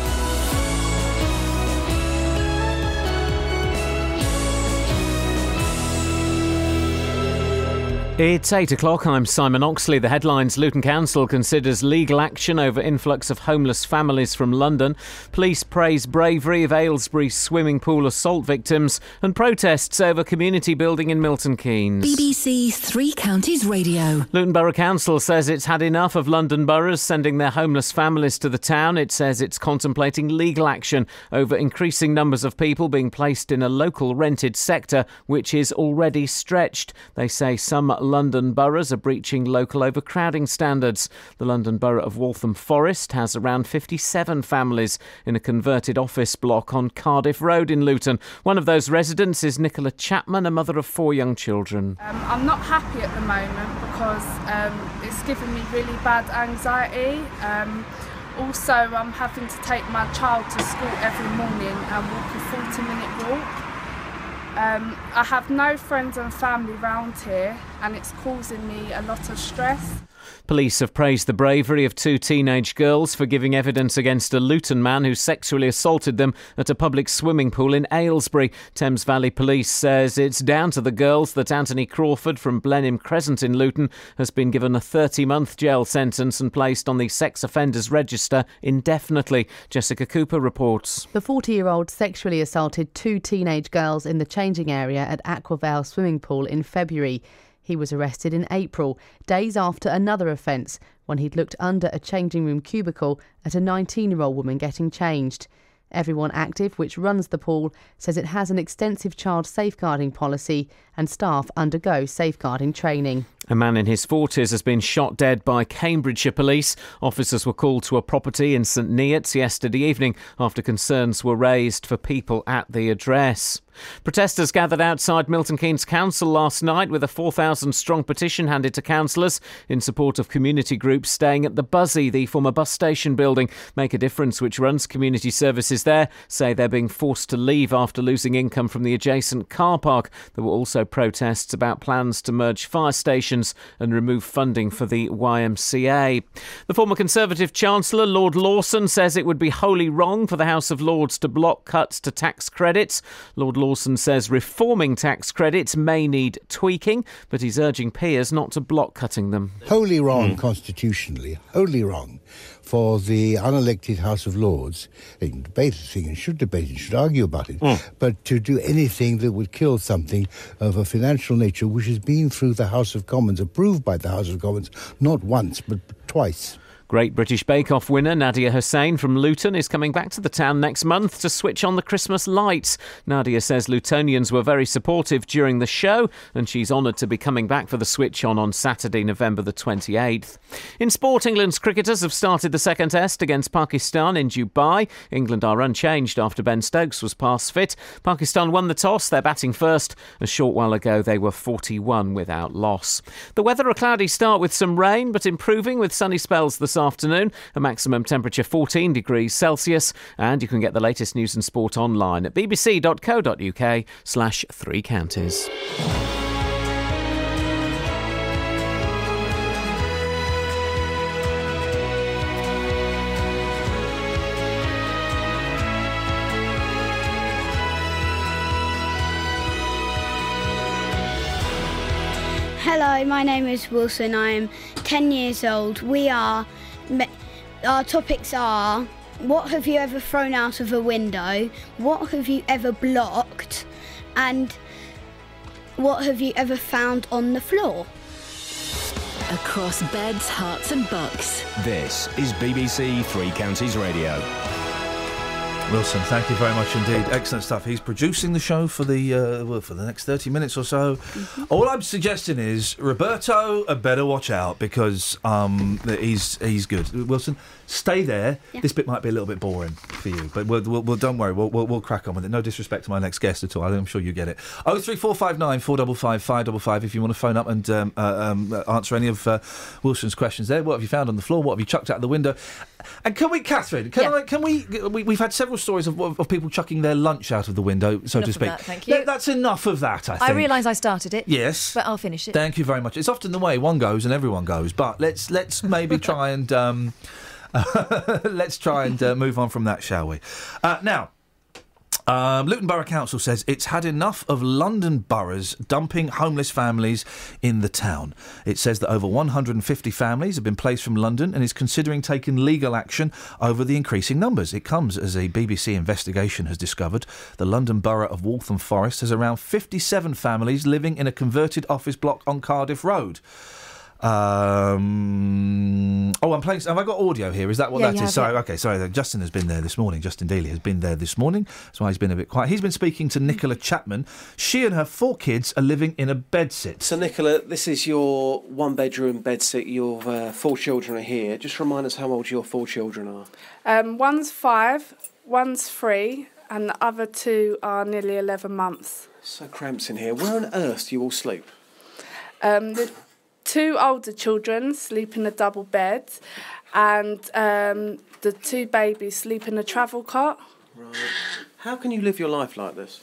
It's 8 o'clock. I'm Simon Oxley. The headlines Luton Council considers legal action over influx of homeless families from London. Police praise bravery of Aylesbury swimming pool assault victims. And protests over community building in Milton Keynes. BBC Three Counties Radio. Luton Borough Council says it's had enough of London boroughs sending their homeless families to the town. It says it's contemplating legal action over increasing numbers of people being placed in a local rented sector which is already stretched. They say some London boroughs are breaching local overcrowding standards. The London Borough of Waltham Forest has around 57 families in a converted office block on Cardiff Road in Luton. One of those residents is Nicola Chapman, a mother of four young children. Um, I'm not happy at the moment because um, it's giving me really bad anxiety. Um, also, I'm having to take my child to school every morning and walk a 40 minute walk. Um, I have no friends and family round here, and it's causing me a lot of stress. Police have praised the bravery of two teenage girls for giving evidence against a Luton man who sexually assaulted them at a public swimming pool in Aylesbury. Thames Valley Police says it's down to the girls that Anthony Crawford from Blenheim Crescent in Luton has been given a 30 month jail sentence and placed on the sex offenders register indefinitely. Jessica Cooper reports. The 40 year old sexually assaulted two teenage girls in the changing area at Aquavale swimming pool in February. He was arrested in April, days after another offence, when he'd looked under a changing room cubicle at a 19 year old woman getting changed. Everyone Active, which runs the pool, says it has an extensive child safeguarding policy and staff undergo safeguarding training. A man in his 40s has been shot dead by Cambridgeshire police. Officers were called to a property in St Neots yesterday evening after concerns were raised for people at the address. Protesters gathered outside Milton Keynes Council last night with a 4,000 strong petition handed to councillors in support of community groups staying at the Buszy, the former bus station building. Make a Difference, which runs community services there, say they're being forced to leave after losing income from the adjacent car park. There were also protests about plans to merge fire stations and remove funding for the YMCA. The former Conservative Chancellor, Lord Lawson, says it would be wholly wrong for the House of Lords to block cuts to tax credits. Lord Lawson says reforming tax credits may need tweaking, but he's urging peers not to block cutting them. Wholly wrong hmm. constitutionally, wholly wrong for the unelected House of Lords. They can debate the thing and should debate it, should argue about it, hmm. but to do anything that would kill something of a financial nature which has been through the House of Commons, approved by the House of Commons, not once, but twice. Great British Bake Off winner Nadiya Hussain from Luton is coming back to the town next month to switch on the Christmas lights. Nadiya says Lutonians were very supportive during the show and she's honoured to be coming back for the switch on on Saturday, November the 28th. In sport, England's cricketers have started the second test against Pakistan in Dubai. England are unchanged after Ben Stokes was past fit. Pakistan won the toss, they're batting first. A short while ago, they were 41 without loss. The weather a cloudy start with some rain, but improving with sunny spells this afternoon. A maximum temperature 14 degrees Celsius. And you can get the latest news and sport online at bbc.co.uk slash three counties. Hello, my name is Wilson. I am 10 years old. We are. Me- Our topics are what have you ever thrown out of a window? What have you ever blocked? And what have you ever found on the floor? Across beds, Herts, and Bucks. This is BBC Three Counties Radio. Wilson, thank you very much indeed. Excellent stuff. He's producing the show for the uh, well, for the next thirty minutes or so. All I'm suggesting is Roberto had better watch out because um, he's he's good. Wilson, stay there. This bit might be a little bit boring for you, but we'll, we'll, we'll don't worry. We'll, we'll, we'll crack on with it. No disrespect to my next guest at all. I'm sure you get it. Oh three four five nine four double five five double five. If you want to phone up and um, uh, um, answer any of uh, Wilson's questions there. What have you found on the floor? What have you chucked out the window? And can we, Catherine? Can I? Can we, we? We've had several stories of, of, people chucking their lunch out of the window, so Enough to speak. that, thank you. That- that's enough of that. I think. I realise I started it. Yes. But I'll finish it. Thank you very much. It's often the way one goes and everyone goes, but let's let's maybe try and um, let's try and uh, move on from that, shall we? Uh, now. Um, Luton Borough Council says it's had enough of London boroughs dumping homeless families in the town. It says that over 150 families have been placed from London and is considering taking legal action over the increasing numbers. It comes as a BBC investigation has discovered the London Borough of Waltham Forest has around 57 families living in a converted office block on Cardiff Road. Um, oh, I'm playing. Have I got audio here? Is that what Yeah, that you is? have, Sorry, yeah. okay, sorry. Justin has been there this morning. Justin Dealey has been there this morning. That's why he's been a bit quiet. He's been speaking to Nicola Chapman. She and her four kids are living in a bedsit. So, Nicola, this is your one bedroom bedsit. Your uh, four children are here. Just remind us how old your four children are. Um, one's five, one's three, and the other two are nearly 11 months. So cramps in here. Where on earth do you all sleep? Um, the two older children sleep in a double bed, and um, the two babies sleep in a travel cot. Right. How can you live your life like this?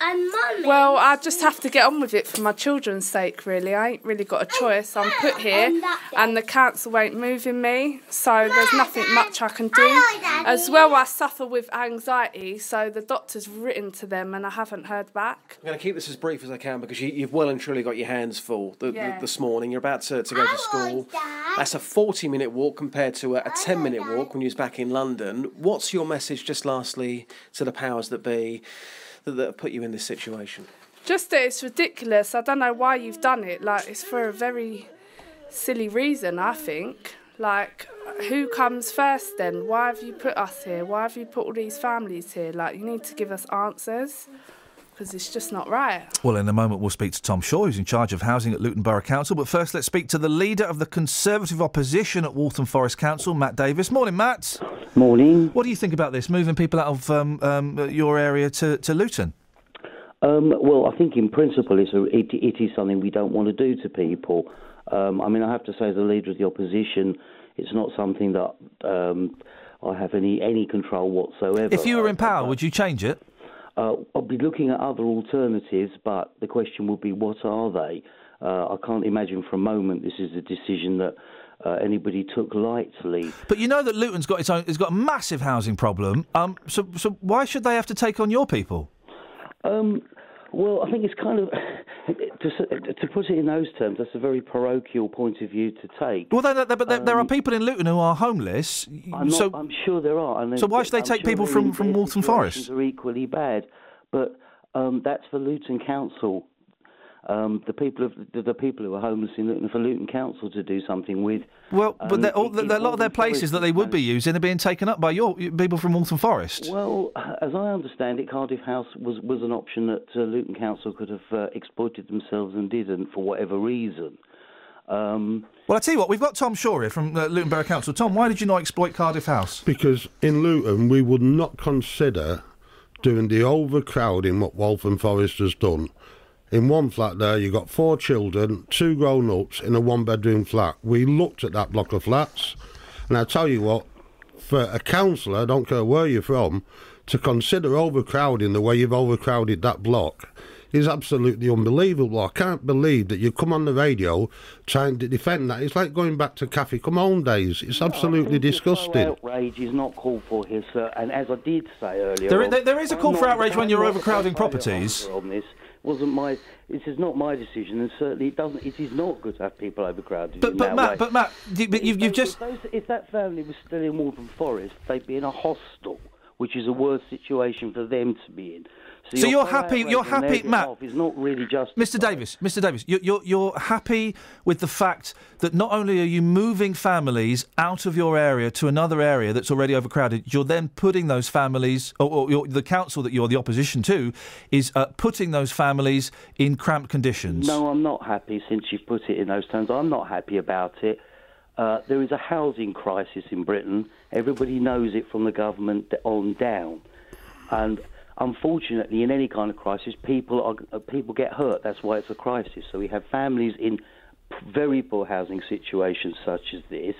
And mummy. Well, I just have to get on with it for my children's sake, really. I ain't really got a choice. I'm put here, and the council ain't moving me, so there's nothing much I can do. As well, I suffer with anxiety, so the doctor's written to them, and I haven't heard back. I'm going to keep this as brief as I can because you, you've well and truly got your hands full th- th- Yeah. this morning. You're about to, to go to school. That's a 40 minute walk compared to a, a 10 minute walk when you was back in London. What's your message, just lastly, to the powers that be that, have put you in this situation? Just that it's ridiculous. I don't know why you've done it. Like, it's for a very silly reason, I think. Like, who comes first then? Why have you put us here? Why have you put all these families here? Like, you need to give us answers because it's just not right. Well, in a moment, we'll speak to Tom Shaw, who's in charge of housing at Luton Borough Council. But first, let's speak to the leader of the Conservative opposition at Waltham Forest Council, Matt Davis. Morning, Matt. Morning. What do you think about this, moving people out of um, um, your area to, to Luton? Um, well, I think in principle it's a, it, it is something we don't want to do to people. Um, I mean, I have to say, as the leader of the opposition, it's not something that um, I have any any control whatsoever. If you were in power, would you change it? Uh, I'll be looking at other alternatives, but the question would be, what are they? Uh, I can't imagine for a moment this is a decision that uh, anybody took lightly. But you know that Luton's got its own, it's got a massive housing problem. Um, so, so why should they have to take on your people? Um, well, I think it's kind of To, to put it in those terms, that's a very parochial point of view to take. Well, there, there, but there, there are people in Luton who are homeless. I'm, so, not, I'm sure there are. And so why should they I'm take sure people from, from situations Forest? Are equally bad, but um, that's for Luton Council. Um, the people of the, the people who are homeless in Luton for Luton Council to do something with. Well, but Um, they're all, it- the- it a lot of their places that they would be using are being taken up by your people from Waltham Forest. Well, as I understand it, Cardiff House was, was an option that uh, Luton Council could have uh, exploited themselves and didn't for whatever reason. Um, Well, I tell you what, we've got Tom Shaw here from uh, Luton Borough Council. Tom, why did you not exploit Cardiff House? Because in Luton, we would not consider doing the overcrowding what Waltham Forest has done. In one flat there, you've got four children, two grown ups in a one bedroom flat. We looked at that block of flats, and I tell you what, for a councillor, I don't care where you're from, to consider overcrowding the way you've overcrowded that block is absolutely unbelievable. I can't believe that you come on the radio trying to defend that. It's like going back to Cathy Come Home days. It's absolutely disgusting. outrage is not called for here, sir. Uh, and as I did say earlier, There i- on, there- there is a I'm call for outrage when you're overcrowding properties. On this wasn't my. This is not my decision, and certainly it doesn't. It is not good to have people overcrowded. But, in but that Matt, way. but Matt, but you've, you've just If, those, if that family was still in Waltham Forest, they'd be in a hostel, which is a worse situation for them to be in. So your you're happy- you're happy, Matt- Is not really just. Mr. Davis, Mr. Davis, you're, you're, you're happy with the fact that not only are you moving families out of your area to another area that's already overcrowded, you're then putting those families, or, or you're, the council that you're the opposition to, is uh, putting those families in cramped conditions. No, I'm not happy since you've put it in those terms. I'm not happy about it. Uh, there is a housing crisis in Britain. Everybody knows it from the government on down. And unfortunately, in any kind of crisis, people are, uh, people get hurt. That's why it's a crisis. So we have families in very poor housing situations such as this,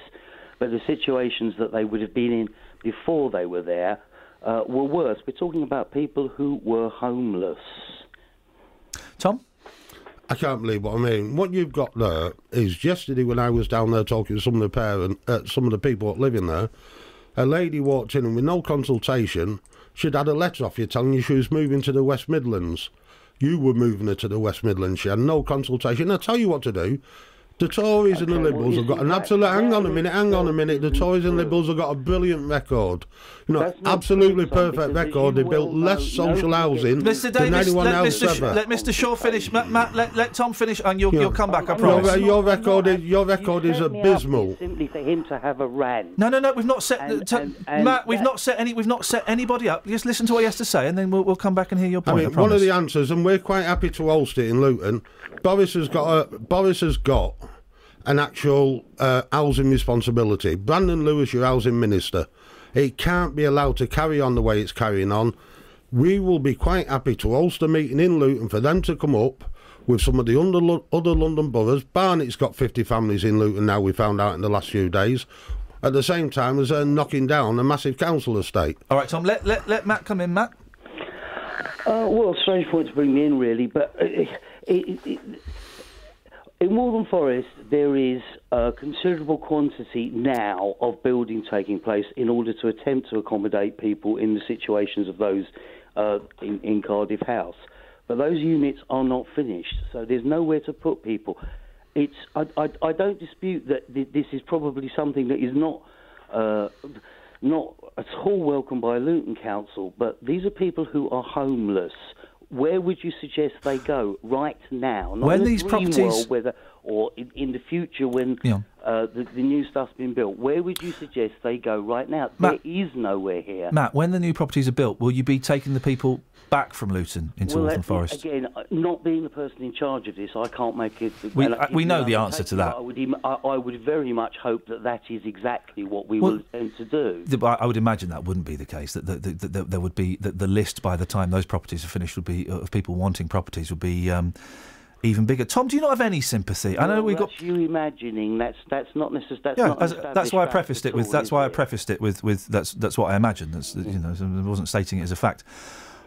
but the situations that they would have been in before they were there uh, were worse. We're talking about people who were homeless. Tom? I can't believe what I mean. What you've got there is yesterday when I was down there talking to some of the parent, uh, some of the people that live in there, a lady walked in and with no consultation, she'd had a letter off you telling you she was moving to the West Midlands. You were moving her to the West Midlands. She had no consultation. I tell you what to do. The Tories and the Okay, well, Liberals have got an that- absolute. Hang on a minute. Hang on a minute. The Tories and Liberals have got a brilliant record. You know, not absolutely true, perfect record. They built less social nobody housing Mr. than Davis, anyone let else Mr. Sh- ever. let Mr. Shaw finish. Matt, Matt let, let Tom finish, and you'll, Yeah. you'll come back, I Your, promise. your record is your record is set me up abysmal. Simply for him to have a rant. No, no, no. We've not set. And- t- and- and Matt, we've that- not set any. We've not set anybody up. Just listen to what he has to say, and then we'll, we'll come back and hear your I point. I mean, one of the answers, and we're quite happy to host it in Luton. Boris has got a Boris has got an actual uh, housing responsibility. Brandon Lewis, your housing minister, it can't be allowed to carry on the way it's carrying on. We will be quite happy to host a meeting in Luton for them to come up with some of the under, other London boroughs. Barnet's got 50 families in Luton now, we found out in the last few days. At the same time as they're knocking down a massive council estate. All right, Tom. Let let, let Matt come in. Matt. Uh, well, strange point to bring me in, really, but uh, it, it, it, in Waltham Forest there is a considerable quantity now of building taking place in order to attempt to accommodate people in the situations of those uh, in, in Cardiff House. But those units are not finished, so there's nowhere to put people. It's I, I, I don't dispute that th- this is probably something that is not. Uh, not at all welcome by Luton Council, but these are people who are homeless. Where would you suggest they go right now? Not When in these properties- world, whether or in, in the future when Yeah. Uh, the, the new stuff's been built. Where would you suggest they go right now? Matt- there is nowhere here. Matt, when the new properties are built, will you be taking the people back from Luton into well, Waltham Forest? Again, uh, not being the person in charge of this, I can't make it. We- and I- uh, we know the answer to that. I would, im- I, I would very much hope that that is exactly what we Well- will attempt to do. The- I would imagine that wouldn't be the case. That, that, that, that there would be that the list by the time those properties are finished would be of people wanting properties would be um, even bigger. Tom, do you not have any sympathy? I know Well, we've got. that's you imagining. That's that's not necessarily. That's Yeah, not as- that's why I prefaced it with. at That's all, why I prefaced it with. With that's that's what I imagine. That's hmm. you know, I wasn't stating it as a fact.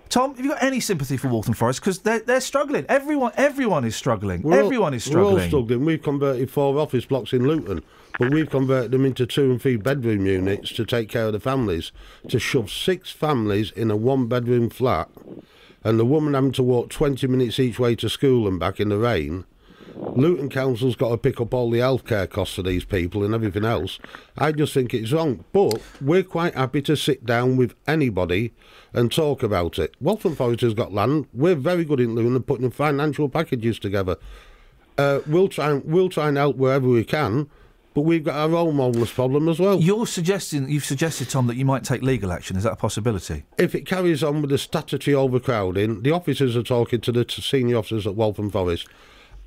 Tom, have you got any sympathy for Waltham Forest? Because they're they're struggling. Everyone everyone is struggling. We're all- everyone is We're all struggling. struggling. We've converted four office blocks in Luton, but we've converted them into two and three bedroom units to take care of the families. To shove six families in a one bedroom flat and the woman having to walk 20 minutes each way to school and back in the rain, Luton Council's got to pick up all the healthcare costs of these people and everything else. I just think it's wrong. But we're quite happy to sit down with anybody and talk about it. Waltham Forest has got land. We're very good in Luton at putting financial packages together. Uh, we'll try and we'll try and help wherever we can, but we've got our own homeless problem as well. You're suggesting you've suggested, Tom, that you might take legal action. Is that a possibility? If it carries on with the statutory overcrowding, the officers are talking to the senior officers at Waltham Forest.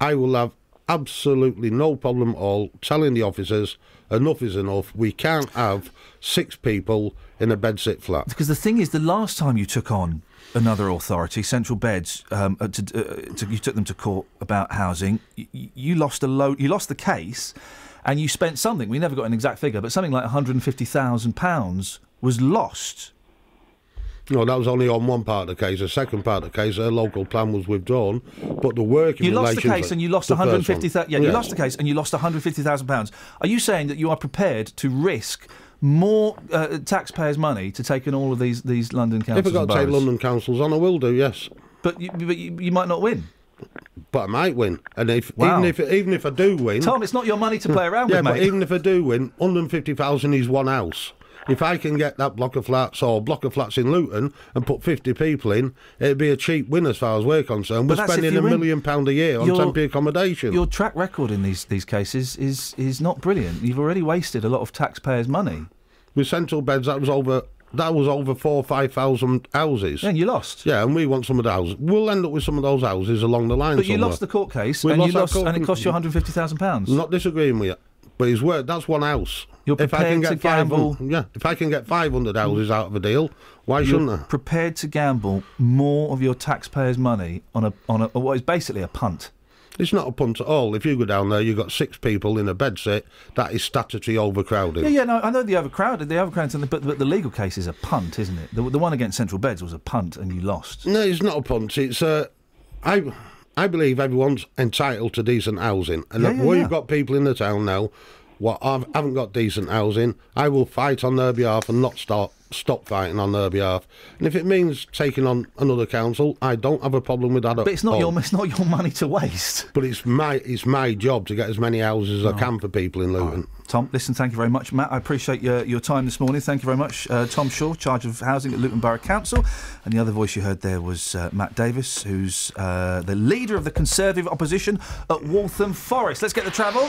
I will have absolutely no problem at all telling the officers enough is enough. We can't have six people in a bedsit flat. Because the thing is, the last time you took on another authority, Central Beds, um, uh, to, uh, to, you took them to court about housing. You, you lost a load. You lost the case, and you spent something. We never got an exact figure, but something like 150,000 pounds was lost. No, that was only on one part of the case. The second part of the case, a local plan was withdrawn, but the work You lost the case and you lost the first 150,000. one. Yeah, you Yes. lost the case and you lost 150,000 pounds. Are you saying that you are prepared to risk more uh, taxpayers' money to take in all of these these London councils. If? I've got to take? London councils on, I will do. Yes, but you, but you, you might not win. But I might win, and if Wow. even if even if I do win, Tom, it's not your money to play around yeah, with, but mate. even if I do win, 150,000 is one house. If I can get that block of flats or block of flats in Luton and put 50 people in, it'd be a cheap win as far as we're concerned. But We're spending a million pound a year on Your- temporary accommodation. Your track record in these these cases is is not brilliant. You've already wasted a lot of taxpayers' money. With central beds, that was over. That was over four, or five thousand houses. Yeah, you lost. Yeah, and we want some of the houses. We'll end up with some of those houses along the line. But you lost the court case, We and lost lost, and it cost you 150,000 pounds. Not disagreeing with you, but it's worth. That's one house. You're if I can prepared get to gamble- 500 yeah, if I can get five hundred houses out of a deal, why You're shouldn't I? prepared to gamble more of your taxpayers' money on a on a what is basically a punt. It's not a punt at all. If you go down there, you've got six people in a bed set. That is statutory overcrowding. Yeah, yeah, no, I know the overcrowded, the overcrowded, but, but the legal case is a punt, isn't it? The, the one against Central Beds was a punt, and you lost. No, it's not a punt. It's uh, I, I believe everyone's entitled to decent housing, and Yeah, yeah, we've yeah. got people in the town now what have- haven't got decent housing. I will fight on their behalf and not stop stop fighting on their behalf. And if it means taking on another council, I don't have a problem with that. But it's not your it's not your money to waste. But it's my it's my job to get as many houses as I can for people in Luton. Tom, listen, thank you very much, Matt. I appreciate your, your time this morning. Thank you very much. Uh, Tom Shaw, charge of housing at Luton Borough Council. And the other voice you heard there was uh, Matt Davis, who's uh, the leader of the Conservative opposition at Waltham Forest. Let's get the travel.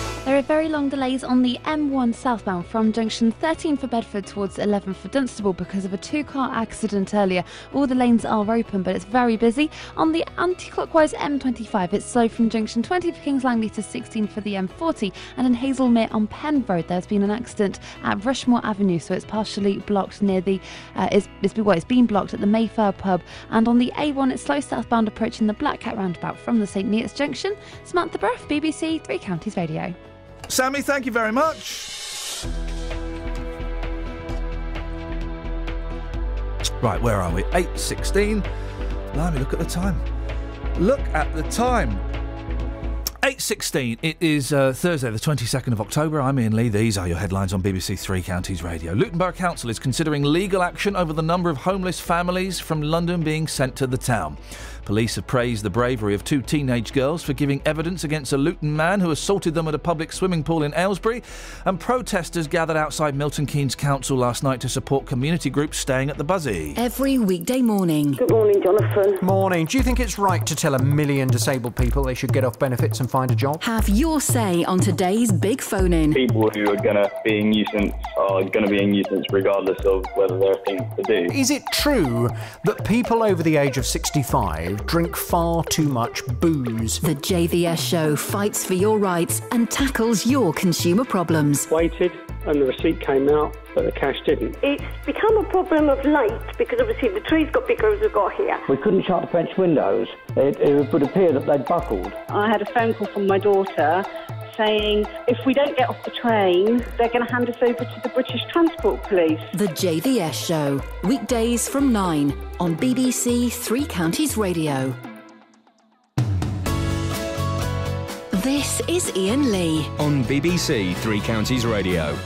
There are very long delays on the M1 southbound from junction 13 for Bedford towards 11 for Dunstable because of a two car accident earlier. All the lanes are open, but it's very busy. On the anti clockwise M25, it's slow from junction 20 for Kings Langley to 16 for the M40. And in Hazlemere on Penn Road, there's been an accident at Rushmore Avenue, so it's partially blocked near the. Uh, it's, it's, well, it's been blocked at the Mayfair pub. And on the A1, it's slow southbound approaching the Black Cat roundabout from the St Neots junction. Samantha Bruff, BBC Three Counties Radio. Sammy, thank you very much. Right, where are we? 8.16. Blimey, look at the time. Look at the time. 8.16. It is uh, Thursday, the 22nd of October. I'm Iain Lee. These are your headlines on BBC Three Counties Radio. Luton Borough Council is considering legal action over the number of homeless families from London being sent to the town. Police have praised the bravery of two teenage girls for giving evidence against a Luton man who assaulted them at a public swimming pool in Aylesbury. And protesters gathered outside Milton Keynes Council last night to support community groups staying at the Buszy. Every weekday morning. Good morning, Jonathan. Morning. Do you think it's right to tell a million disabled people they should get off benefits and find a job? Have your say on today's big phone in. People who are going to be a nuisance are going to be a nuisance regardless of whether there are things to do. Is it true that people over the age of 65 drink far too much booze? The JVS show fights for your rights and tackles your consumer problems. Waited and the receipt came out, but the cash didn't. It's become a problem of late because obviously the trees got bigger as we've got here. We couldn't shut the French windows. It, it would appear that they'd buckled. I had a phone call from my daughter saying if we don't get off the train, they're going to hand us over to the British Transport Police. The JVS show, weekdays from 9 on BBC Three Counties Radio. This is Iain Lee. On BBC Three Counties Radio.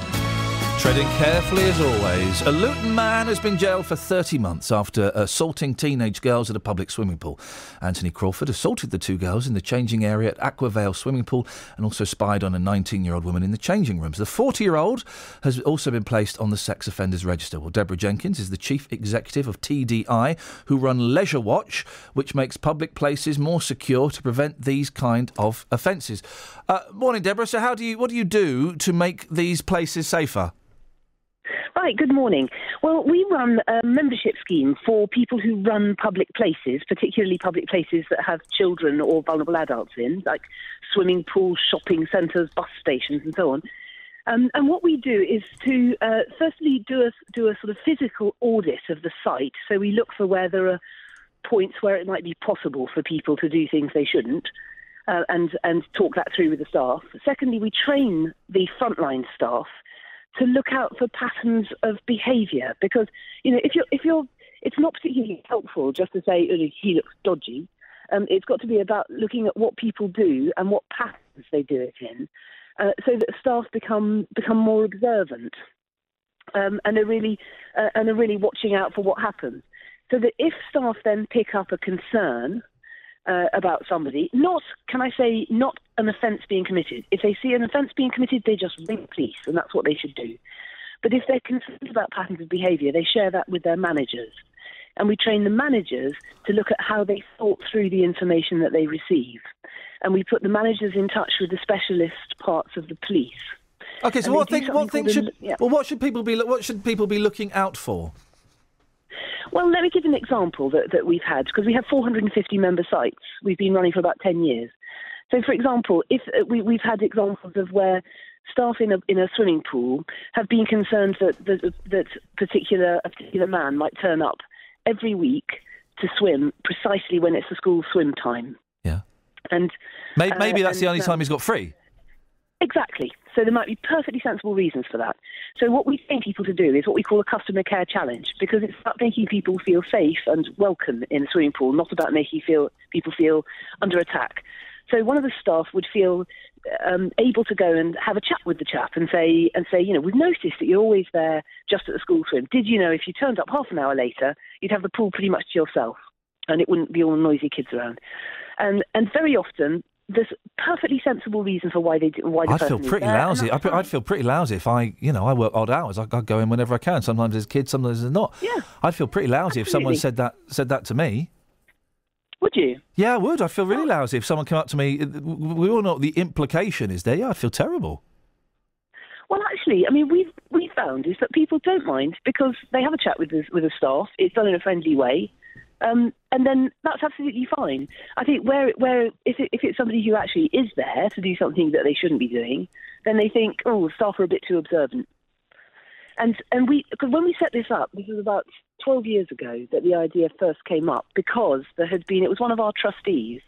Treading carefully as always. A Luton man has been jailed for 30 months after assaulting teenage girls at a public swimming pool. Anthony Crawford assaulted the two girls in the changing area at Aquavale swimming pool and also spied on a 19 year old woman in the changing rooms. The 40 year old has also been placed on the sex offenders register. Well, Deborah Jenkins is the chief executive of TDI, who run Leisure Watch, which makes public places more secure to prevent these kind of offences. Uh, morning, Deborah. So, how do you what do you do to make these places safer? Right, good morning. Well, we run a membership scheme for people who run public places, particularly public places that have children or vulnerable adults in, like swimming pools, shopping centres, bus stations, and so on. Um, and what we do is to uh, firstly do a, do a sort of physical audit of the site. So we look for where there are points where it might be possible for people to do things they shouldn't. Uh, and and talk that through with the staff. Secondly, we train the frontline staff to look out for patterns of behaviour because you know if you're if you're it's not particularly helpful just to say oh, he looks dodgy. Um, it's got to be about looking at what people do and what patterns they do it in, uh, so that staff become become more observant um, and are really uh, and are really watching out for what happens. So that if staff then pick up a concern uh, about somebody, not, can I say, not an offence being committed. If they see an offence being committed, they just ring police, and that's what they should do. But if they're concerned about patterns of behaviour, they share that with their managers. And we train the managers to look at how they thought through the information that they receive. And we put the managers in touch with the specialist parts of the police. Okay, so And what thing? What thing should? an- yeah. Well, what should people be? What should people be looking out for? Well, let me give an example that, that we've had because we have 450 member sites. We've been running for about 10 years. So, for example, if uh, we, we've had examples of where staff in a in a swimming pool have been concerned that that, that particular a particular man might turn up every week to swim precisely when it's the school swim time. Yeah. And Maybe, uh, maybe that's the only um, time he's got free. Exactly. So there might be perfectly sensible reasons for that. So what we train people to do is what we call a customer care challenge because it's about making people feel safe and welcome in a swimming pool, not about making feel people feel under attack. So one of the staff would feel um, able to go and have a chat with the chap and say and say, you know, we've noticed that you're always there just at the school swim. Did you know if you turned up half an hour later, you'd have the pool pretty much to yourself, and it wouldn't be all noisy kids around. And and very often there's perfectly sensible reason for why they do, why the I'd feel pretty lousy. I'd, I'd feel pretty lousy if I, you know, I work odd hours. I, I'd go in whenever I can. Sometimes there's kids, sometimes there's not. Yeah. I'd feel pretty lousy if someone said that said that to me. Would you? Yeah, I would. I'd feel really lousy if someone came up to me. We all know what the implication is there. Yeah, I'd feel terrible. Well, actually, I mean, we've we found is that people don't mind because they have a chat with the, with the staff. It's done in a friendly way, um, and then that's absolutely fine. I think where where if it, if it's somebody who actually is there to do something that they shouldn't be doing, then they think, oh, staff are a bit too observant. And and we when we set this up, this was about 12 years ago that the idea first came up because there had been it was one of our trustees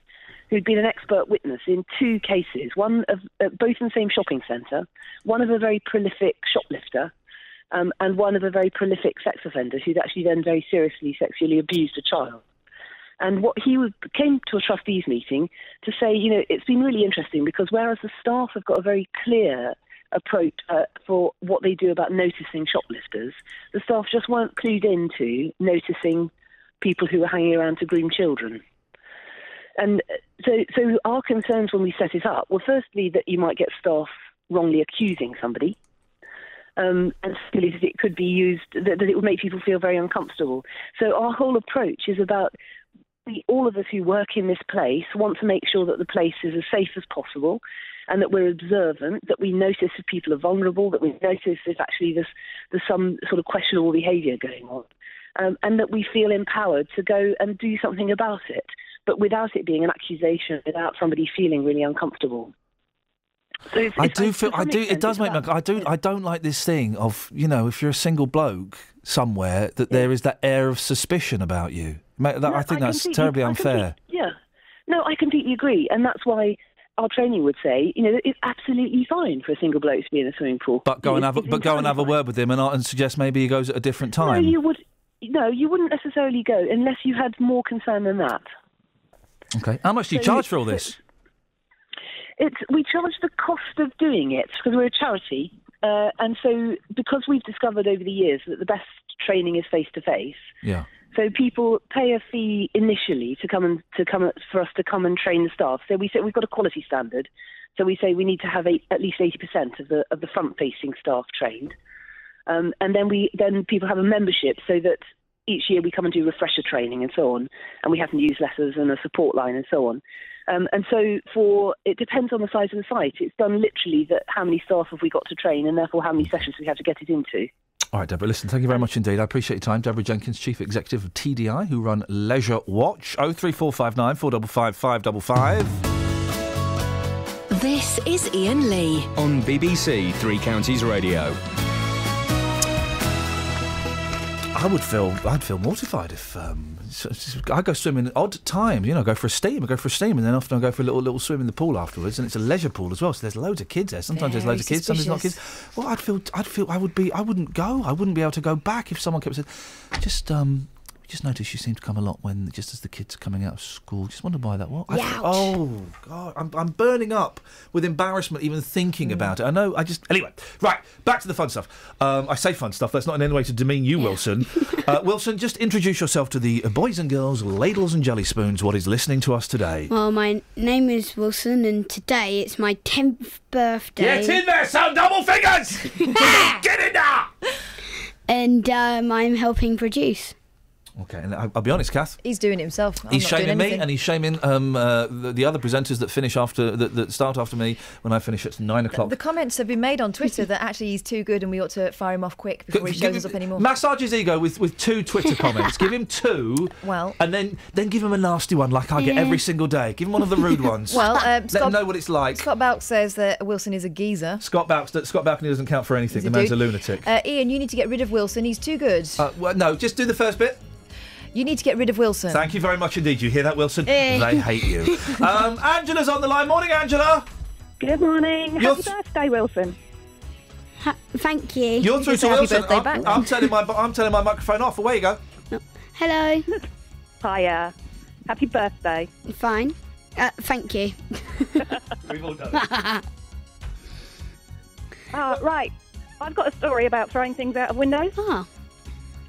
who'd been an expert witness in two cases, one of uh, both in the same shopping centre, one of a very prolific shoplifter, um, and one of a very prolific sex offender who'd actually then very seriously sexually abused a child. And what he was, came to a trustees meeting to say, you know, it's been really interesting because whereas the staff have got a very clear approach uh, for what they do about noticing shoplifters, the staff just weren't clued into noticing people who were hanging around to groom children. And uh, so, so our concerns when we set it up were firstly that you might get staff wrongly accusing somebody, um, and secondly that it could be used that, that it would make people feel very uncomfortable. So our whole approach is about we, all of us who work in this place want to make sure that the place is as safe as possible and that we're observant, that we notice if people are vulnerable, that we notice if actually there's, there's some sort of questionable behaviour going on, um, and that we feel empowered to go and do something about it, but without it being an accusation, without somebody feeling really uncomfortable. So it's, I do to feel. I do. It does make me. I do. I don't like this thing of you know if you're a single bloke somewhere that there is that air of suspicion about you. Ma- that, No, I think that's terribly unfair. yeah. No, I completely agree. And that's why our training would say, you know, it's absolutely fine for a single bloke to be in a swimming pool. But go and have. a- But go and have a word with him and, and suggest maybe he goes at a different time. No, you would. No, you wouldn't necessarily go unless you had more concern than that. Okay. How much do you So charge for all this? it's we charge the cost of doing it because we're a charity, uh, and so because we've discovered over the years that the best training is face to face. Yeah. So people pay a fee initially to come and to come for us to come and train the staff. So we say we've got a quality standard. So we say we need to have at least eighty percent of the of the front facing staff trained, um, and then we then people have a membership so that each year we come and do refresher training and so on, and we have newsletters and a support line and so on. Um, and so for it depends on the size of the site. It's done literally that how many staff have we got to train, and therefore how many sessions we have to get it into. All right, Deborah, listen, thank you very much indeed. I appreciate your time. Deborah Jenkins, Chief Executive of TDI, who run Leisure Watch. 03459 455 555. This is Iain Lee. On BBC Three Counties Radio. I would feel I'd feel mortified if um, I go swimming at odd times. You know, go for a steam, I go for a steam, and then often I go for a little little swim in the pool afterwards. And it's a leisure pool as well, so there's loads of kids there. Sometimes there's Very loads of kids, sometimes not kids. Well, I'd feel I'd feel I would be I wouldn't go. I wouldn't be able to go back if someone kept saying, just um. Just noticed you seem to come a lot when just as the kids are coming out of school. Just wonder why that was. I oh God, I'm, I'm burning up with embarrassment even thinking about it. I know. I just anyway. Right, back to the fun stuff. Um, I say fun stuff. That's not in any way to demean you, Wilson. uh, Wilson, just introduce yourself to the boys and girls, ladles and jelly spoons. What is listening to us today? Well, my name is Wilson, and today it's my 10th birthday. Get in there, son! Double fingers! Get in there! And um, I'm helping produce. Okay, and I'll be honest, Kath. He's doing it himself. I'm He's not doing shaming me, and he's shaming um, uh, the, the other presenters that finish after that, that start after me when I finish at nine o'clock. The comments have been made on Twitter that actually he's too good and we ought to fire him off quick before he shows us up anymore. Massage his ego with, with two Twitter comments. give him two. Well- and then then give him a nasty one like I get every single day. Give him one of the rude ones. Well, um, let him know what it's like. Scott Balk says that Wilson is a geezer. Scott Balcony, Scott Balcony doesn't count for anything. He's a the man's dude. a lunatic. Uh, Iain, you need to get rid of Wilson. He's too good. Uh, well, no, just do the first bit. You need to get rid of Wilson. Thank you very much indeed. You hear that, Wilson? Eh. They hate you. um, Angela's on the line. Morning, Angela. Good morning. You're Happy th- birthday, Wilson. Thank you. You're through to Wilson. I'm, I'm turning my I'm turning my microphone off. Away you go. Hello. Hiya. Happy birthday. Fine. Uh, thank you. We've all done it. Uh, right. I've got a story about throwing things out of windows. Ah.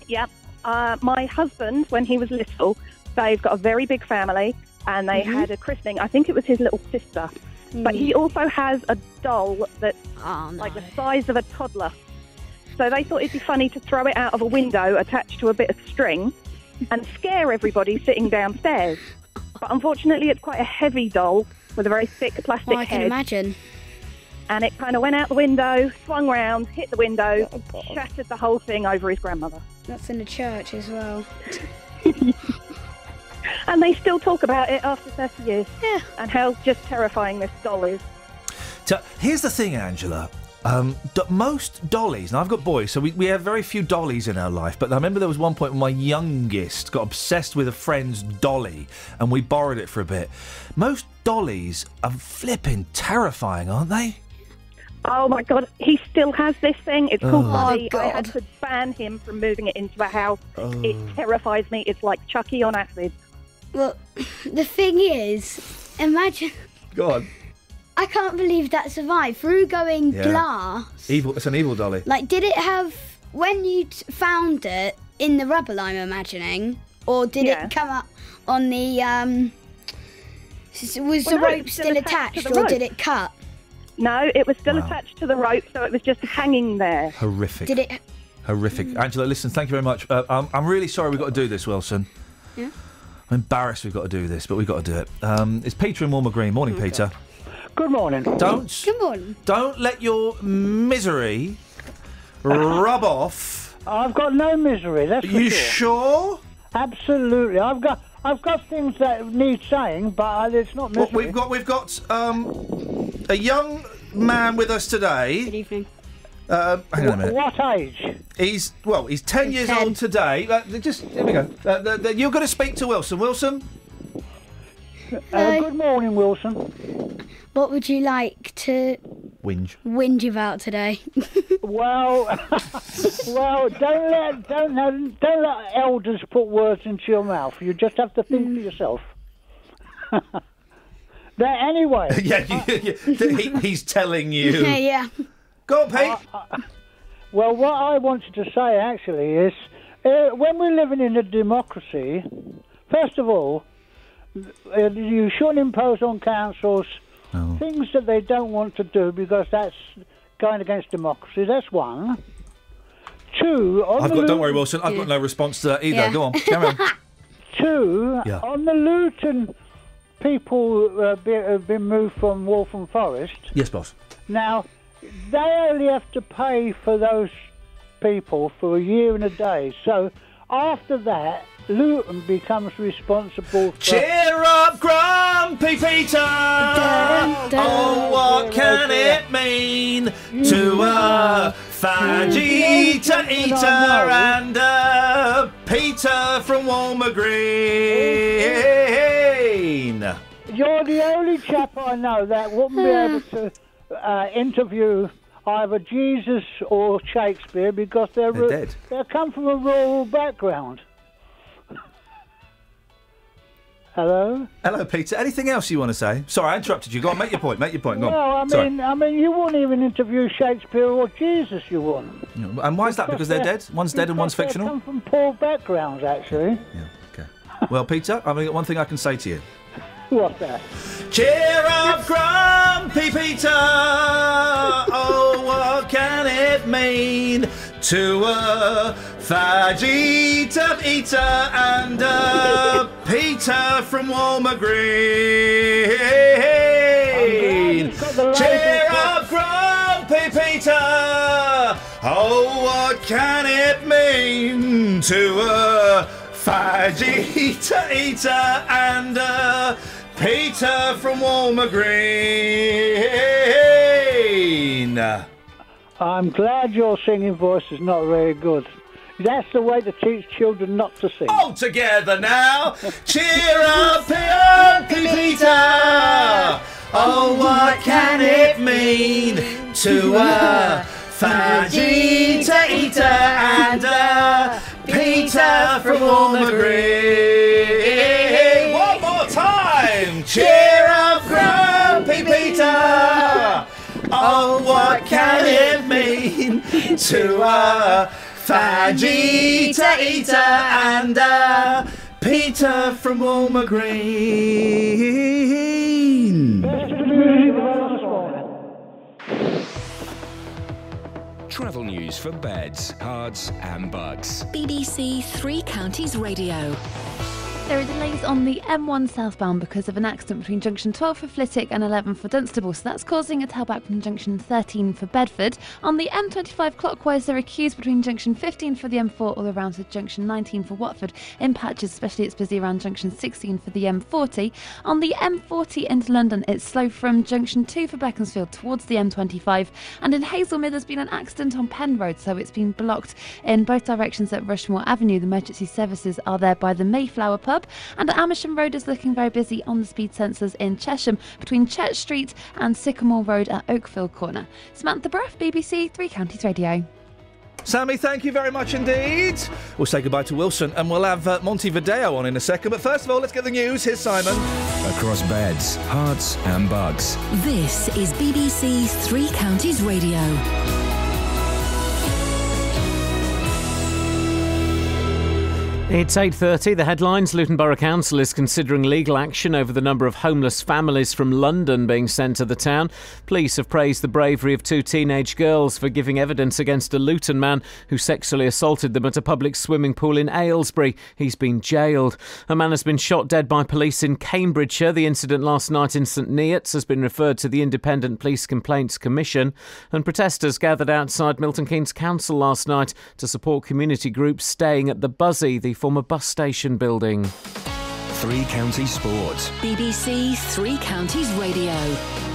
Yep. Uh, my husband, when he was little, they've got a very big family, and they Mhm. had a christening. I think it was his little sister. But he also has a doll that's like the size of a toddler. So they thought it'd be funny to throw it out of a window attached to a bit of string and scare everybody sitting downstairs. But unfortunately, it's quite a heavy doll with a very thick plastic Well, I can head. imagine. And it kind of went out the window, swung round, hit the window, shattered the whole thing over his grandmother. That's in the church as well. And they still talk about it after 30 years. Yeah. And how just terrifying this doll is. So here's the thing, Angela. Um, do- most dollies, and I've got boys, so we, we have very few dollies in our life. But I remember there was one point when my youngest got obsessed with a friend's dolly, and we borrowed it for a bit. Most dollies are flipping terrifying, aren't they? Oh my god, he still has this thing. It's called Oh. Buddy. Oh, I had to ban him from moving it into the house. Oh. It terrifies me. It's like Chucky on acid. Well, the thing is, imagine. Go on. I can't believe that survived through going Yeah. glass. Evil. It's an evil dolly. Like, did it have when you found it in the rubble? I'm imagining, or did Yeah. it come up on the um? Was Well, the no, rope it's still still attached attached, the or did it cut? No, it was still Wow. attached to the rope, so it was just hanging there. Horrific. Did it? Horrific. Angela, listen, thank you very much. Uh, I'm, I'm really sorry we've got to do this, Wilson. Yeah. I'm embarrassed we've got to do this, but we've got to do it. Um, it's Peter in Woolmer Green. Morning, Peter. Good morning. Don't Good morning. don't let your misery rub off. I've got no misery. That's for You sure. sure? Absolutely. I've got I've got things that need saying, but uh, it's not Well, misery. we've got we've got um, a young man with us today. Good evening. Uh, hang on a minute. What age? He's well. He's ten years 10. old today. Uh, just here we go. Uh, the, the, you're going to speak to Wilson. Wilson. Uh, good morning, Wilson. What would you like to Whinge. whinge about today? Well, well, don't let don't let, don't let elders put words into your mouth. You just have to think for yourself. That anyway. yeah, you, you, he, he's telling you. yeah. yeah. Go on, Pete. Well, what I wanted to say actually is, uh, when we're living in a democracy, first of all, uh, you shouldn't impose on councils things that they don't want to do because that's going against democracy. That's one. Two. On I've the got. Don't worry, Wilson. I've got no response to that either. Yeah. Go on, carry on. Two. Yeah. On the Luton people uh, be, have been moved from Waltham Forest. Yes, boss. Now, they only have to pay for those people for a year and a day. So after that, Luton becomes responsible for. Cheer up, Grumpy Peter! Oh, what can it mean to a Fajita eater and a Peter from Woolmer Green? You're the only chap I know that wouldn't be able to uh, interview either Jesus or Shakespeare because they're, They're dead. they come from a rural background. Hello. Hello, Peter. Anything else you want to say? Sorry, I interrupted you. Go on, make your point. Make your point. Go I on. Sorry. mean, I mean, you wouldn't even interview Shakespeare or Jesus. You wouldn't. And why is that? Because they're dead. One's dead and one's fictional. Come from poor backgrounds, actually. Yeah. Okay. well, Peter, I've only got one thing I can say to you. What's that? Cheer up, Grumpy Peter! Oh, what can it mean to a Fajita eater and a Peter from Woolmer Green? Cheer up, Grumpy Peter! Oh, what can it mean to a Fajita eater and a Peter from Woolmer Green? I'm glad your singing voice is not very good. That's the way to teach children not to sing. All together now. Cheer up, Grumpy Peter! Oh, what can it mean to a Fajita eater and a Peter from Woolmer Green? One more time. Cheer up! Oh, what can it mean to a Fajita eater and a Peter from Woolmer Green? Travel news for beds, Herts, and Bucks. BBC Three Counties Radio. There are delays on the M1 southbound because of an accident between junction 12 for Flitwick and 11 for Dunstable, so that's causing a tailback from junction 13 for Bedford. On the M25 clockwise, there are queues between junction 15 for the M4 all around to junction 19 for Watford. In patches, especially it's busy around junction 16 for the M40. On the M40 into London, it's slow from junction 2 for Beaconsfield towards the M25. And in Hazlemere, there's been an accident on Penn Road, so it's been blocked in both directions at Rushmore Avenue. The emergency services are there by the Mayflower pub. And Amersham Road is looking very busy on the speed sensors in Chesham between Church Street and Sycamore Road at Oakfield Corner. Samantha Bruff, BBC Three Counties Radio. Sammy, thank you very much indeed. We'll say goodbye to Wilson and we'll have uh, Monte Video on in a second. But first of all, let's get the news. Here's Simon. Across beds, Herts, and Bucks. This is BBC Three Counties Radio. It's 8:30. The headlines: Luton Borough Council is considering legal action over the number of homeless families from London being sent to the town. Police have praised the bravery of two teenage girls for giving evidence against a Luton man who sexually assaulted them at a public swimming pool in Aylesbury. He's been jailed. A man has been shot dead by police in Cambridgeshire. The incident last night in St Neots has been referred to the Independent Police Complaints Commission. And protesters gathered outside Milton Keynes Council last night to support community groups staying at the Buszy, the former bus station building. Three Counties Sports. BBC Three Counties Radio.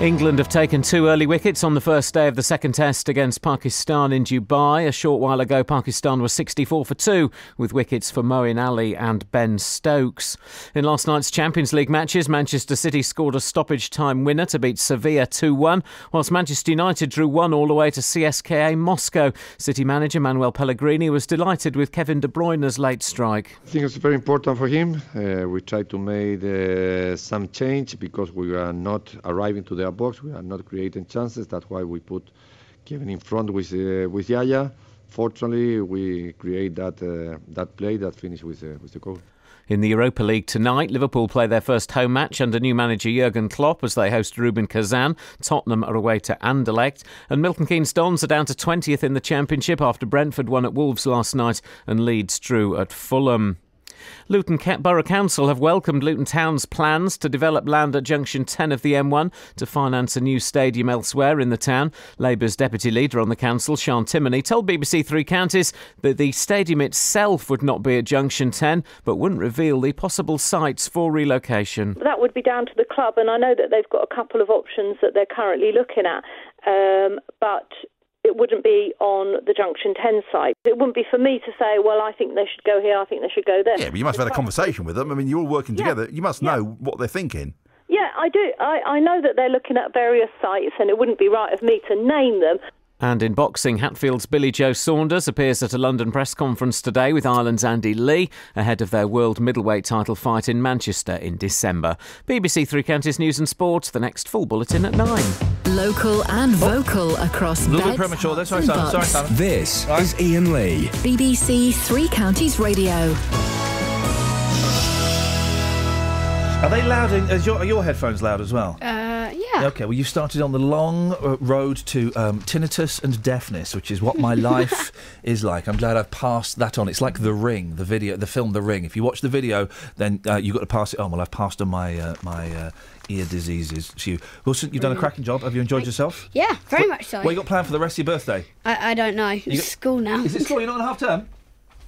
England have taken two early wickets on the first day of the second test against Pakistan in Dubai. A short while ago, Pakistan was 64 for two, with wickets for Moeen Ali and Ben Stokes. In last night's Champions League matches, Manchester City scored a stoppage time winner to beat Sevilla 2 1, whilst Manchester United drew one all the way to CSKA Moscow. City manager Manuel Pellegrini was delighted with Kevin De Bruyne's late strike. I think it's very important for him. Uh, we tried to make uh, some change because we were not arriving to their box. We are not creating chances. That's why we put Kevin in front with uh, with Yaya. Fortunately, we create that uh, that play that finished with uh, with the goal. In the Europa League tonight, Liverpool play their first home match under new manager Jurgen Klopp as they host Rubin Kazan. Tottenham are away to Anderlecht. And Milton Keynes Dons are down to 20th in the Championship after Brentford won at Wolves last night and Leeds drew at Fulham. Luton Borough Council have welcomed Luton Town's plans to develop land at junction 10 of the M1 to finance a new stadium elsewhere in the town. Labour's deputy leader on the council, Sian Timoney, told BBC Three Counties that the stadium itself would not be at junction 10 but wouldn't reveal the possible sites for relocation. That would be down to the club, and I know that they've got a couple of options that they're currently looking at. Um, but it wouldn't be on the Junction 10 site. It wouldn't be for me to say, well, I think they should go here, I think they should go there. Yeah, but you must have had a conversation with them. I mean, you're all working Yeah. together. You must know what they're thinking. Yeah, I do. I, I know that they're looking at various sites, and it wouldn't be right of me to name them. And in boxing, Hatfield's Billy Joe Saunders appears at a London press conference today with Ireland's Andy Lee ahead of their world middleweight title fight in Manchester in December. BBC Three Counties News and Sport, the next full bulletin at 9. Local and vocal across A little bit premature there. Sorry, Simon. Sorry. Simon. This is Iain Lee. BBC Three Counties Radio. Are they loud? In, is your, are your headphones loud as well? Uh, yeah. Okay, well, you've started on the long uh, road to um, tinnitus and deafness, which is what my life is like. I'm glad I've passed that on. It's like The Ring, the video, the film The Ring. If you watch the video, then uh, you've got to pass it on. Well, I've passed on my uh, my uh, ear diseases to you. Wilson, you've done a cracking job. Have you enjoyed yourself? Yeah, very What- much so. What you got planned for the rest of your birthday? I, I don't know. You It's got- school now. Is it school? You're not on half term?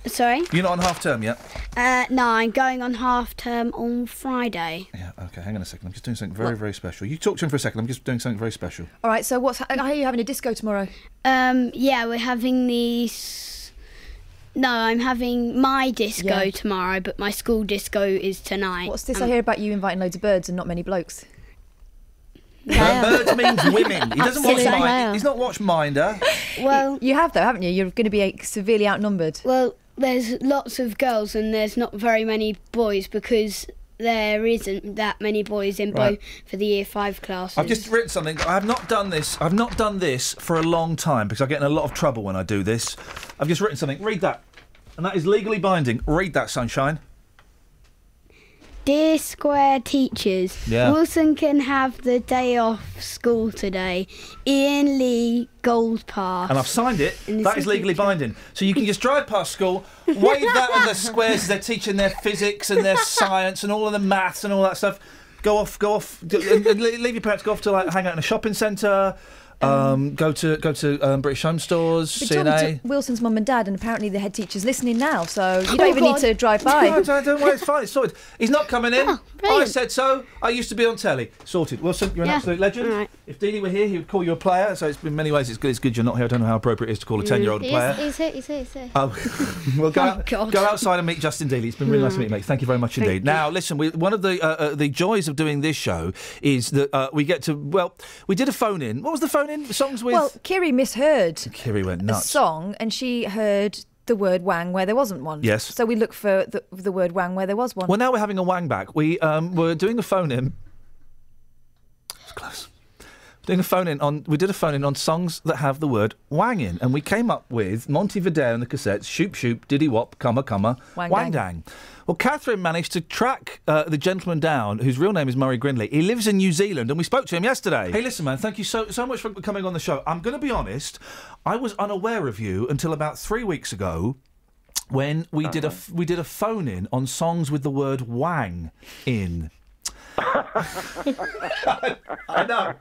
Sorry? You're not on half term yet? Uh, no, I'm going on half term on Friday. Yeah, okay, hang on a second. I'm just doing something very, very special. You talk to him for a second. I'm just doing something very special. All right, so what's ha- are you having a disco tomorrow? Um, yeah, we're having these. No, I'm having my disco Yeah. tomorrow, but my school disco is tonight. What's this Um, I hear about you inviting loads of birds and not many blokes? Birds means women. He doesn't watch Absolutely. Mind. He's not watch Minder. Well, you have though, haven't you? You're going to be severely outnumbered. Well, there's lots of girls and there's not very many boys because there isn't that many boys in Right. both for the year five classes. I've just written something. I have not done this. I've not done this for a long time because I get in a lot of trouble when I do this. I've just written something. Read that. And that is legally binding. Read that, sunshine. Dear Square teachers, Yeah. Wilson can have the day off school today. Iain Lee Gold Pass. And I've signed it. That is legally binding. So you can just drive past school, wave that at the squares as they're teaching their physics and their science and all of the maths and all that stuff. Go off, go off, leave your parents, go off to like hang out in a shopping centre. Um, go to go to um, British Home Stores, Been CNA. Wilson's mum and dad, and apparently the head teacher's listening now, so you Oh, don't even God. need to drive by. No, don't, don't worry, it's fine, it's sorted. He's not coming in. I said so. I used to be on telly. Sorted. Wilson, you're an Yeah. absolute legend. If Deanie were here, he would call you a player. So it's in many ways it's good. It's good you're not here. I don't know how appropriate it is to call a ten-year-old a player. He's here, he's here, he's here. Oh, well, go, Oh, out, go outside and meet Justin Dealey. It's been really nice to meet you, mate. Thank you very much indeed. Now, listen, we, one of the uh, uh, the joys of doing this show is that uh, we get to well, we did a phone in. What was the phone in? Songs with. Well, Kiri misheard Kiri went a song, and she heard the word wang where there wasn't one. Yes. So we look for the, the word wang where there was one. Well, now we're having a wang back. We um, were doing a phone in. It's close. Doing a phone in on. We did a phone in on songs that have the word wang in, and we came up with Monty Monte Video and the cassettes, Shoop Shoop, Diddy Wop, Cumma Cumma, Wang Wang, Dang. Dang. Well, Catherine managed to track uh, the gentleman down, whose real name is Murray Grindlay. He lives in New Zealand, and we spoke to him yesterday. Hey, listen, man, thank you so so much for coming on the show. I'm going to be honest. I was unaware of you until about three weeks ago when we did a f- we did a phone in on songs with the word wang in. I know.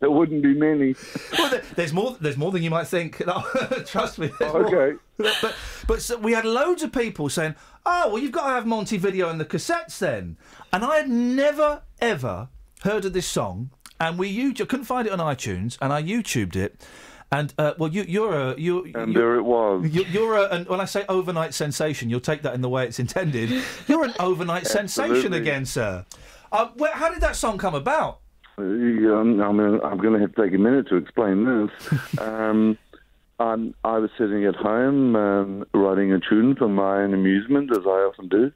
There wouldn't be many. Well, there's more. There's more than you might think. Trust me. there's more. Okay. But but so we had loads of people saying, "Oh, well, you've got to have Monty Video and the cassettes then." And I had never ever heard of this song. and we you couldn't find it on iTunes, and I YouTubed it. And uh, well, you, you're a you. And you- there it was. You, you're a, and when I say overnight sensation, you'll take that in the way it's intended. You're an overnight sensation again, sir. Uh, where, how did that song come about? Yeah, I'm, I'm, going to have to take a minute to explain this. um, I'm, I was sitting at home um, writing a tune for my own amusement, as I often do,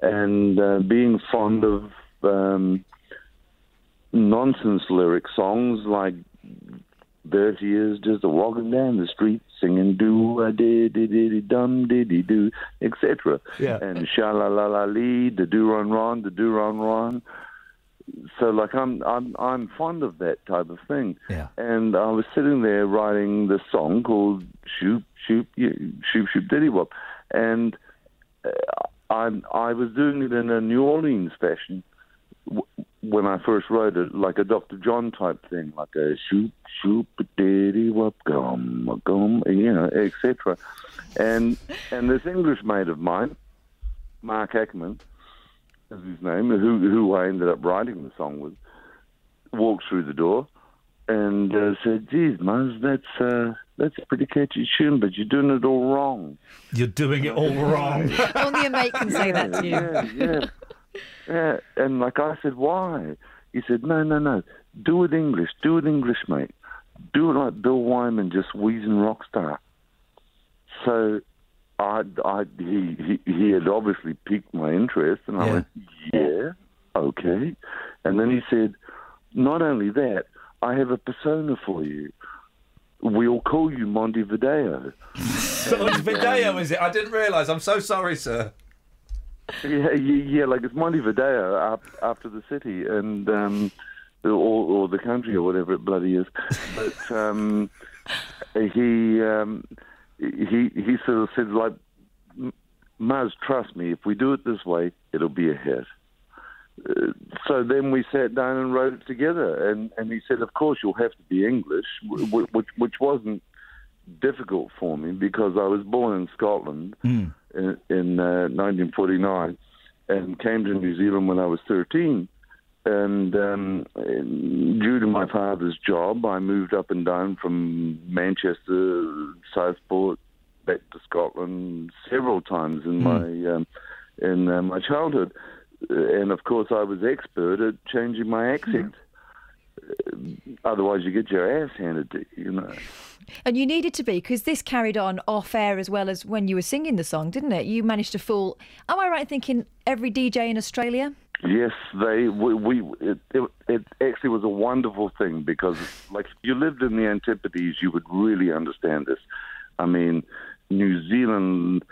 and uh, being fond of um, nonsense lyric songs like Bertie Is, Just a Walking Down the Street, Singing Do a Did Diddy Dum Diddy Do," etc. Yeah. And sha la la la lee, the do run ron, the do run ron so like I'm I'm I'm fond of that type of thing. Yeah. And I was sitting there writing this song called Shoop Shoop Shoop Shoop Diddy Wop, and uh, I I was doing it in a New Orleans fashion when I first wrote it, like a Dr. John type thing, like a shoop shoop diddy wop gum gum, you know, etc. And and this English mate of mine, Mark Ackerman is his name, who who I ended up writing the song with, walked through the door and uh, said, "Geez, Muzz, that's uh, that's a pretty catchy tune, but you're doing it all wrong." You're doing it all wrong. Only a mate can say that to you. Yeah, yeah, yeah. And like I said, why? He said, "No, no, no. Do it English. Do it English, mate. Do it like Bill Wyman, just wheezing rock star." So. I, I, he, he, he had obviously piqued my interest, and I Yeah. went, yeah, okay. And then he said, not only that, I have a persona for you. We'll call you Monte Video. So it's Video, is it? I didn't realise. I'm so sorry, sir. yeah, yeah, yeah, like it's Montevideo up, after the city and um, or, or the country or whatever it bloody is. But um, he um, he he sort of said like, "M- Muzz, trust me, if we do it this way, it'll be a hit. Uh, so then we sat down and wrote it together, and, and he said, of course you'll have to be English, wh- wh- which which wasn't difficult for me because I was born in Scotland in, in uh, 1949 and came to New Zealand when I was 13. And um, due to my father's job, I moved up and down from Manchester, Southport, back to Scotland several times in my um, in uh, my childhood. And of course, I was expert at changing my accent. Uh, Otherwise, you get your ass handed to you, you know. And you needed to be because this carried on off air as well as when you were singing the song, didn't it? You managed to fool. Am I right in thinking every DJ in Australia? Yes, they we, we it, it it actually was a wonderful thing because like if you lived in the Antipodes, you would really understand this. I mean, New Zealand.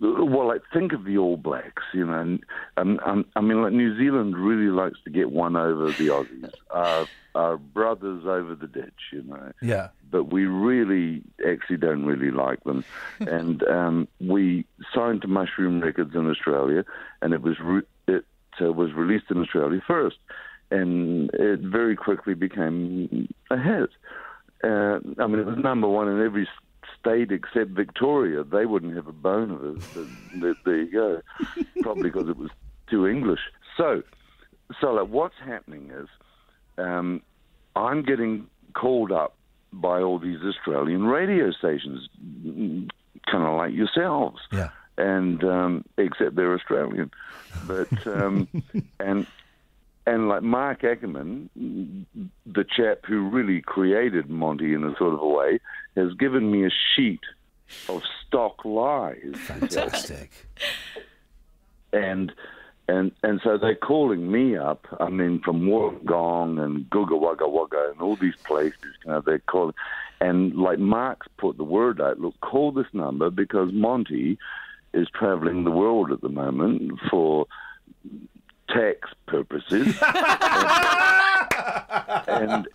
Well, like think of the All Blacks, you know. And, um, um, I mean, like New Zealand really likes to get one over the Aussies, our, our brothers over the ditch, you know Yeah. but we really actually don't really like them. and um, we signed to Mushroom Records in Australia, and it was re- it uh, was released in Australia first, and it very quickly became a hit. Uh, I mean, it was number one in every state except Victoria. They wouldn't have a bone of it. But there, you go. Probably because it was too English. So, so like, what's happening is um, I'm getting called up by all these Australian radio stations, kind of like yourselves. Yeah. And um, except they're Australian, but um, and and like Mark Ackerman, the chap who really created Monty in a sort of a way, has given me a sheet of stock lies. Fantastic. and and and so they're calling me up. I mean, from Wollongong and Googa Wugga Wugga and all these places. You know, they're calling, and like Mark's put the word out. Look, call this number because Monty is traveling the world at the moment for tax purposes. and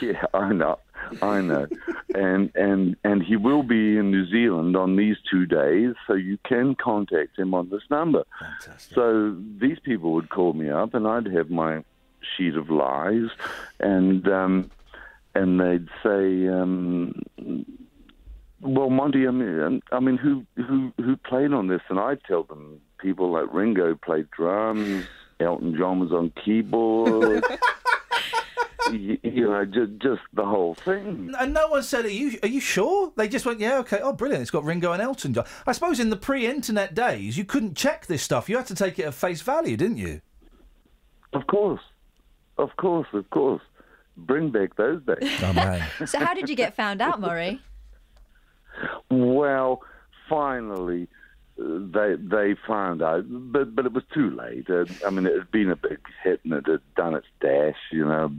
yeah, I know, I know, and and and he will be in New Zealand on these two days, so you can contact him on this number. So these people would call me up, and I'd have my sheet of lies, and um, and they'd say. Um, well, Monty, I mean, um, I mean, who who who played on this? And I'd tell them people like Ringo played drums, Elton John was on keyboard, you, you know, just, just the whole thing. And no one said, "Are you are you sure?" They just went, "Yeah, okay. Oh, brilliant! It's got Ringo and Elton John." I suppose in the pre-internet days, you couldn't check this stuff. You had to take it at face value, didn't you? Of course, of course, of course. Bring back those days. Oh. So how did you get found out, Murray? Well, finally, uh, they they found out, but but it was too late. Uh, I mean, it had been a big hit and it had done its dash, you know,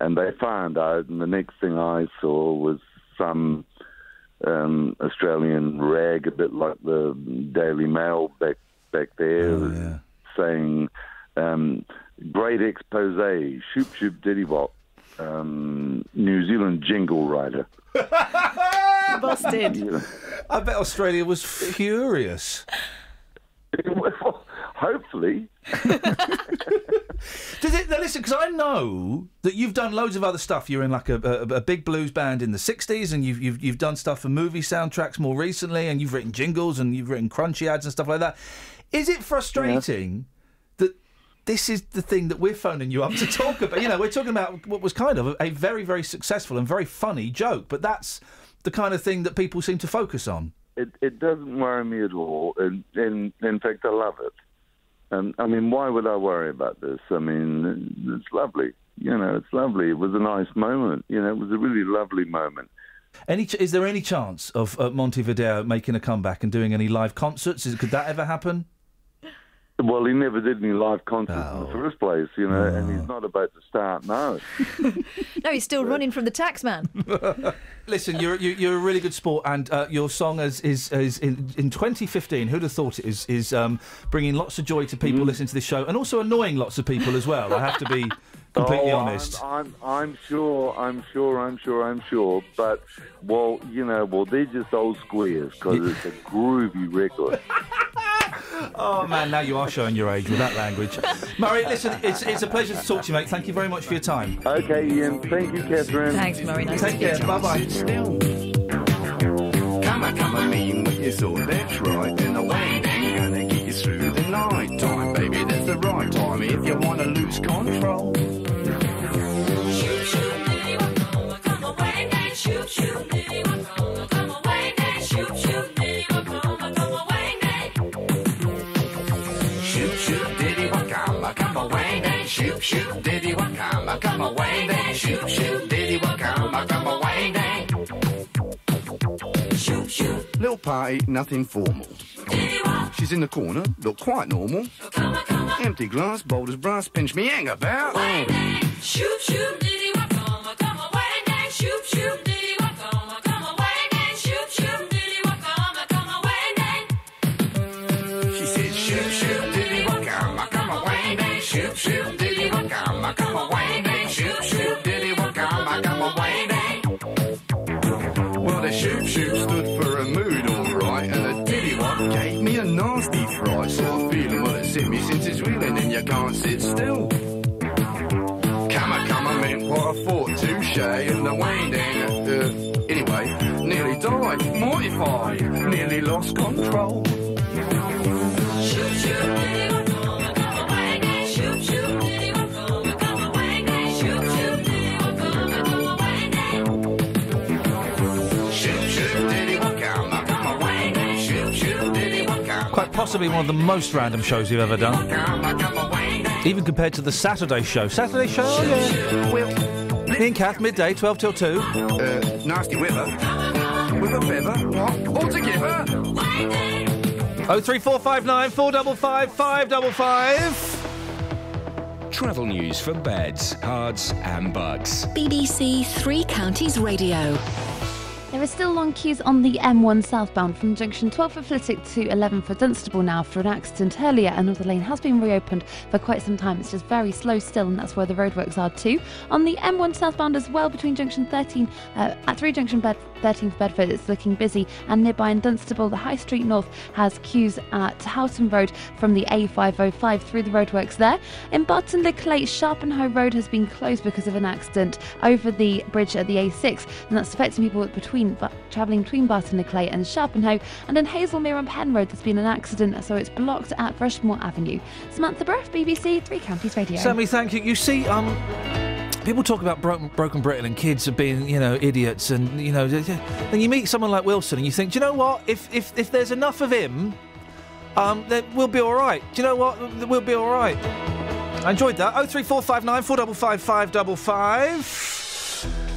and they found out. And the next thing I saw was some um, Australian rag, a bit like the Daily Mail back back there, saying um, great expose, shoop shoop diddy wop, um, New Zealand jingle writer. Busted. I bet Australia was furious. Hopefully. Does it? Now listen, because I know that you've done loads of other stuff. You're in like a, a, a big blues band in the '60s, and you've, you've you've done stuff for movie soundtracks more recently, and you've written jingles and you've written crunchy ads and stuff like that. Is it frustrating that this is the thing that we're phoning you up to talk about? You know, we're talking about what was kind of a, a very very successful and very funny joke, but that's the kind of thing that people seem to focus on. It it doesn't worry me at all, and in in fact I love it. Um, I mean, why would I worry about this? I mean, it's lovely. You know, it's lovely. It was a nice moment. You know, it was a really lovely moment. Any ch- is there any chance of uh, Monte Video making a comeback and doing any live concerts? Is, could that ever happen? Well, he never did any live concerts in Oh. the first place, you know, and he's not about to start now. No, he's still running from the tax man. Listen, you're you, you're a really good sport, and uh, your song is is, is in, in 2015. Who'd have thought it is is um, bringing lots of joy to people listening to this show, and also annoying lots of people as well. I have to be completely Oh, honest. I'm, I'm, I'm sure, I'm sure, I'm sure, I'm sure. But, well, you know, well, they're just old squares because it's a groovy record. Oh man, now you are showing your age with that language. Murray, listen, it's it's a pleasure to talk to you, mate. Thank you very much for your time. Okay, Iain. Thank you, Catherine. Thanks, Murray. Nice Take care. you. Bye bye. Come on, come on, mean what you thought, that's right. And the wind ain't gonna get you through the night time, baby. That's the right time if you wanna lose control. Shoot, come away, shoot, diddy, wakoma, come away. Wakama, come away, then shoot, shoot, diddy, wakama, come away, wakama, come away, then shoot, shoot. Little party, nothing formal. She's in the corner, look quite normal. Empty glass, bold as brass, pinch me hang about. Shoot, shoot, diddy, wakama, come away, then shoot, shoot, can't sit still. Come on, come on, meant what I thought, touche, and the winding, uh, anyway, nearly died, mortified, nearly lost control. Shoot, shoot, possibly one of the most random shows you've ever done. Even compared to the Saturday show. Saturday show? Yeah. Me and Kath, midday, 12 till 2. Uh, nasty weather. With a feather. What? All together? 03459 455 555. Travel news for beds, cards, and Bucks. BBC Three Counties Radio. There are still long queues on the M1 southbound from junction 12 for Flitwick to 11 for Dunstable now after an accident earlier. Another lane has been reopened for quite some time. It's just very slow still, and that's where the roadworks are too. On the M1 southbound as well, between junction 13 uh, at 3 junction Bed- 13 for Bedford, it's looking busy. And nearby in Dunstable, the High Street North has queues at Houghton Road from the A505 through the roadworks there. In Barton Le Clay, Sharpenhoe Road has been closed because of an accident over the bridge at the A6, and that's affecting people between but travelling between Barton Le Clay and Sharpenhoe. And in Hazlemere on Penn Road, there's been an accident, so it's blocked at Rushmore Avenue. Samantha Breff, BBC Three Counties Radio. Sammy, thank you. You see, um, people talk about broken, broken Britain and kids are being, you know, idiots, and you know, then you meet someone like Wilson and you think, do you know what? If if if there's enough of him, um, then we'll be all right. Do you know what? We'll be all right. I enjoyed that. Oh three four five nine four double five five double five.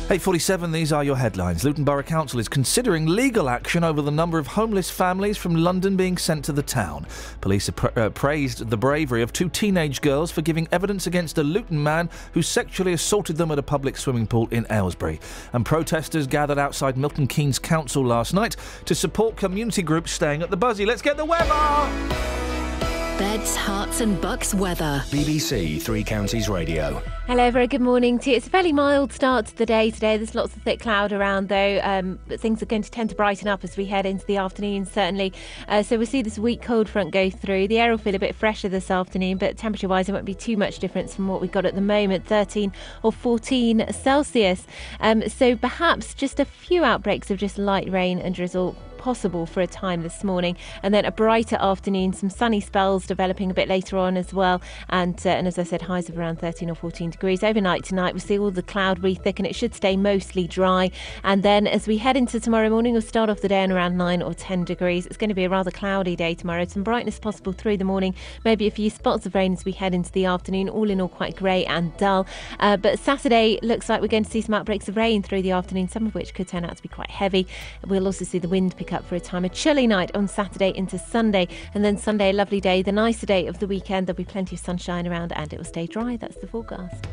847, these are your headlines. Luton Borough Council is considering legal action over the number of homeless families from London being sent to the town. Police pra- uh, praised the bravery of two teenage girls for giving evidence against a Luton man who sexually assaulted them at a public swimming pool in Aylesbury. And protesters gathered outside Milton Keynes Council last night to support community groups staying at the Buszy. Let's get the weather! Beds, Herts, and bucks weather. BBC Three Counties Radio. Hello, very good morning to you. It's a fairly mild start to the day today. There's lots of thick cloud around, though, um, but things are going to tend to brighten up as we head into the afternoon, certainly. Uh, so we'll see this weak cold front go through. The air will feel a bit fresher this afternoon, but temperature wise, it won't be too much difference from what we've got at the moment 13 or 14 Celsius. Um, so perhaps just a few outbreaks of just light rain and drizzle possible for a time this morning, and then a brighter afternoon, some sunny spells developing a bit later on as well, and uh, and as I said, highs of around 13 or 14 degrees overnight tonight. we'll see all the cloud re-thicken; it should stay mostly dry, and then as we head into tomorrow morning, we'll start off the day on around 9 or 10 degrees. It's going to be a rather cloudy day tomorrow. Some brightness possible through the morning, maybe a few spots of rain as we head into the afternoon. All in all, quite grey and dull. Uh, but Saturday looks like we're going to see some outbreaks of rain through the afternoon, some of which could turn out to be quite heavy. We'll also see the wind pick up for a time. A chilly night on Saturday into Sunday, and then Sunday, a lovely day, the nicer day of the weekend. There'll be plenty of sunshine around, and it will stay dry. That's the forecast.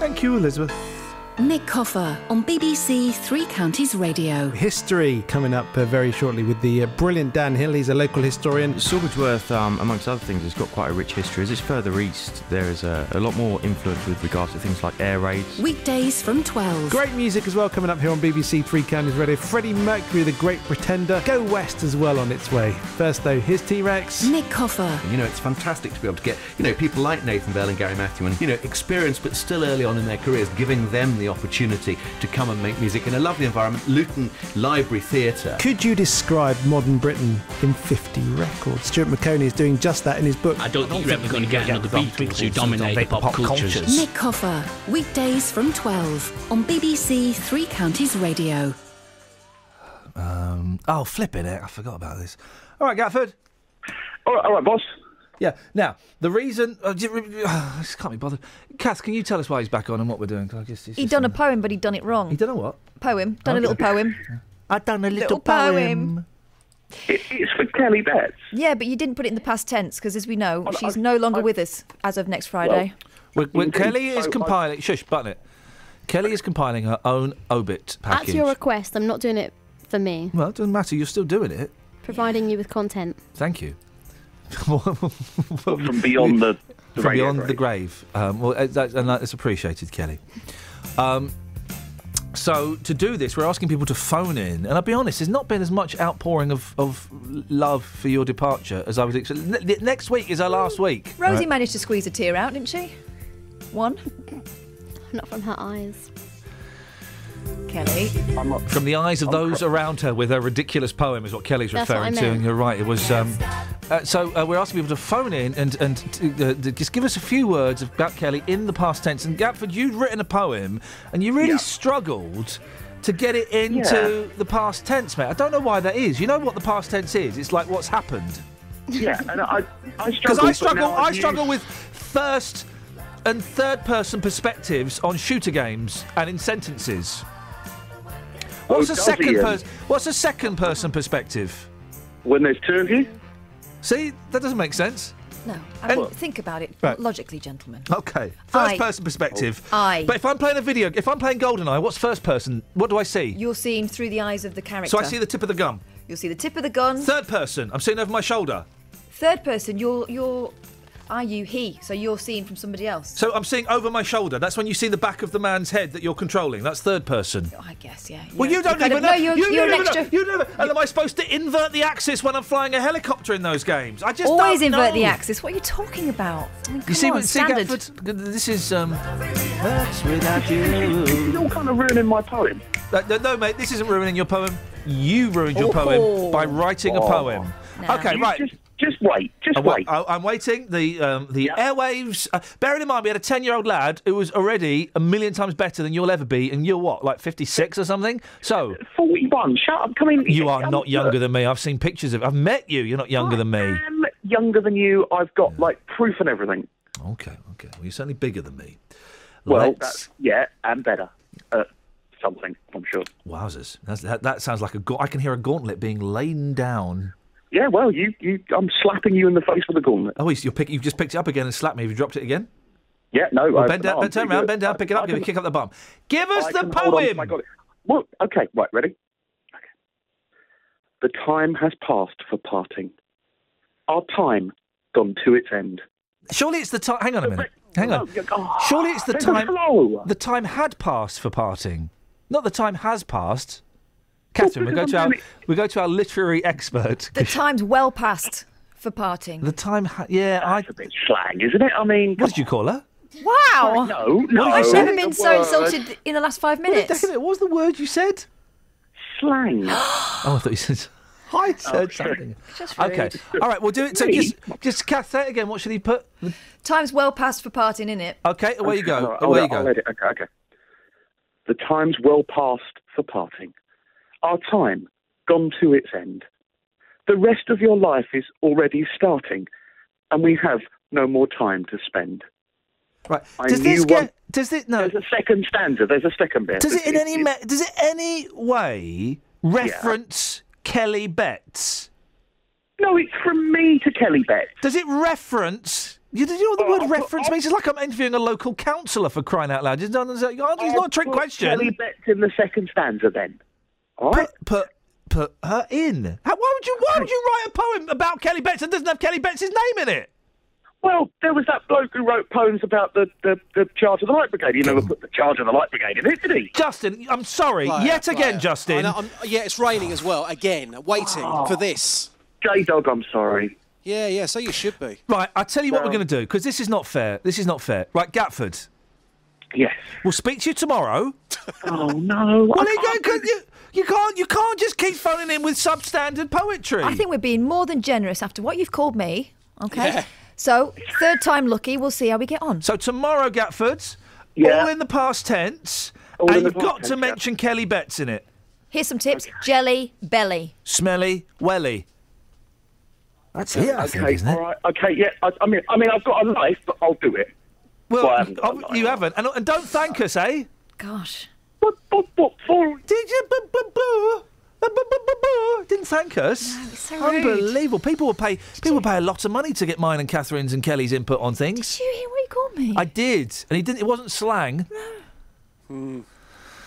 Thank you, Elizabeth. Nick Coffer on BBC Three Counties Radio. History coming up uh, very shortly with the uh, brilliant Dan Hill. He's a local historian. Silversworth, um, amongst other things, has got quite a rich history. As it's further east, there is a, a lot more influence with regards to things like air raids. Weekdays from 12. Great music as well coming up here on BBC Three Counties Radio. Freddie Mercury, The Great Pretender. Go West as well on its way. First, though, here's T Rex. Nick Coffer. You know, it's fantastic to be able to get, you know, people like Nathan Bell and Gary Matthew and, you know, experienced but still early on in their careers, giving them the opportunity to come and make music in a lovely environment. Luton Library Theatre. Could you describe modern Britain in 50 records? Stuart Maconie is doing just that in his book. I don't think you're ever going to get another Beatles who dominate the pop, cultures. Nick Coffer. Weekdays from 12 on BBC Three Counties Radio. Um, oh, flipping it. I forgot about this. All right, Gatford. All right, all right, boss. Yeah. Now, the reason. Uh, j- I just can't be bothered. Kath, can you tell us why he's back on and what we're doing? 'Cause I just, it's He'd just, done a poem, but he'd done it wrong. He'd done a what? Poem. Done a little poem. I done a little poem. It, it's for Kelly Betts. Yeah, but you didn't put it in the past tense because, as we know, she's no longer with us as of next Friday. We're, we're- Kelly is So I- compiling. Shush, button it. Kelly is compiling her own obit package. That's your request. I'm not doing it for me. Well, it doesn't matter. You're still doing it. Providing you with content. Thank you. From beyond the, the From radio beyond the grave. grave. Um, well, uh, that, and that's appreciated, Kelly. Um, so to do this, we're asking people to phone in, and I'll be honest, there's not been as much outpouring of, of love for your departure as I was expecting. Ne- next week is our last week. Rosie right? managed to squeeze a tear out, didn't she? One. Not from her eyes. Kelly. From the eyes of those around her with her ridiculous poem, is what Kelly's That's what referring I to. meant. And you're right, it was. Um, uh, so uh, we're asking people to phone in and and to, uh, to just give us a few words about Kelly in the past tense. And Gatford, you'd written a poem, and you really struggled to get it into Yeah. the past tense, mate. I don't know why that is. You know what the past tense is? It's like what's happened. Yeah, and I, I Because struggle. I struggle, I I've struggle used- with first and third person perspectives on shooter games and in sentences. What's Oh, a second person? What's a second person perspective? when there's two of you. See, that doesn't make sense. No. I mean, think about it Right. logically, gentlemen. Okay, first I- person perspective. I. But if I'm playing a video, if I'm playing GoldenEye, what's first person? What do I see? You're seeing through the eyes of the character. So I see the tip of the gun. You'll see the tip of the gun. Third person, I'm seeing over my shoulder. Third person, you're you're are you he? So you're seeing from somebody else. So I'm seeing over my shoulder. That's when you see the back of the man's head that you're controlling. That's third person. I guess, yeah. Well, You're- you don't kind even know. No, you're, you you're don't an even extra. know. You don't. And am I supposed to invert the axis when I'm flying a helicopter in those games? I just Always don't invert the axis. What are you talking about? I mean, come You see, on, what- see, standard. Gatford, this is um. Hurts without you. You're kind of ruining my poem. Uh, no, no, mate, this isn't ruining your poem. You ruined your Oh. poem by writing a Oh. poem. Nah. Okay, You right. just- Just wait. Just I'm, wait. I- I'm waiting. The um, the airwaves. Uh, bearing in mind, we had a ten year old lad who was already a million times better than you'll ever be, and you're what, like fifty six or something? So forty-one. Shut up. Come in. You are not younger than me. I've seen pictures of. I've met you. You're not younger than me. I'm younger than you. I've got like proof and everything. Okay, okay. Well, you're certainly bigger than me. Well, that's, yeah, and better. Uh, something, I'm sure. Wowzers. That's, that, that sounds like a. Ga- I can hear a gauntlet being laid down. Yeah, well, you, you, I'm slapping you in the face with a gauntlet. Oh, you're pick, you've just picked it up again and slapped me. Have you dropped it again? Yeah, no. Well, I- bend down, no, bend, I'm turn pretty around, good. bend down, pick it up, I give it a kick up the bum. Give us I the can hold on to poem. my gauntlet. Well, okay, right, ready? Okay. The time has passed for parting. Our time gone to its end. Surely it's the time. Hang on a minute. Hang on. Oh, Surely it's the time. The time had passed for parting, not the time has passed. Catherine, we go to our we go to our literary expert. The time's well past for parting. The time, ha- yeah, I. a bit slang, isn't it? I mean, what did you call her? Wow. No, no. I've never been so word. insulted in the last five minutes. What was the word you said? Slang. Oh, I thought you said. I oh, said something. Just Okay. All right. We'll do it. So just, just Kath, say it again. What should he put? Time's well past for parting, innit? Okay. Away you go. I'll- Away you I'll go. let Okay, okay. The time's well past for parting. Our time gone to its end. The rest of your life is already starting, and we have no more time to spend. Right. Does this one- get? Does it? No. There's a second stanza. There's a second bit. Does it in any? Does it any way reference Kelly Betts? No, it's from me to Kelly Betts. Does it reference? You, do you know what the word reference means? It's like I'm interviewing a local councillor for crying out loud. It's not, it's not a trick question. Kelly Betts in the second stanza, then. All right. Put put her in. How, why would you? Why would you write a poem about Kelly Betts that doesn't have Kelly Betts' name in it? Well, there was that bloke who wrote poems about the, the, the charge of the Light Brigade. He never put the charge of the Light Brigade in it, did he? Justin, I'm sorry. Player, Yet player. again, I Justin. know, I'm- yeah, it's raining as well. Again, waiting Oh. for this. J Dog, I'm sorry. Yeah, yeah. So you should be. Right, I'll tell you what No. we're going to do because this is not fair. This is not fair. Right, Gatford. Yes. We'll speak to you tomorrow. Oh no! Well, I you, can't, you, you can't. You can't just keep phoning in with substandard poetry. I think we're being more than generous after what you've called me. Okay. So third time lucky. We'll see how we get on. So tomorrow, Gatford, Yeah. all in the past tense, All and you've past got to tense, yeah. mention Kelly Betts in it. Here's some tips: jelly belly. Smelly, welly. That's it, I think, okay, isn't it? all right. Okay, yeah. I, I mean, I mean, I've got a life, but I'll do it. Well, I haven't got a life. you haven't, and, and don't thank us, eh? Gosh. Did you? Didn't thank us. so rude. Unbelievable. People will pay. People will pay a lot of money to get mine and Catherine's and Kelly's input on things. Did you hear what you called me? I did, and he didn't. It wasn't slang. Hmm.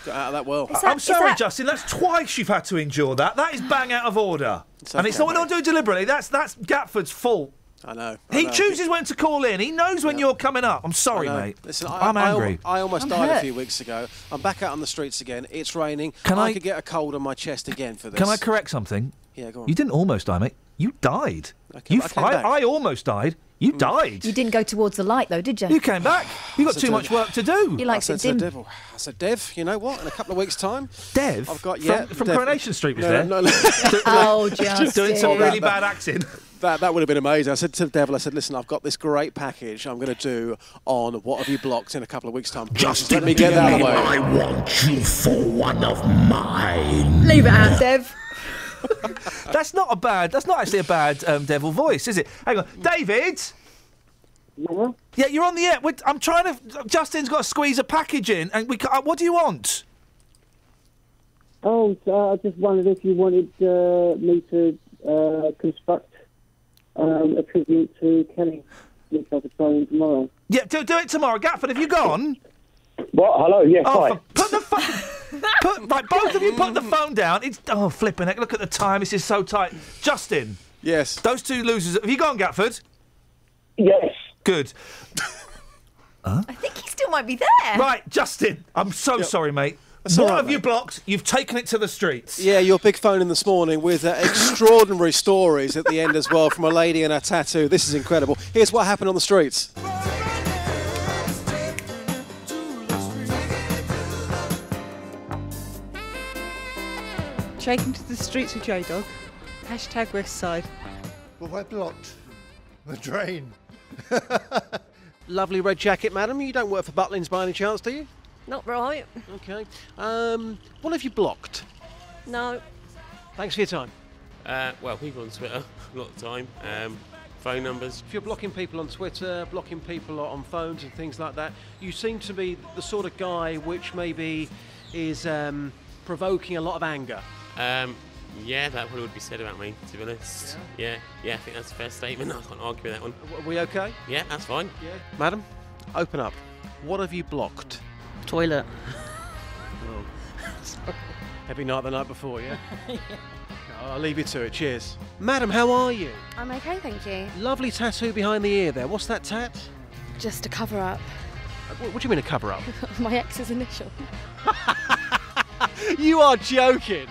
Got out of that well. I'm sorry, Justin. That's twice you've had to endure that. That is bang out of order, and it's not we're not doing deliberately. That's that's Gatford's fault. I know. I He know. chooses when to call in. He knows when you're coming up. I'm sorry, I mate. Listen, I, I'm I angry. I, almost I'm died a few weeks ago. I'm back out on the streets again. It's raining. Can I- I could get a cold on my chest again for this. Can I correct something? Yeah, go on. You didn't almost die, mate. You died. Okay, you, I I. I almost died. You mm. died. You didn't go towards the light though, did you? You came back. You got too much work to do. You I said it to the dim. devil. I said, Dev, you know what? In a couple of weeks' time, Dev I've got From- yeah from Dev- Coronation Street was no, there? No, no, Oh, Just doing some really bad acting. That, that would have been amazing. I said to the devil, I said, listen, I've got this great package I'm going to do on What Have You Blocked in a couple of weeks' time. Just let me get that out of the way. I want you for one of mine. Leave it out, Dev. That's not a bad. That's not actually a bad um, devil voice, is it? Hang on, David. Yeah, yeah, you're on the air. We're- I'm trying to. Justin's got to squeeze a package in, and we. uh, What do you want? Oh, so I just wondered if you wanted uh, me to uh, construct um, a tribute to Kelly, which I'll be trying tomorrow. Yeah, do, do it tomorrow. Gatford, have you gone? What? Hello? Yes, Oh, hi. for- put the phone. put right, both of you put the phone down. It's oh flipping it. Look at the time. This is so tight. Justin. Yes. Those two losers. Have you gone, Gatford? Yes. Good. I think he still might be there. Right, Justin. I'm so sorry, mate. That's what all right, have you blocked? You've taken it to the streets. Yeah, your big phone in this morning with uh, extraordinary stories at the end as well from a lady and a tattoo. This is incredible. Here's what happened on the streets. Taken to the streets with J Dog. Hashtag West Side. Well, I blocked the drain. Lovely red jacket, madam. You don't work for Butlins by any chance, do you? Not right. Okay. Um, what have you blocked? No. Thanks for your time. Uh, well, people on Twitter a lot of time. Um, phone numbers. If you're blocking people on Twitter, blocking people on phones and things like that, you seem to be the sort of guy which maybe is um, provoking a lot of anger. Um, yeah, that probably would be said about me, to be honest. Yeah, yeah, I think that's a fair statement. I can't argue with that one. Are we okay? Yeah, that's fine. Yeah. Madam, open up. What have you blocked? Toilet. Heavy night the night before, yeah? I'll leave you to it. Cheers. Madam, how are you? I'm okay, thank you. Lovely tattoo behind the ear there. What's that tat? Just a cover up. Uh, What, what do you mean a cover up? My ex's initial. you are joking.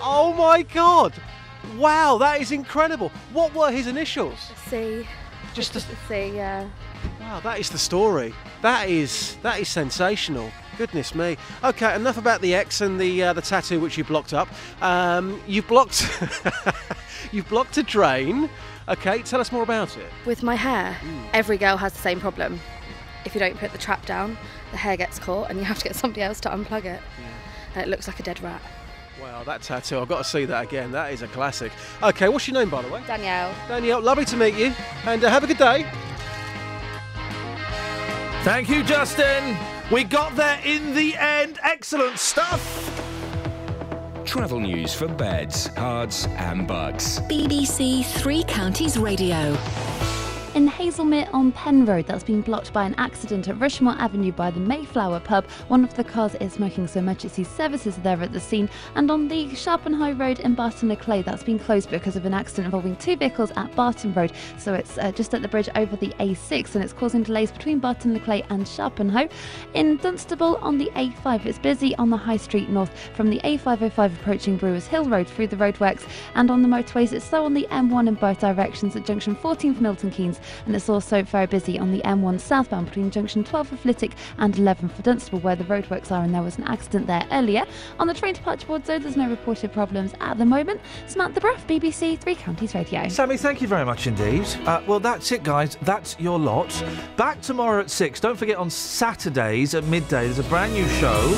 Oh my god. Wow, that is incredible. What were his initials? C. Just a C, yeah. Wow, that is the story. That is that is sensational. Goodness me. Okay, enough about the X and the uh, the tattoo which you blocked up. Um, you've blocked you've blocked a drain. Okay, tell us more about it. With my hair, every girl has the same problem. If you don't put the trap down, the hair gets caught and you have to get somebody else to unplug it. And it looks like a dead rat. Wow, that tattoo. I've got to see that again. That is a classic. Okay, what's your name by the way? Danielle. Danielle, lovely to meet you, and uh, have a good day. Thank you, Justin. We got there in the end. Excellent stuff. Travel news for beds, cards, and Bucks. BBC Three Counties Radio. In Hazlemere on Penn Road, that's been blocked by an accident at Rushmore Avenue by the Mayflower pub. One of the cars is smoking, so emergency services are there at the scene. And on the Sharpenhoe Road in Barton le Clay, that's been closed because of an accident involving two vehicles at Barton Road. So it's uh, just at the bridge over the A6, and it's causing delays between Barton le Clay and Sharpenhoe. In Dunstable on the A5, it's busy on the High Street North from the A505 approaching Brewers Hill Road through the roadworks. And on the motorways, it's slow on the M1 in both directions at junction 14 for Milton Keynes and it's also very busy on the M1 southbound between junction 12 for Flitwick and 11 for Dunstable, where the roadworks are, and there was an accident there earlier. On the train departure board, though, there's no reported problems at the moment. Samantha Bruff, BBC Three Counties Radio. Sammy, thank you very much indeed. Uh, well, that's it, guys. That's your lot. Back tomorrow at 6. Don't forget on Saturdays at midday, there's a brand new show.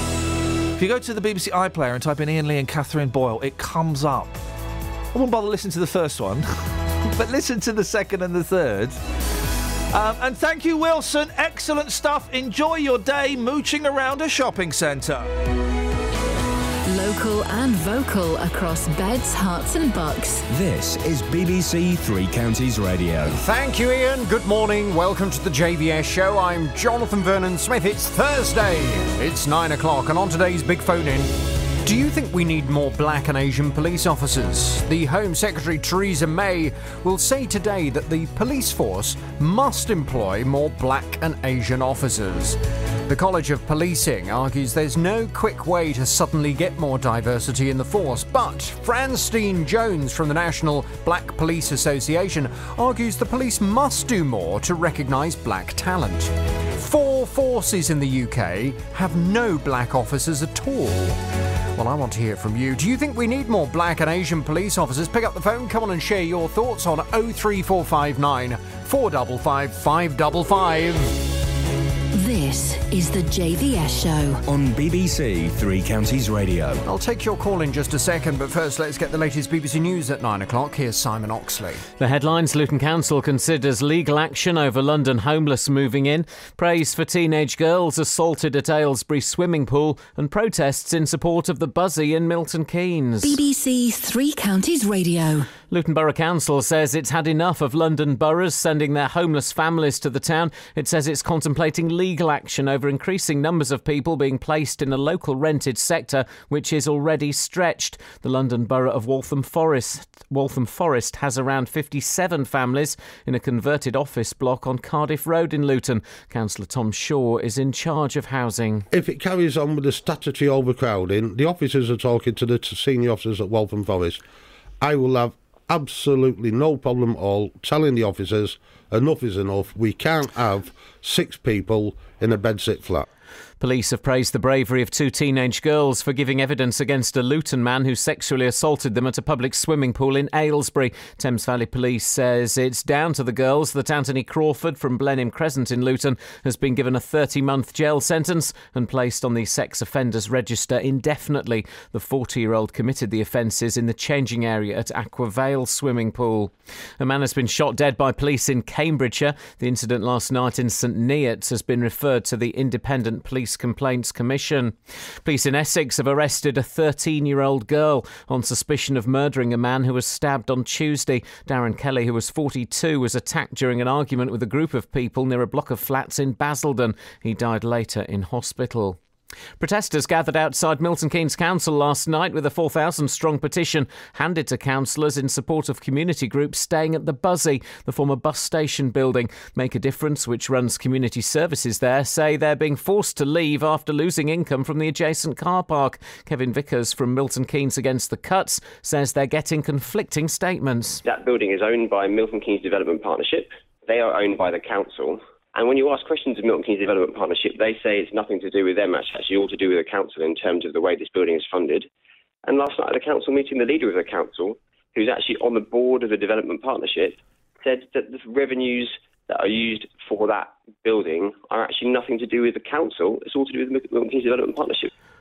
If you go to the BBC iPlayer and type in Iain Lee and Catherine Boyle, it comes up. I won't bother listening to the first one, but listen to the second and the third. Um, and thank you, Wilson. Excellent stuff. Enjoy your day mooching around a shopping centre. Local and vocal across beds, Herts, and bucks. This is BBC Three Counties Radio. Thank you, Iain. Good morning. Welcome to the JVS show. I'm Jonathan Vernon Smith. It's Thursday. It's nine o'clock, and on today's big phone in. Do you think we need more black and Asian police officers? The Home Secretary Theresa May will say today that the police force must employ more black and Asian officers. The College of Policing argues there's no quick way to suddenly get more diversity in the force, but Francine Jones from the National Black Police Association argues the police must do more to recognise black talent. Four forces in the UK have no black officers at all. Well, I want to hear from you. Do you think we need more black and Asian police officers? Pick up the phone, come on and share your thoughts on 03459 455 555. This is the JVS show. On BBC Three Counties Radio. I'll take your call in just a second, but first let's get the latest BBC News at 9 o'clock. Here's Simon Oxley. The headlines Luton Council considers legal action over London homeless moving in, praise for teenage girls assaulted at Aylesbury swimming pool, and protests in support of the Buszy in Milton Keynes. BBC Three Counties Radio. Luton Borough Council says it's had enough of London boroughs sending their homeless families to the town. It says it's contemplating legal action over increasing numbers of people being placed in a local rented sector which is already stretched. The London Borough of Waltham Forest Waltham Forest has around 57 families in a converted office block on Cardiff Road in Luton. Councillor Tom Shaw is in charge of housing. If it carries on with the statutory overcrowding, the officers are talking to the senior officers at Waltham Forest. I will have absolutely no problem at all telling the officers enough is enough. We can't have six people in a bedsit flat. Police have praised the bravery of two teenage girls for giving evidence against a Luton man who sexually assaulted them at a public swimming pool in Aylesbury. Thames Valley Police says it's down to the girls that Anthony Crawford from Blenheim Crescent in Luton has been given a 30 month jail sentence and placed on the sex offenders register indefinitely. The 40 year old committed the offences in the changing area at Aqua Vale swimming pool. A man has been shot dead by police in Cambridgeshire. The incident last night in St Neots has been referred to the Independent Police Complaints Commission. Police in Essex have arrested a 13 year old girl on suspicion of murdering a man who was stabbed on Tuesday. Darren Kelly, who was 42, was attacked during an argument with a group of people near a block of flats in Basildon. He died later in hospital. Protesters gathered outside Milton Keynes Council last night with a 4,000 strong petition handed to councillors in support of community groups staying at the Buszy, the former bus station building. Make a Difference, which runs community services there, say they're being forced to leave after losing income from the adjacent car park. Kevin Vickers from Milton Keynes Against the Cuts says they're getting conflicting statements. That building is owned by Milton Keynes Development Partnership. They are owned by the council. And when you ask questions of Milton Keynes Development Partnership, they say it's nothing to do with them. It's actually all to do with the council in terms of the way this building is funded. And last night at the council meeting, the leader of the council, who's actually on the board of the development partnership, said that the revenues that are used for that building are actually nothing to do with the council. It's all to do with the Milton Keynes Development Partnership.